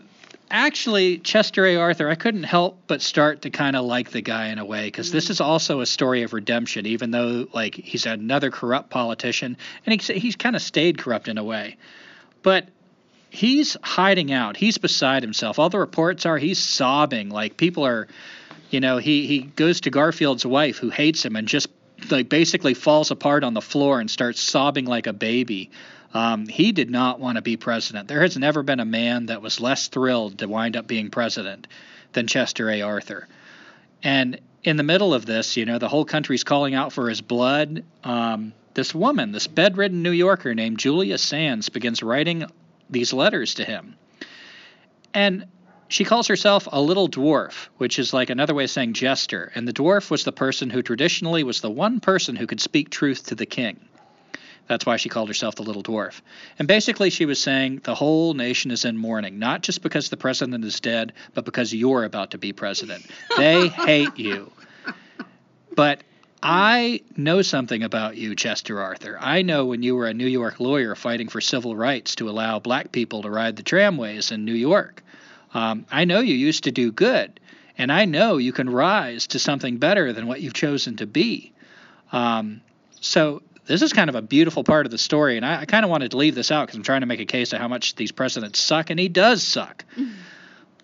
A: actually, Chester A. Arthur, I couldn't help but start to kind of like the guy in a way because mm this is also a story of redemption, even though like he's another corrupt politician, and he's he's kind of stayed corrupt in a way, but he's hiding out. He's beside himself. All the reports are he's sobbing. Like people are, you know, he he goes to Garfield's wife who hates him and just like basically falls apart on the floor and starts sobbing like a baby. Um, he did not want to be president. There has never been a man that was less thrilled to wind up being president than Chester A. Arthur. And in the middle of this, you know, the whole country's calling out for his blood. Um, this woman, this bedridden New Yorker named Julia Sands, begins writing these letters to him. And she calls herself a little dwarf, which is like another way of saying jester. And the dwarf was the person who traditionally was the one person who could speak truth to the king. That's why she called herself the little dwarf. And basically, she was saying the whole nation is in mourning, not just because the president is dead, but because you're about to be president. They hate you. But I know something about you, Chester Arthur. I know when you were a New York lawyer fighting for civil rights to allow black people to ride the tramways in New York. Um, I know you used to do good, and I know you can rise to something better than what you've chosen to be. Um, so this is kind of a beautiful part of the story, and I, I kind of wanted to leave this out because I'm trying to make a case of how much these presidents suck, and he does suck.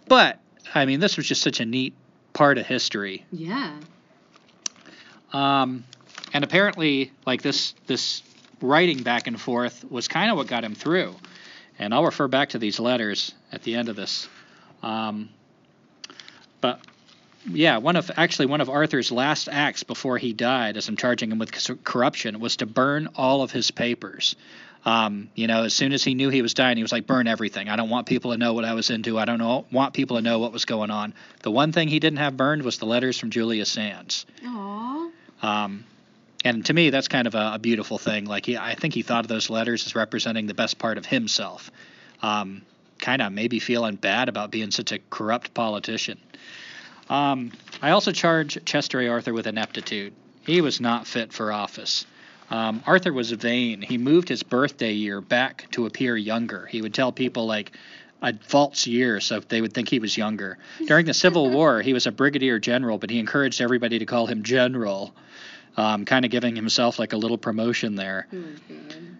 A: but I mean, this was just such a neat part of history.
B: Yeah.
A: Um, and apparently, like this this writing back and forth was kind of what got him through. And I'll refer back to these letters at the end of this. Um, but yeah, one of actually one of Arthur's last acts before he died, as I'm charging him with corruption, was to burn all of his papers. Um, you know, as soon as he knew he was dying, he was like, "Burn everything. I don't want people to know what I was into. I don't know, want people to know what was going on." The one thing he didn't have burned was the letters from Julia Sands.
B: Aww.
A: Um, and to me, that's kind of a, a beautiful thing. Like, he, I think he thought of those letters as representing the best part of himself. Um, kind of maybe feeling bad about being such a corrupt politician. Um, I also charge Chester A. Arthur with ineptitude. He was not fit for office. Um, Arthur was vain. He moved his birthday year back to appear younger. He would tell people, like, a false year so they would think he was younger. During the Civil War, he was a brigadier general, but he encouraged everybody to call him general, um, kind of giving himself like a little promotion there. Oh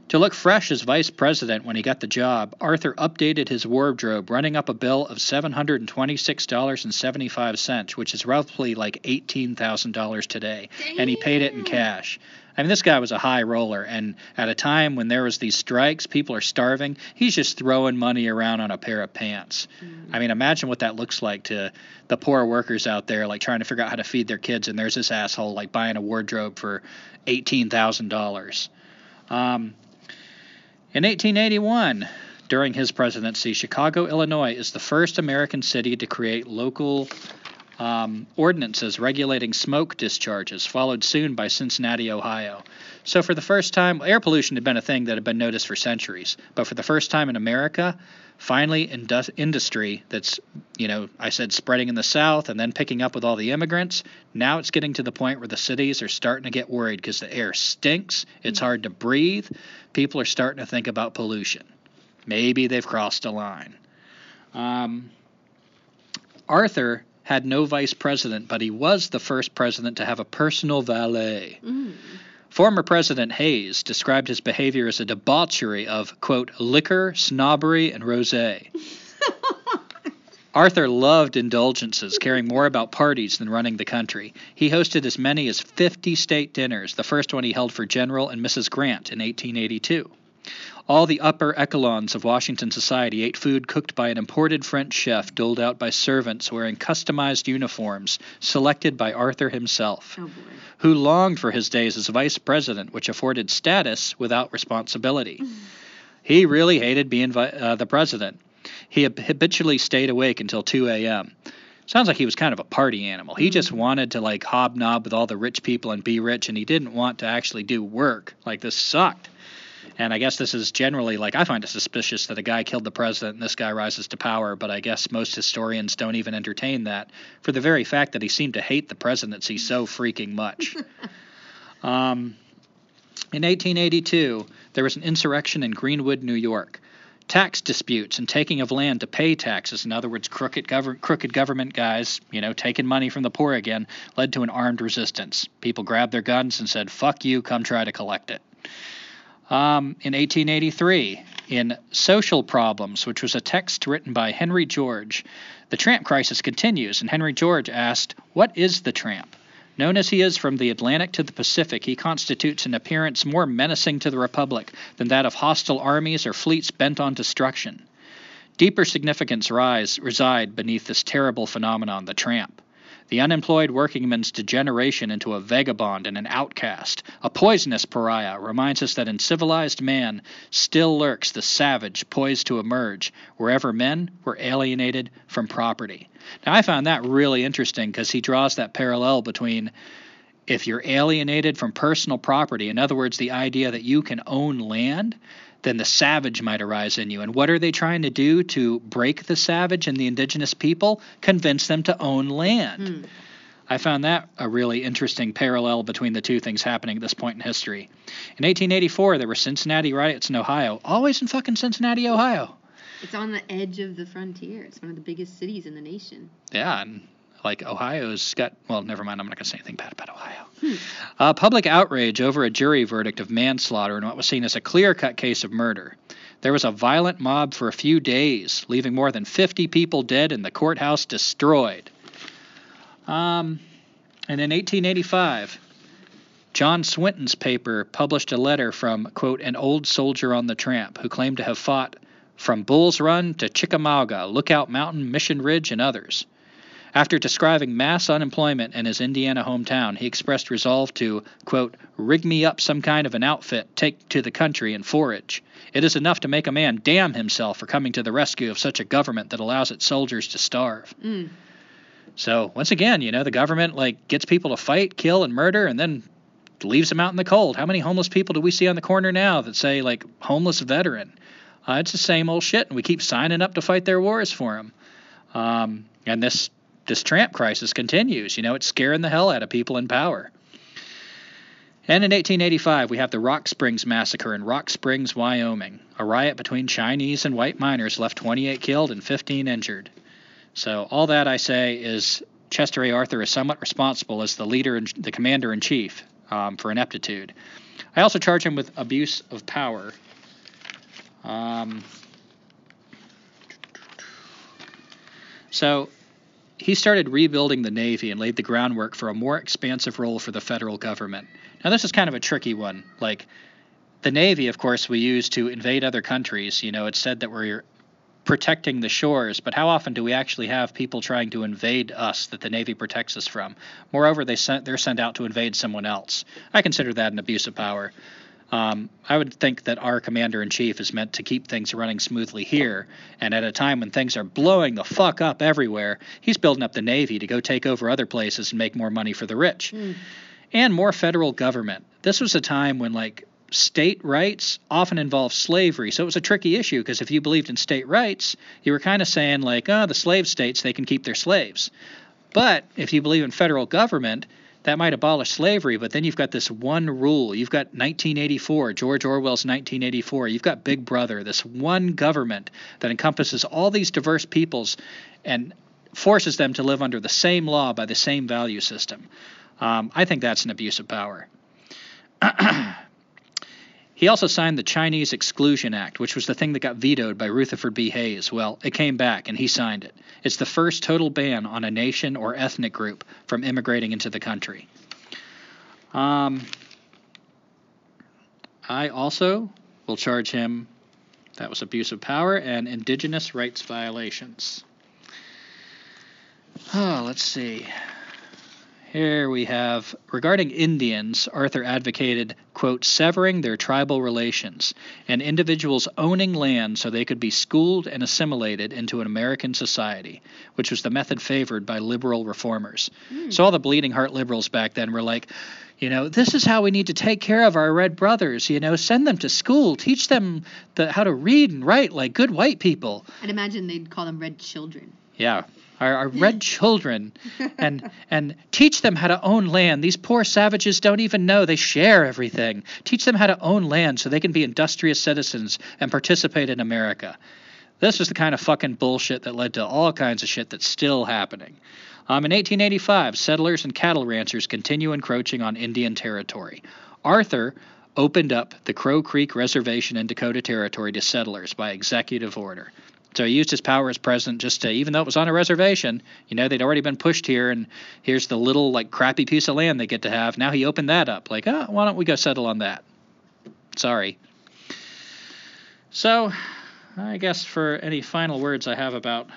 A: to look fresh as vice president when he got the job, Arthur updated his wardrobe, running up a bill of $726.75, which is roughly like $18,000 today, Damn. and he paid it in cash. I mean, this guy was a high roller, and at a time when there was these strikes, people are starving. He's just throwing money around on a pair of pants. Mm. I mean, imagine what that looks like to the poor workers out there, like trying to figure out how to feed their kids, and there's this asshole like buying a wardrobe for eighteen thousand um, dollars. In 1881, during his presidency, Chicago, Illinois, is the first American city to create local um, ordinances regulating smoke discharges, followed soon by Cincinnati, Ohio. So, for the first time, air pollution had been a thing that had been noticed for centuries, but for the first time in America, finally, indus- industry that's, you know, I said spreading in the South and then picking up with all the immigrants, now it's getting to the point where the cities are starting to get worried because the air stinks, it's hard to breathe, people are starting to think about pollution. Maybe they've crossed a line. Um, Arthur had no vice president, but he was the first president to have a personal valet. Mm. Former President Hayes described his behavior as a debauchery of, quote, liquor, snobbery, and rose. Arthur loved indulgences, caring more about parties than running the country. He hosted as many as 50 state dinners, the first one he held for General and Mrs. Grant in 1882. All the upper echelons of Washington society ate food cooked by an imported French chef, doled out by servants wearing customized uniforms selected by Arthur himself,
B: Oh
A: who longed for his days as vice president, which afforded status without responsibility. he really hated being vi- uh, the president. He habitually stayed awake until 2 a.m. Sounds like he was kind of a party animal. He just wanted to like hobnob with all the rich people and be rich, and he didn't want to actually do work. Like this sucked. And I guess this is generally like I find it suspicious that a guy killed the president and this guy rises to power, but I guess most historians don't even entertain that for the very fact that he seemed to hate the presidency so freaking much. um, in 1882, there was an insurrection in Greenwood, New York. Tax disputes and taking of land to pay taxes, in other words, crooked, gov- crooked government guys, you know, taking money from the poor again, led to an armed resistance. People grabbed their guns and said, fuck you, come try to collect it. Um, in 1883, in Social Problems, which was a text written by Henry George, the tramp crisis continues, and Henry George asked, What is the tramp? Known as he is from the Atlantic to the Pacific, he constitutes an appearance more menacing to the Republic than that of hostile armies or fleets bent on destruction. Deeper significance rise, reside beneath this terrible phenomenon, the tramp. The unemployed workingman's degeneration into a vagabond and an outcast, a poisonous pariah, reminds us that in civilized man still lurks the savage poised to emerge wherever men were alienated from property. Now, I found that really interesting because he draws that parallel between if you're alienated from personal property, in other words, the idea that you can own land, then the savage might arise in you. And what are they trying to do to break the savage and the indigenous people? Convince them to own land.
B: Hmm.
A: I found that a really interesting parallel between the two things happening at this point in history. In 1884, there were Cincinnati riots in Ohio, always in fucking Cincinnati, Ohio.
B: It's on the edge of the frontier. It's one of the biggest cities in the nation.
A: Yeah, and like Ohio's got, well, never mind, I'm not going to say anything bad about Ohio. Uh, public outrage over a jury verdict of manslaughter in what was seen as a clear cut case of murder. There was a violent mob for a few days, leaving more than 50 people dead and the courthouse destroyed. Um, and in 1885, John Swinton's paper published a letter from, quote, an old soldier on the tramp who claimed to have fought from Bull's Run to Chickamauga, Lookout Mountain, Mission Ridge, and others. After describing mass unemployment in his Indiana hometown, he expressed resolve to, quote, rig me up some kind of an outfit, take to the country, and forage. It is enough to make a man damn himself for coming to the rescue of such a government that allows its soldiers to starve.
B: Mm.
A: So, once again, you know, the government, like, gets people to fight, kill, and murder, and then leaves them out in the cold. How many homeless people do we see on the corner now that say, like, homeless veteran? Uh, it's the same old shit, and we keep signing up to fight their wars for them. Um, and this this tramp crisis continues. You know, it's scaring the hell out of people in power. And in 1885, we have the Rock Springs Massacre in Rock Springs, Wyoming. A riot between Chinese and white miners left 28 killed and 15 injured. So, all that I say is Chester A. Arthur is somewhat responsible as the leader and the commander in chief um, for ineptitude. I also charge him with abuse of power. Um, so, he started rebuilding the Navy and laid the groundwork for a more expansive role for the federal government. Now, this is kind of a tricky one. Like, the Navy, of course, we use to invade other countries. You know, it's said that we're protecting the shores, but how often do we actually have people trying to invade us that the Navy protects us from? Moreover, they sent, they're sent out to invade someone else. I consider that an abuse of power. Um, I would think that our commander in chief is meant to keep things running smoothly here, and at a time when things are blowing the fuck up everywhere, he's building up the Navy to go take over other places and make more money for the rich.
B: Mm.
A: And more federal government. This was a time when, like, state rights often involved slavery, so it was a tricky issue because if you believed in state rights, you were kind of saying, like, oh, the slave states, they can keep their slaves. But if you believe in federal government, that might abolish slavery, but then you've got this one rule. You've got 1984, George Orwell's 1984. You've got Big Brother, this one government that encompasses all these diverse peoples and forces them to live under the same law by the same value system. Um, I think that's an abuse of power. he also signed the Chinese Exclusion Act, which was the thing that got vetoed by Rutherford B. Hayes. Well, it came back and he signed it. It's the first total ban on a nation or ethnic group from immigrating into the country. Um, I also will charge him that was abuse of power and indigenous rights violations. Oh, let's see. Here we have regarding Indians, Arthur advocated, quote, severing their tribal relations and individuals owning land so they could be schooled and assimilated into an American society, which was the method favored by liberal reformers. Mm. So all the bleeding heart liberals back then were like, you know, this is how we need to take care of our red brothers. You know, send them to school, teach them the, how to read and write like good white people.
B: I'd imagine they'd call them red children.
A: Yeah, our, our red children, and and teach them how to own land. These poor savages don't even know they share everything. Teach them how to own land so they can be industrious citizens and participate in America. This was the kind of fucking bullshit that led to all kinds of shit that's still happening. Um, in 1885, settlers and cattle ranchers continue encroaching on Indian territory. Arthur opened up the Crow Creek Reservation in Dakota Territory to settlers by executive order. So he used his power as president just to, even though it was on a reservation, you know, they'd already been pushed here, and here's the little, like, crappy piece of land they get to have. Now he opened that up. Like, oh, why don't we go settle on that? Sorry. So, I guess for any final words I have about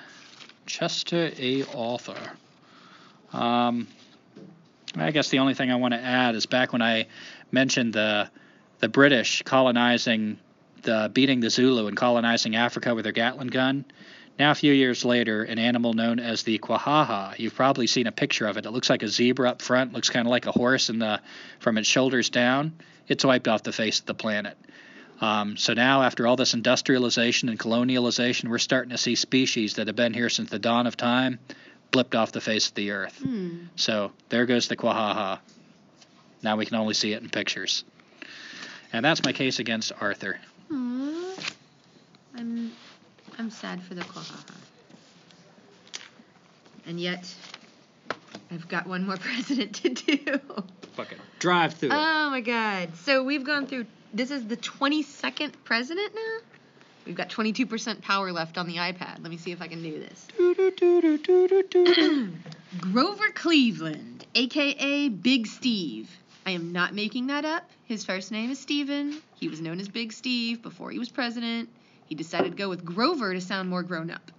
A: Chester A. Arthur, um, I guess the only thing I want to add is back when I mentioned the the British colonizing the beating the Zulu and colonizing Africa with their Gatling gun. Now, a few years later, an animal known as the quahaha. You've probably seen a picture of it. It looks like a zebra up front, looks kind of like a horse in the from its shoulders down. It's wiped off the face of the planet. Um, so now, after all this industrialization and colonialization, we're starting to see species that have been here since the dawn of time blipped off the face of the earth. Mm. So there goes the quahaha. Now we can only see it in pictures. And that's my case against Arthur.
B: Aww. I'm I'm sad for the Quahaha. And yet I've got one more president to do.
A: Fuck it. drive through it.
B: Oh my god. So we've gone through this is the 22nd president now? We've got 22% power left on the iPad. Let me see if I can do this. Grover Cleveland, aka Big Steve. I am not making that up. His first name is Steven. He was known as Big Steve before he was president. He decided to go with Grover to sound more grown up.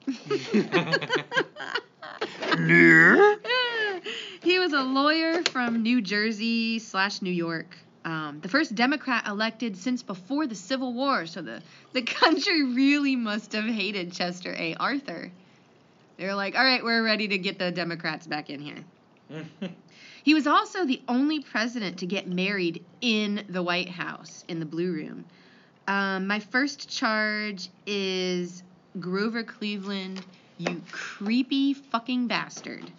B: he was a lawyer from New Jersey slash New York. Um, the first Democrat elected since before the Civil War, so the, the country really must have hated Chester A. Arthur. They're like, all right, we're ready to get the Democrats back in here. He was also the only president to get married in the White House, in the Blue Room. Um, my first charge is Grover Cleveland, you creepy fucking bastard.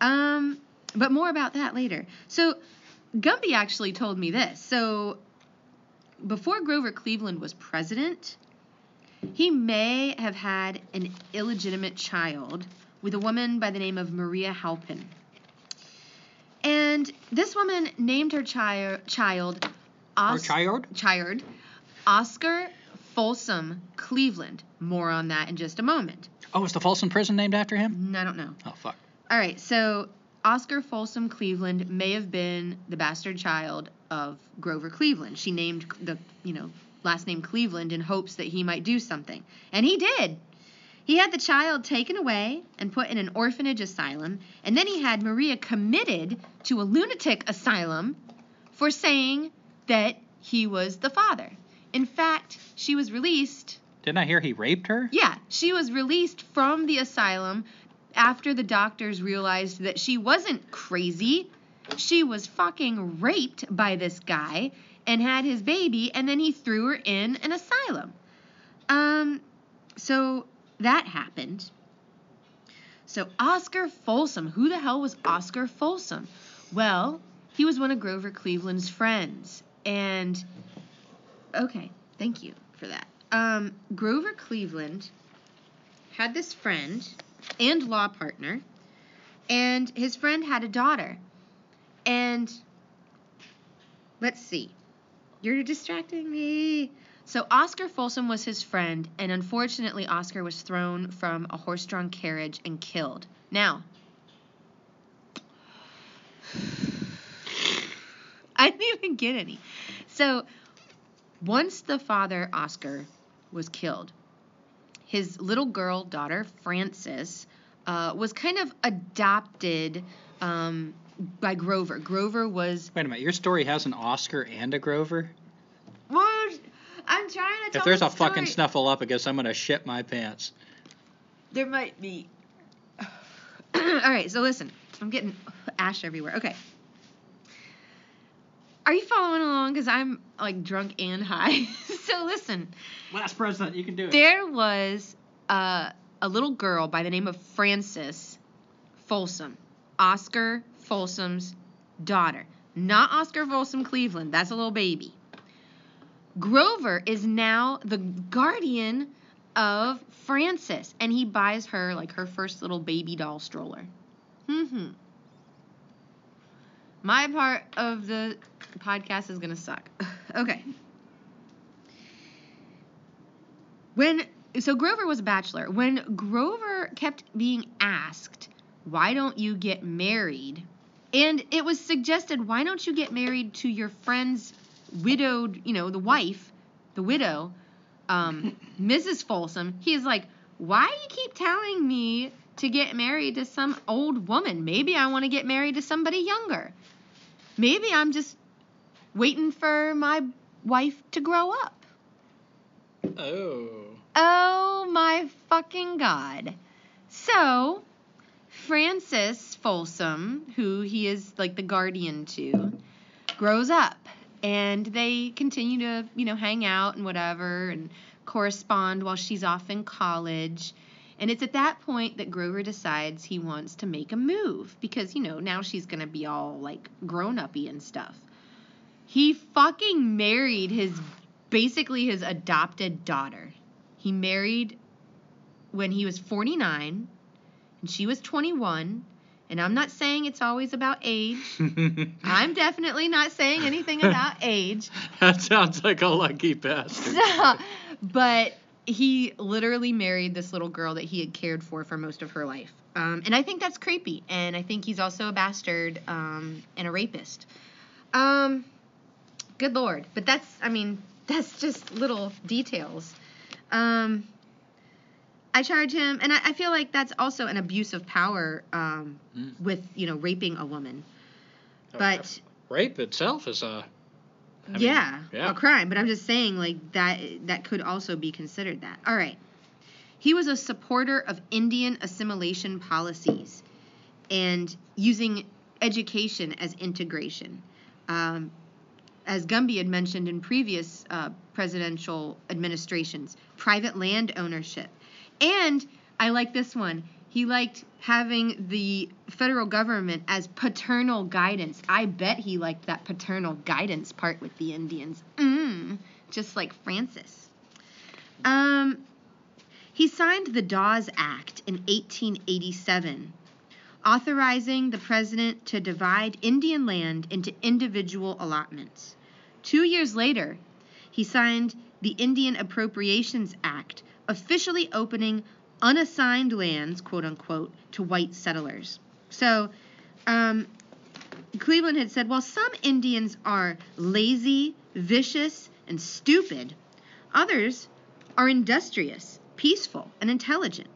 B: Um, but more about that later. So, Gumby actually told me this. So, before Grover Cleveland was president, he may have had an illegitimate child with a woman by the name of Maria Halpin. And this woman named her chi- child
A: Os- child?
B: Child Oscar Folsom Cleveland. More on that in just a moment.
A: Oh, is the Folsom prison named after him?
B: I don't know.
A: Oh, fuck.
B: All right, so Oscar Folsom Cleveland may have been the bastard child of Grover Cleveland. She named the, you know, last name Cleveland in hopes that he might do something. And he did. He had the child taken away and put in an orphanage asylum, and then he had Maria committed to a lunatic asylum for saying that he was the father. In fact, she was released.
A: Didn't I hear he raped her?
B: Yeah, she was released from the asylum after the doctors realized that she wasn't crazy. She was fucking raped by this guy and had his baby, and then he threw her in an asylum. Um, so that happened. So Oscar Folsom, who the hell was Oscar Folsom? Well, he was one of Grover Cleveland's friends. And okay, thank you for that. Um, Grover Cleveland had this friend and law partner, and his friend had a daughter. And let's see, you're distracting me. So Oscar Folsom was his friend, and unfortunately, Oscar was thrown from a horse drawn carriage and killed. Now, I didn't even get any. So, once the father, Oscar, was killed, his little girl daughter, Frances, uh, was kind of adopted um, by Grover. Grover was.
A: Wait a minute, your story has an Oscar and a Grover?
B: Well, I'm trying to tell
A: If there's
B: the
A: a fucking
B: story.
A: snuffleupagus, I'm gonna shit my pants.
B: There might be. All right, so listen. I'm getting ash everywhere. Okay. Are you following along? Because I'm like drunk and high. so listen.
A: Last president, you can do it.
B: There was uh, a little girl by the name of Frances Folsom, Oscar Folsom's daughter. Not Oscar Folsom Cleveland. That's a little baby. Grover is now the guardian of Frances, and he buys her like her first little baby doll stroller. hmm My part of the podcast is gonna suck. okay. When so Grover was a bachelor. When Grover kept being asked, "Why don't you get married?" and it was suggested, "Why don't you get married to your friend's widowed, you know, the wife, the widow, um, Mrs. Folsom?" He is like, "Why do you keep telling me to get married to some old woman? Maybe I want to get married to somebody younger. Maybe I'm just waiting for my wife to grow up."
A: Oh.
B: Oh my fucking god. So, Frances Folsom, who he is like the guardian to, grows up and they continue to, you know, hang out and whatever and correspond while she's off in college. And it's at that point that Grover decides he wants to make a move because, you know, now she's going to be all like grown uppy and stuff. He fucking married his basically his adopted daughter. He married when he was 49 and she was 21. And I'm not saying it's always about age. I'm definitely not saying anything about age.
A: that sounds like a lucky bastard.
B: but he literally married this little girl that he had cared for for most of her life. Um, and I think that's creepy. And I think he's also a bastard um, and a rapist. Um, good lord. But that's, I mean, that's just little details. Um, I charge him, and I, I feel like that's also an abuse of power um,
A: Mm.
B: with, you know, raping a woman. But
A: rape itself is a. I mean,
B: yeah,
A: yeah.
B: a crime. But I'm just saying, like that that could also be considered that. All right. He was a supporter of Indian assimilation policies and using education as integration. Um, as Gumby had mentioned in previous uh, presidential administrations, private land ownership. And I like this one. He liked having the federal government as paternal guidance. I bet he liked that paternal guidance part with the Indians. Mm, just like Frances. Um, he signed the Dawes Act in 1887, authorizing the president to divide Indian land into individual allotments. Two years later, he signed the Indian Appropriations Act, officially opening unassigned lands, quote unquote, to white settlers. So, um, Cleveland had said, while some Indians are lazy, vicious, and stupid. Others are industrious, peaceful, and intelligent.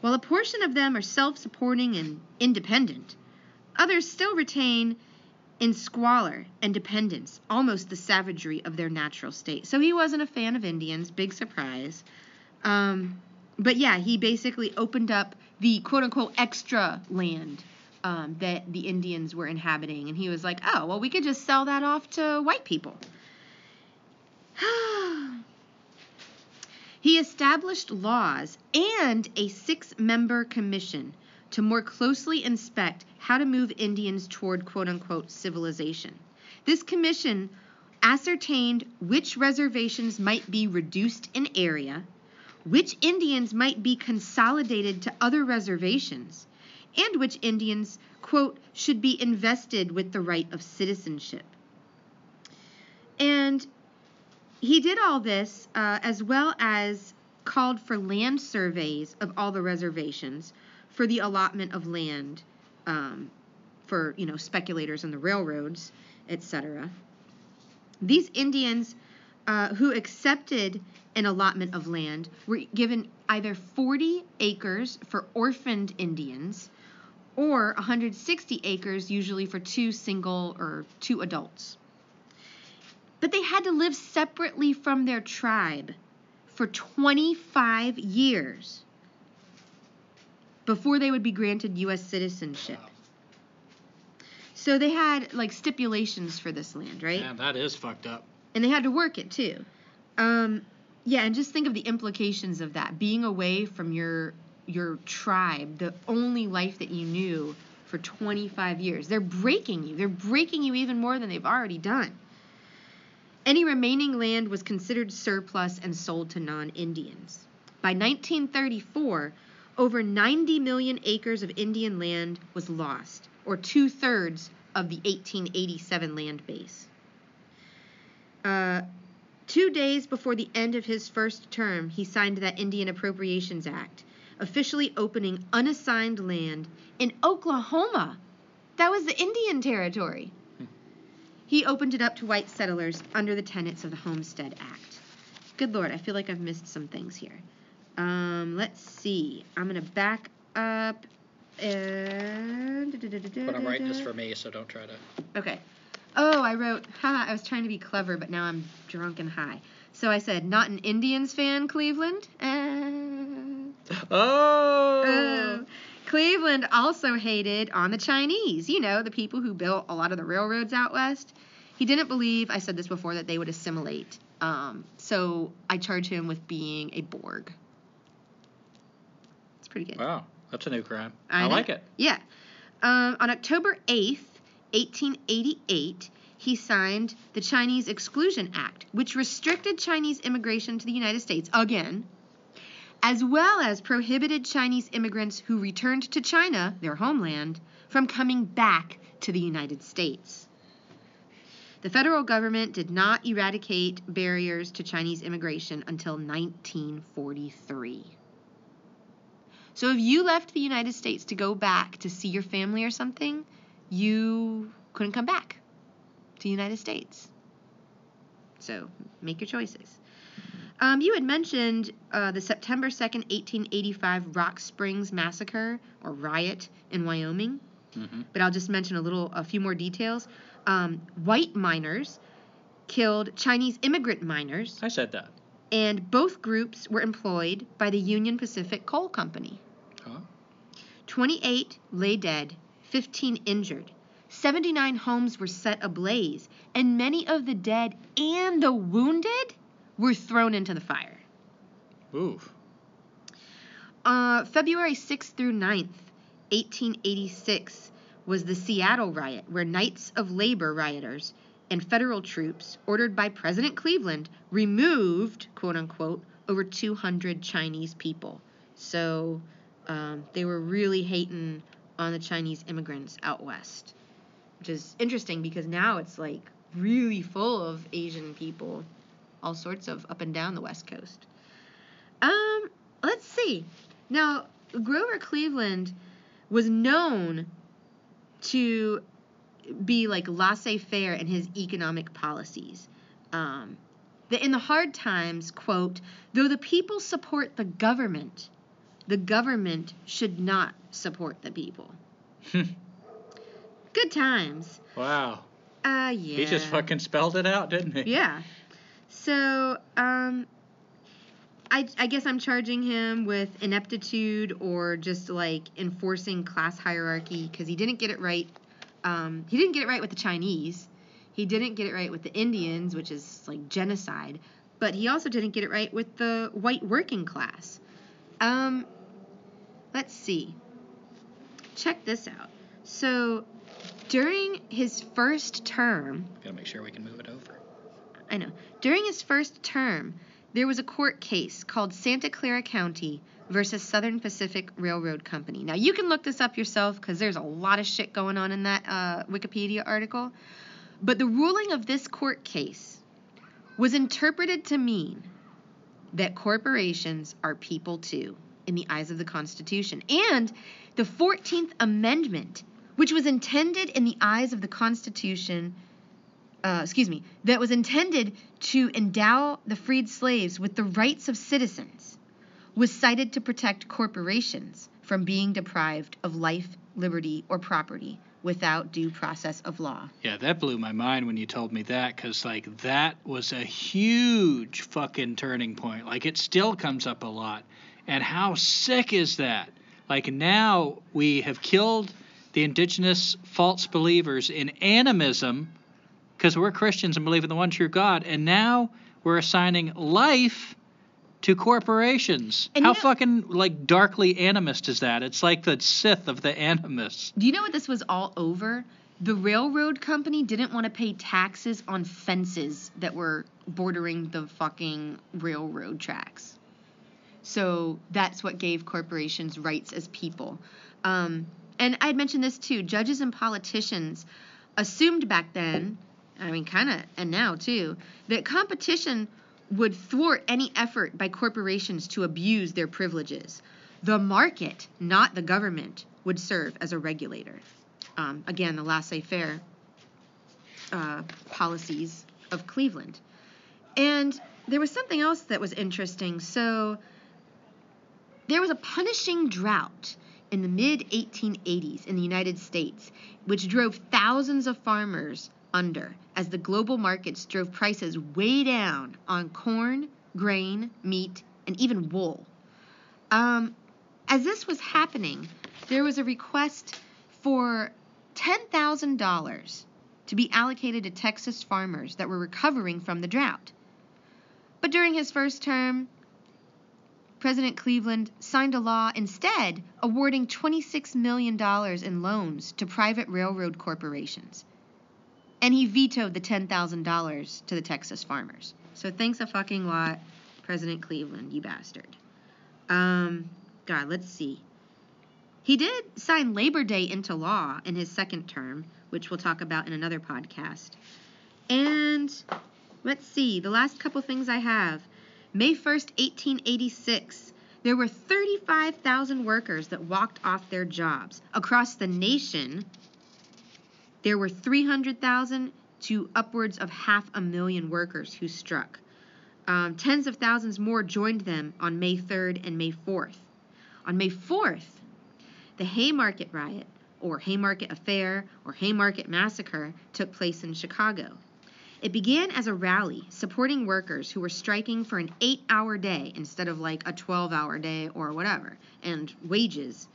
B: While a portion of them are self supporting and independent, others still retain in squalor and dependence almost the savagery of their natural state. So he wasn't a fan of Indians, big surprise. Um, but yeah, he basically opened up the quote unquote extra land um, that the Indians were inhabiting. And he was like, oh, well, we could just sell that off to white people. he established laws and a six member commission to more closely inspect how to move Indians toward quote unquote civilization. This commission ascertained which reservations might be reduced in area, which Indians might be consolidated to other reservations, and which Indians, quote, should be invested with the right of citizenship. And he did all this uh, as well as called for land surveys of all the reservations for the allotment of land um, for you know speculators on the railroads, etc. These Indians uh, who accepted an allotment of land were given either 40 acres for orphaned Indians or 160 acres, usually for two single or two adults. But they had to live separately from their tribe for 25 years before they would be granted U.S. citizenship.
A: Wow.
B: So they had like stipulations for this land, right?
A: Man, that is fucked up.
B: And they had to work it too. Um, yeah, and just think of the implications of that being away from your your tribe, the only life that you knew for 25 years. They're breaking you. They're breaking you even more than they've already done. Any remaining land was considered surplus and sold to non-Indians. By 1934, over 90 million acres of Indian land was lost, or two thirds of the 1887 land base. Uh, two days before the end of his first term, he signed that Indian Appropriations Act, officially opening unassigned land in Oklahoma. That was the Indian Territory. He opened it up to white settlers under the tenets of the Homestead Act. Good Lord, I feel like I've missed some things here. Um, let's see. I'm gonna back up and.
A: But I'm writing this for me, so don't try to.
B: Okay. Oh, I wrote, haha, I was trying to be clever, but now I'm drunk and high. So I said, not an Indians fan, Cleveland. Uh,
A: Oh!
B: oh. Cleveland also hated on the Chinese, you know, the people who built a lot of the railroads out west. He didn't believe, I said this before, that they would assimilate. Um, so I charge him with being a Borg. It's pretty good.
A: Wow, that's a new crime.
B: I
A: I, like it.
B: Yeah. Um, on October 8th, 1888, he signed the Chinese Exclusion Act, which restricted Chinese immigration to the United States again, as well as prohibited Chinese immigrants who returned to China, their homeland, from coming back to the United States. The federal government did not eradicate barriers to Chinese immigration until 1943. So if you left the United States to go back to see your family or something, you couldn't come back to the United States. So make your choices. Um, you had mentioned uh, the September 2nd, 1885 Rock Springs massacre or riot in Wyoming,
A: hmm
B: but I'll just mention a little, a few more details. Um, white miners killed Chinese immigrant miners,
A: I said that.
B: and both groups were employed by the Union Pacific Coal Company.
A: Huh?
B: 28 lay dead, 15 injured. 79 homes were set ablaze, and many of the dead and the wounded were thrown into the fire.
A: Oof.
B: Uh, February 6th through 9th, 1886, was the Seattle riot, where Knights of Labor rioters and federal troops, ordered by President Cleveland, removed, quote unquote, over 200 Chinese people. So um, they were really hating on the Chinese immigrants out west, which is interesting because now it's like really full of Asian people, all sorts of up and down the west coast. Um, let's see. Now, Grover Cleveland was known to be like laissez-faire in his economic policies. Um, that in the hard times, quote, though the people support the government, the government should not support the people. Good times.
A: wow.
B: Uh, yeah.
A: He just fucking spelled it out, didn't he?
B: Yeah. So, um, I, I guess I'm charging him with ineptitude or just like enforcing class hierarchy because he didn't get it right. Um, he didn't get it right with the Chinese. He didn't get it right with the Indians, which is like genocide. But he also didn't get it right with the white working class. Um, let's see. Check this out. So, during his first term,
A: Gotta make sure we can move it over.
B: I know. During his first term, there was a court case called Santa Clara County versus Southern Pacific Railroad Company. Now, you can look this up yourself because there's a lot of shit going on in that uh, Wikipedia article. But the ruling of this court case was interpreted to mean that corporations are people too in the eyes of the Constitution. And the 14th Amendment, which was intended in the eyes of the Constitution uh, excuse me, that was intended to endow the freed slaves with the rights of citizens, was cited to protect corporations from being deprived of life, liberty, or property without due process of law.
A: Yeah, that blew my mind when you told me that because, like, that was a huge fucking turning point. Like, it still comes up a lot. And how sick is that? Like, now we have killed the indigenous false believers in animism because we're Christians and believe in the one true God. And now we're assigning life to corporations.
B: And
A: How
B: you know-
A: fucking like darkly animist is that? It's like the Sith of the animists.
B: Do you know what this was all over? The railroad company didn't want to pay taxes on fences that were bordering the fucking railroad tracks. So that's what gave corporations rights as people. Um, and I'd mentioned this too. Judges and politicians assumed back then, I mean, kind of, and now too, that competition would thwart any effort by corporations to abuse their privileges. The market, not the government, would serve as a regulator. Um, again, the laissez faire uh, policies of Cleveland. And there was something else that was interesting. So there was a punishing drought in the mid 1880s in the United States, which drove thousands of farmers under as the global markets drove prices way down on corn, grain, meat, and even wool. Um, as this was happening, there was a request for $10,000 to be allocated to Texas farmers that were recovering from the drought. But during his first term, President Cleveland signed a law instead awarding $26 million in loans to private railroad corporations. And he vetoed the $10,000 to the Texas farmers. So thanks a fucking lot, President Cleveland, you bastard. Um, God, let's see. He did sign Labor Day into law in his second term, which we'll talk about in another podcast. And let's see, the last couple things I have. May 1st, 1886, there were 35,000 workers that walked off their jobs. Across the nation, there were 300,000 to upwards of half a million workers who struck. Um, tens of thousands more joined them on May 3rd and May 4th. On May 4th, the Haymarket Riot, or Haymarket Affair, or Haymarket Massacre, took place in Chicago. It began as a rally supporting workers who were striking for an eight hour day instead of like a 12 hour day or whatever, and wages.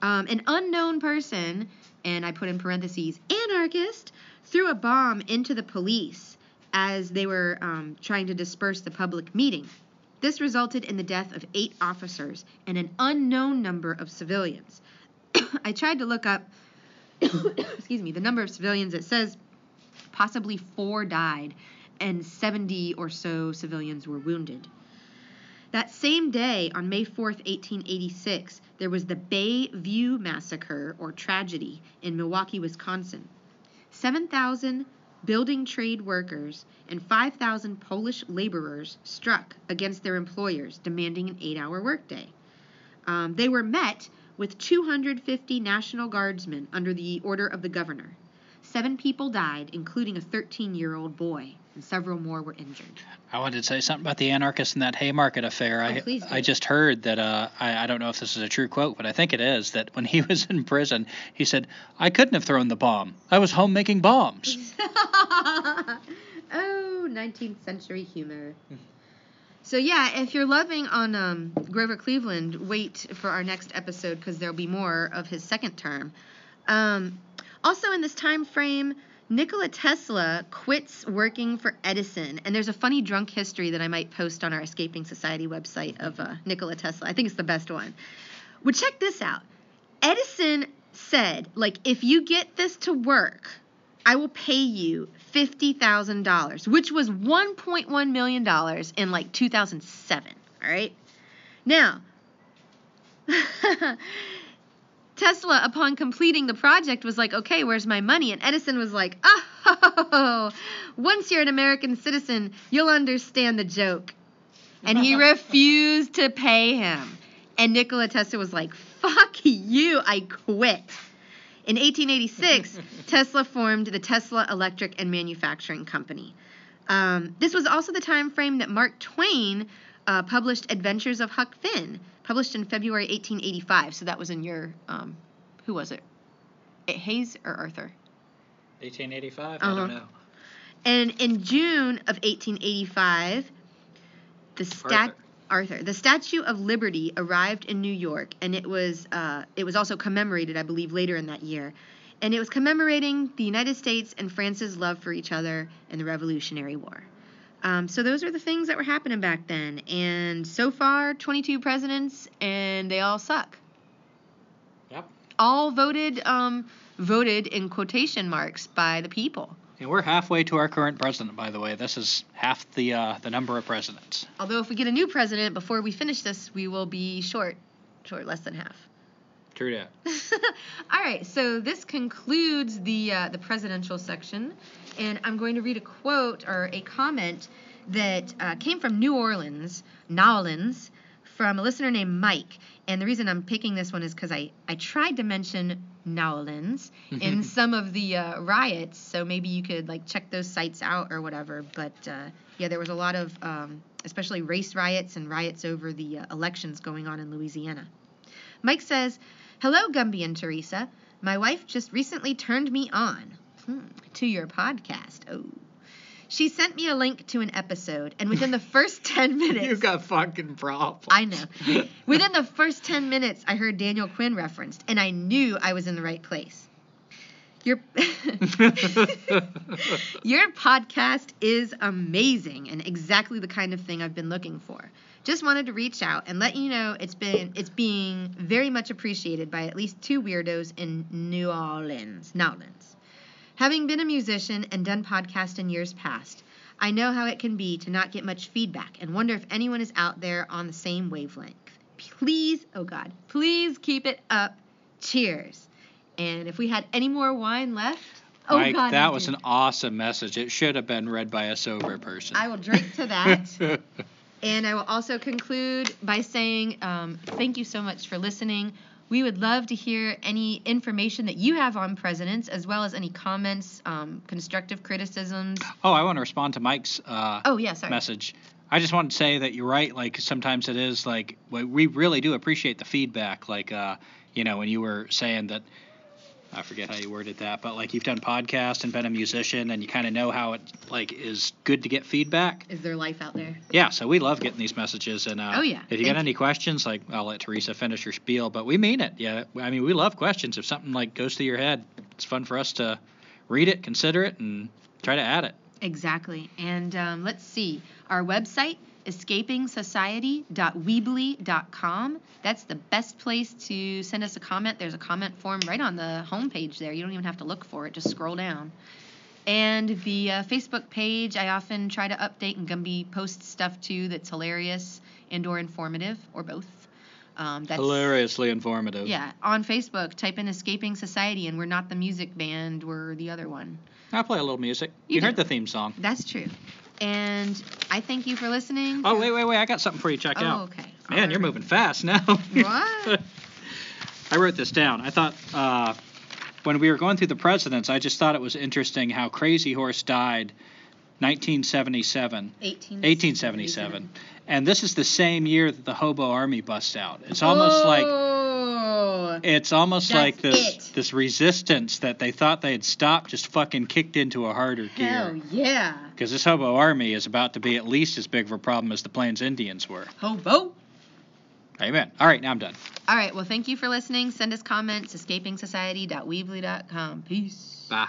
B: Um, an unknown person, and I put in parentheses, anarchist, threw a bomb into the police as they were um, trying to disperse the public meeting. This resulted in the death of eight officers and an unknown number of civilians. I tried to look up, excuse me, the number of civilians. It says possibly four died and 70 or so civilians were wounded. That same day, on May 4, 1886, there was the Bay View Massacre or tragedy in Milwaukee, Wisconsin. 7,000 building trade workers and 5,000 Polish laborers struck against their employers, demanding an eight hour workday. Um, they were met with 250 National Guardsmen under the order of the governor. Seven people died, including a 13 year old boy, and several more were injured.
A: I wanted to say something about the anarchists in that Haymarket affair. I
B: Oh, do.
A: I just heard that uh, I, I don't know if this is a true quote, but I think it is that when he was in prison, he said, "I couldn't have thrown the bomb. I was home making bombs."
B: oh, 19th century humor. So yeah, if you're loving on um, Grover Cleveland, wait for our next episode because there'll be more of his second term. Um, also, in this time frame, Nikola Tesla quits working for Edison, and there's a funny drunk history that I might post on our Escaping Society website of uh, Nikola Tesla. I think it's the best one. Well, check this out. Edison said, like, if you get this to work, I will pay you $50,000, which was $1.1 million in like 2007. All right. Now, Tesla, upon completing the project, was like, okay, where's my money? And Edison was like, oh, once you're an American citizen, you'll understand the joke. And he refused to pay him. And Nikola Tesla was like, fuck you, I quit. In 1886, Tesla formed the Tesla Electric and Manufacturing Company. Um, this was also the time frame that Mark Twain uh, published Adventures of Huck Finn, published in February 1885. So that was in your, um, who was it? Eh, Hayes or Arthur?
A: 1885. I
B: Uh-huh.
A: don't know.
B: And in June of 1885, the stat
A: Arthur.
B: Arthur, the Statue of Liberty arrived in New York, and it was uh, it was also commemorated, I believe, later in that year, and it was commemorating the United States and France's love for each other in the Revolutionary War. Um, so those are the things that were happening back then, and so far, 22 presidents, and they all suck.
A: Yep.
B: All voted um, voted in quotation marks by the people.
A: And we're halfway to our current president, by the way. This is half the uh, the number of presidents.
B: Although if we get a new president before we finish this, we will be short, short less than half.
A: True that.
B: All right, so this concludes the uh, the presidential section, and I'm going to read a quote or a comment that uh, came from New Orleans, Nowlands, from a listener named Mike. And the reason I'm picking this one is because I, I tried to mention Nowlands in some of the uh, riots, so maybe you could like check those sites out or whatever. But uh, yeah, there was a lot of um, especially race riots and riots over the uh, elections going on in Louisiana. Mike says, Hello, Gumby and Teresa. My wife just recently turned me on hmm, to your podcast. Oh. She sent me a link to an episode, and within the first 10 minutes.
A: you got fucking problems.
B: I know. Within the first 10 minutes, I heard Daniel Quinn referenced, and I knew I was in the right place. Your, your podcast is amazing and exactly the kind of thing I've been looking for. Just wanted to reach out and let you know it's been it's being very much appreciated by at least two weirdos in New Orleans. New Orleans. Having been a musician and done podcasts in years past, I know how it can be to not get much feedback and wonder if anyone is out there on the same wavelength. Please, oh God, please keep it up. Cheers. And if we had any more wine left, oh
A: Mike,
B: God,
A: that was an awesome message. It should have been read by a sober person.
B: I will drink to that. And I will also conclude by saying um, thank you so much for listening. We would love to hear any information that you have on presidents, as well as any comments, um, constructive criticisms.
A: oh, I want to respond to Mike's uh,
B: Oh, yeah, sorry.
A: message. I just want to say that you're right. Like sometimes it is like we- we really do appreciate the feedback. Like uh, you know, when you were saying that, I forget how you worded that, but like you've done podcasts and been a musician, and you kind of know how it like is good to get feedback.
B: Is there life out there?
A: Yeah, so we love getting these messages. And uh,
B: Oh, yeah.
A: if you
B: Thank
A: got any questions, like I'll let Teresa finish her spiel, but we mean it. Yeah, I mean we love questions. If something like goes through your head, it's fun for us to read it, consider it, and try to add it.
B: Exactly. And um, let's see. Our website, escapingsociety.weebly.com. That's the best place to send us a comment. There's a comment form right on the homepage there. You don't even have to look for it, just scroll down. And the uh, Facebook page, I often try to update, and Gumby posts stuff too that's hilarious and or informative, or both. Um, that's,
A: Hilariously informative.
B: Yeah, on Facebook, type in Escaping Society, and we're not the music band, we're the other one.
A: I'll play a little music.
B: You
A: You, heard the theme song.
B: That's true. And I thank you for listening.
A: Oh wait, wait, wait! I got something for you to check
B: Oh,
A: out.
B: okay.
A: Man, you're moving fast now.
B: What?
A: I wrote this down. I thought uh, when we were going through the presidents, I just thought it was interesting how Crazy Horse died 1977.
B: 18,
A: 1877. And this is the same year that the Hobo Army busts out. It's almost like It's almost
B: That's
A: like this
B: it.
A: this resistance that they thought they had stopped just fucking kicked into a harder
B: Hell
A: gear.
B: yeah.
A: Because this Hobo Army is about to be at least as big of a problem as the Plains Indians were.
B: Hobo.
A: Amen. All right, now I'm done.
B: All right. Well, thank you for listening. Send us comments. EscapingSociety.weebly.com. Peace.
A: Bye.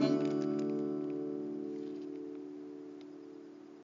C: Thank you.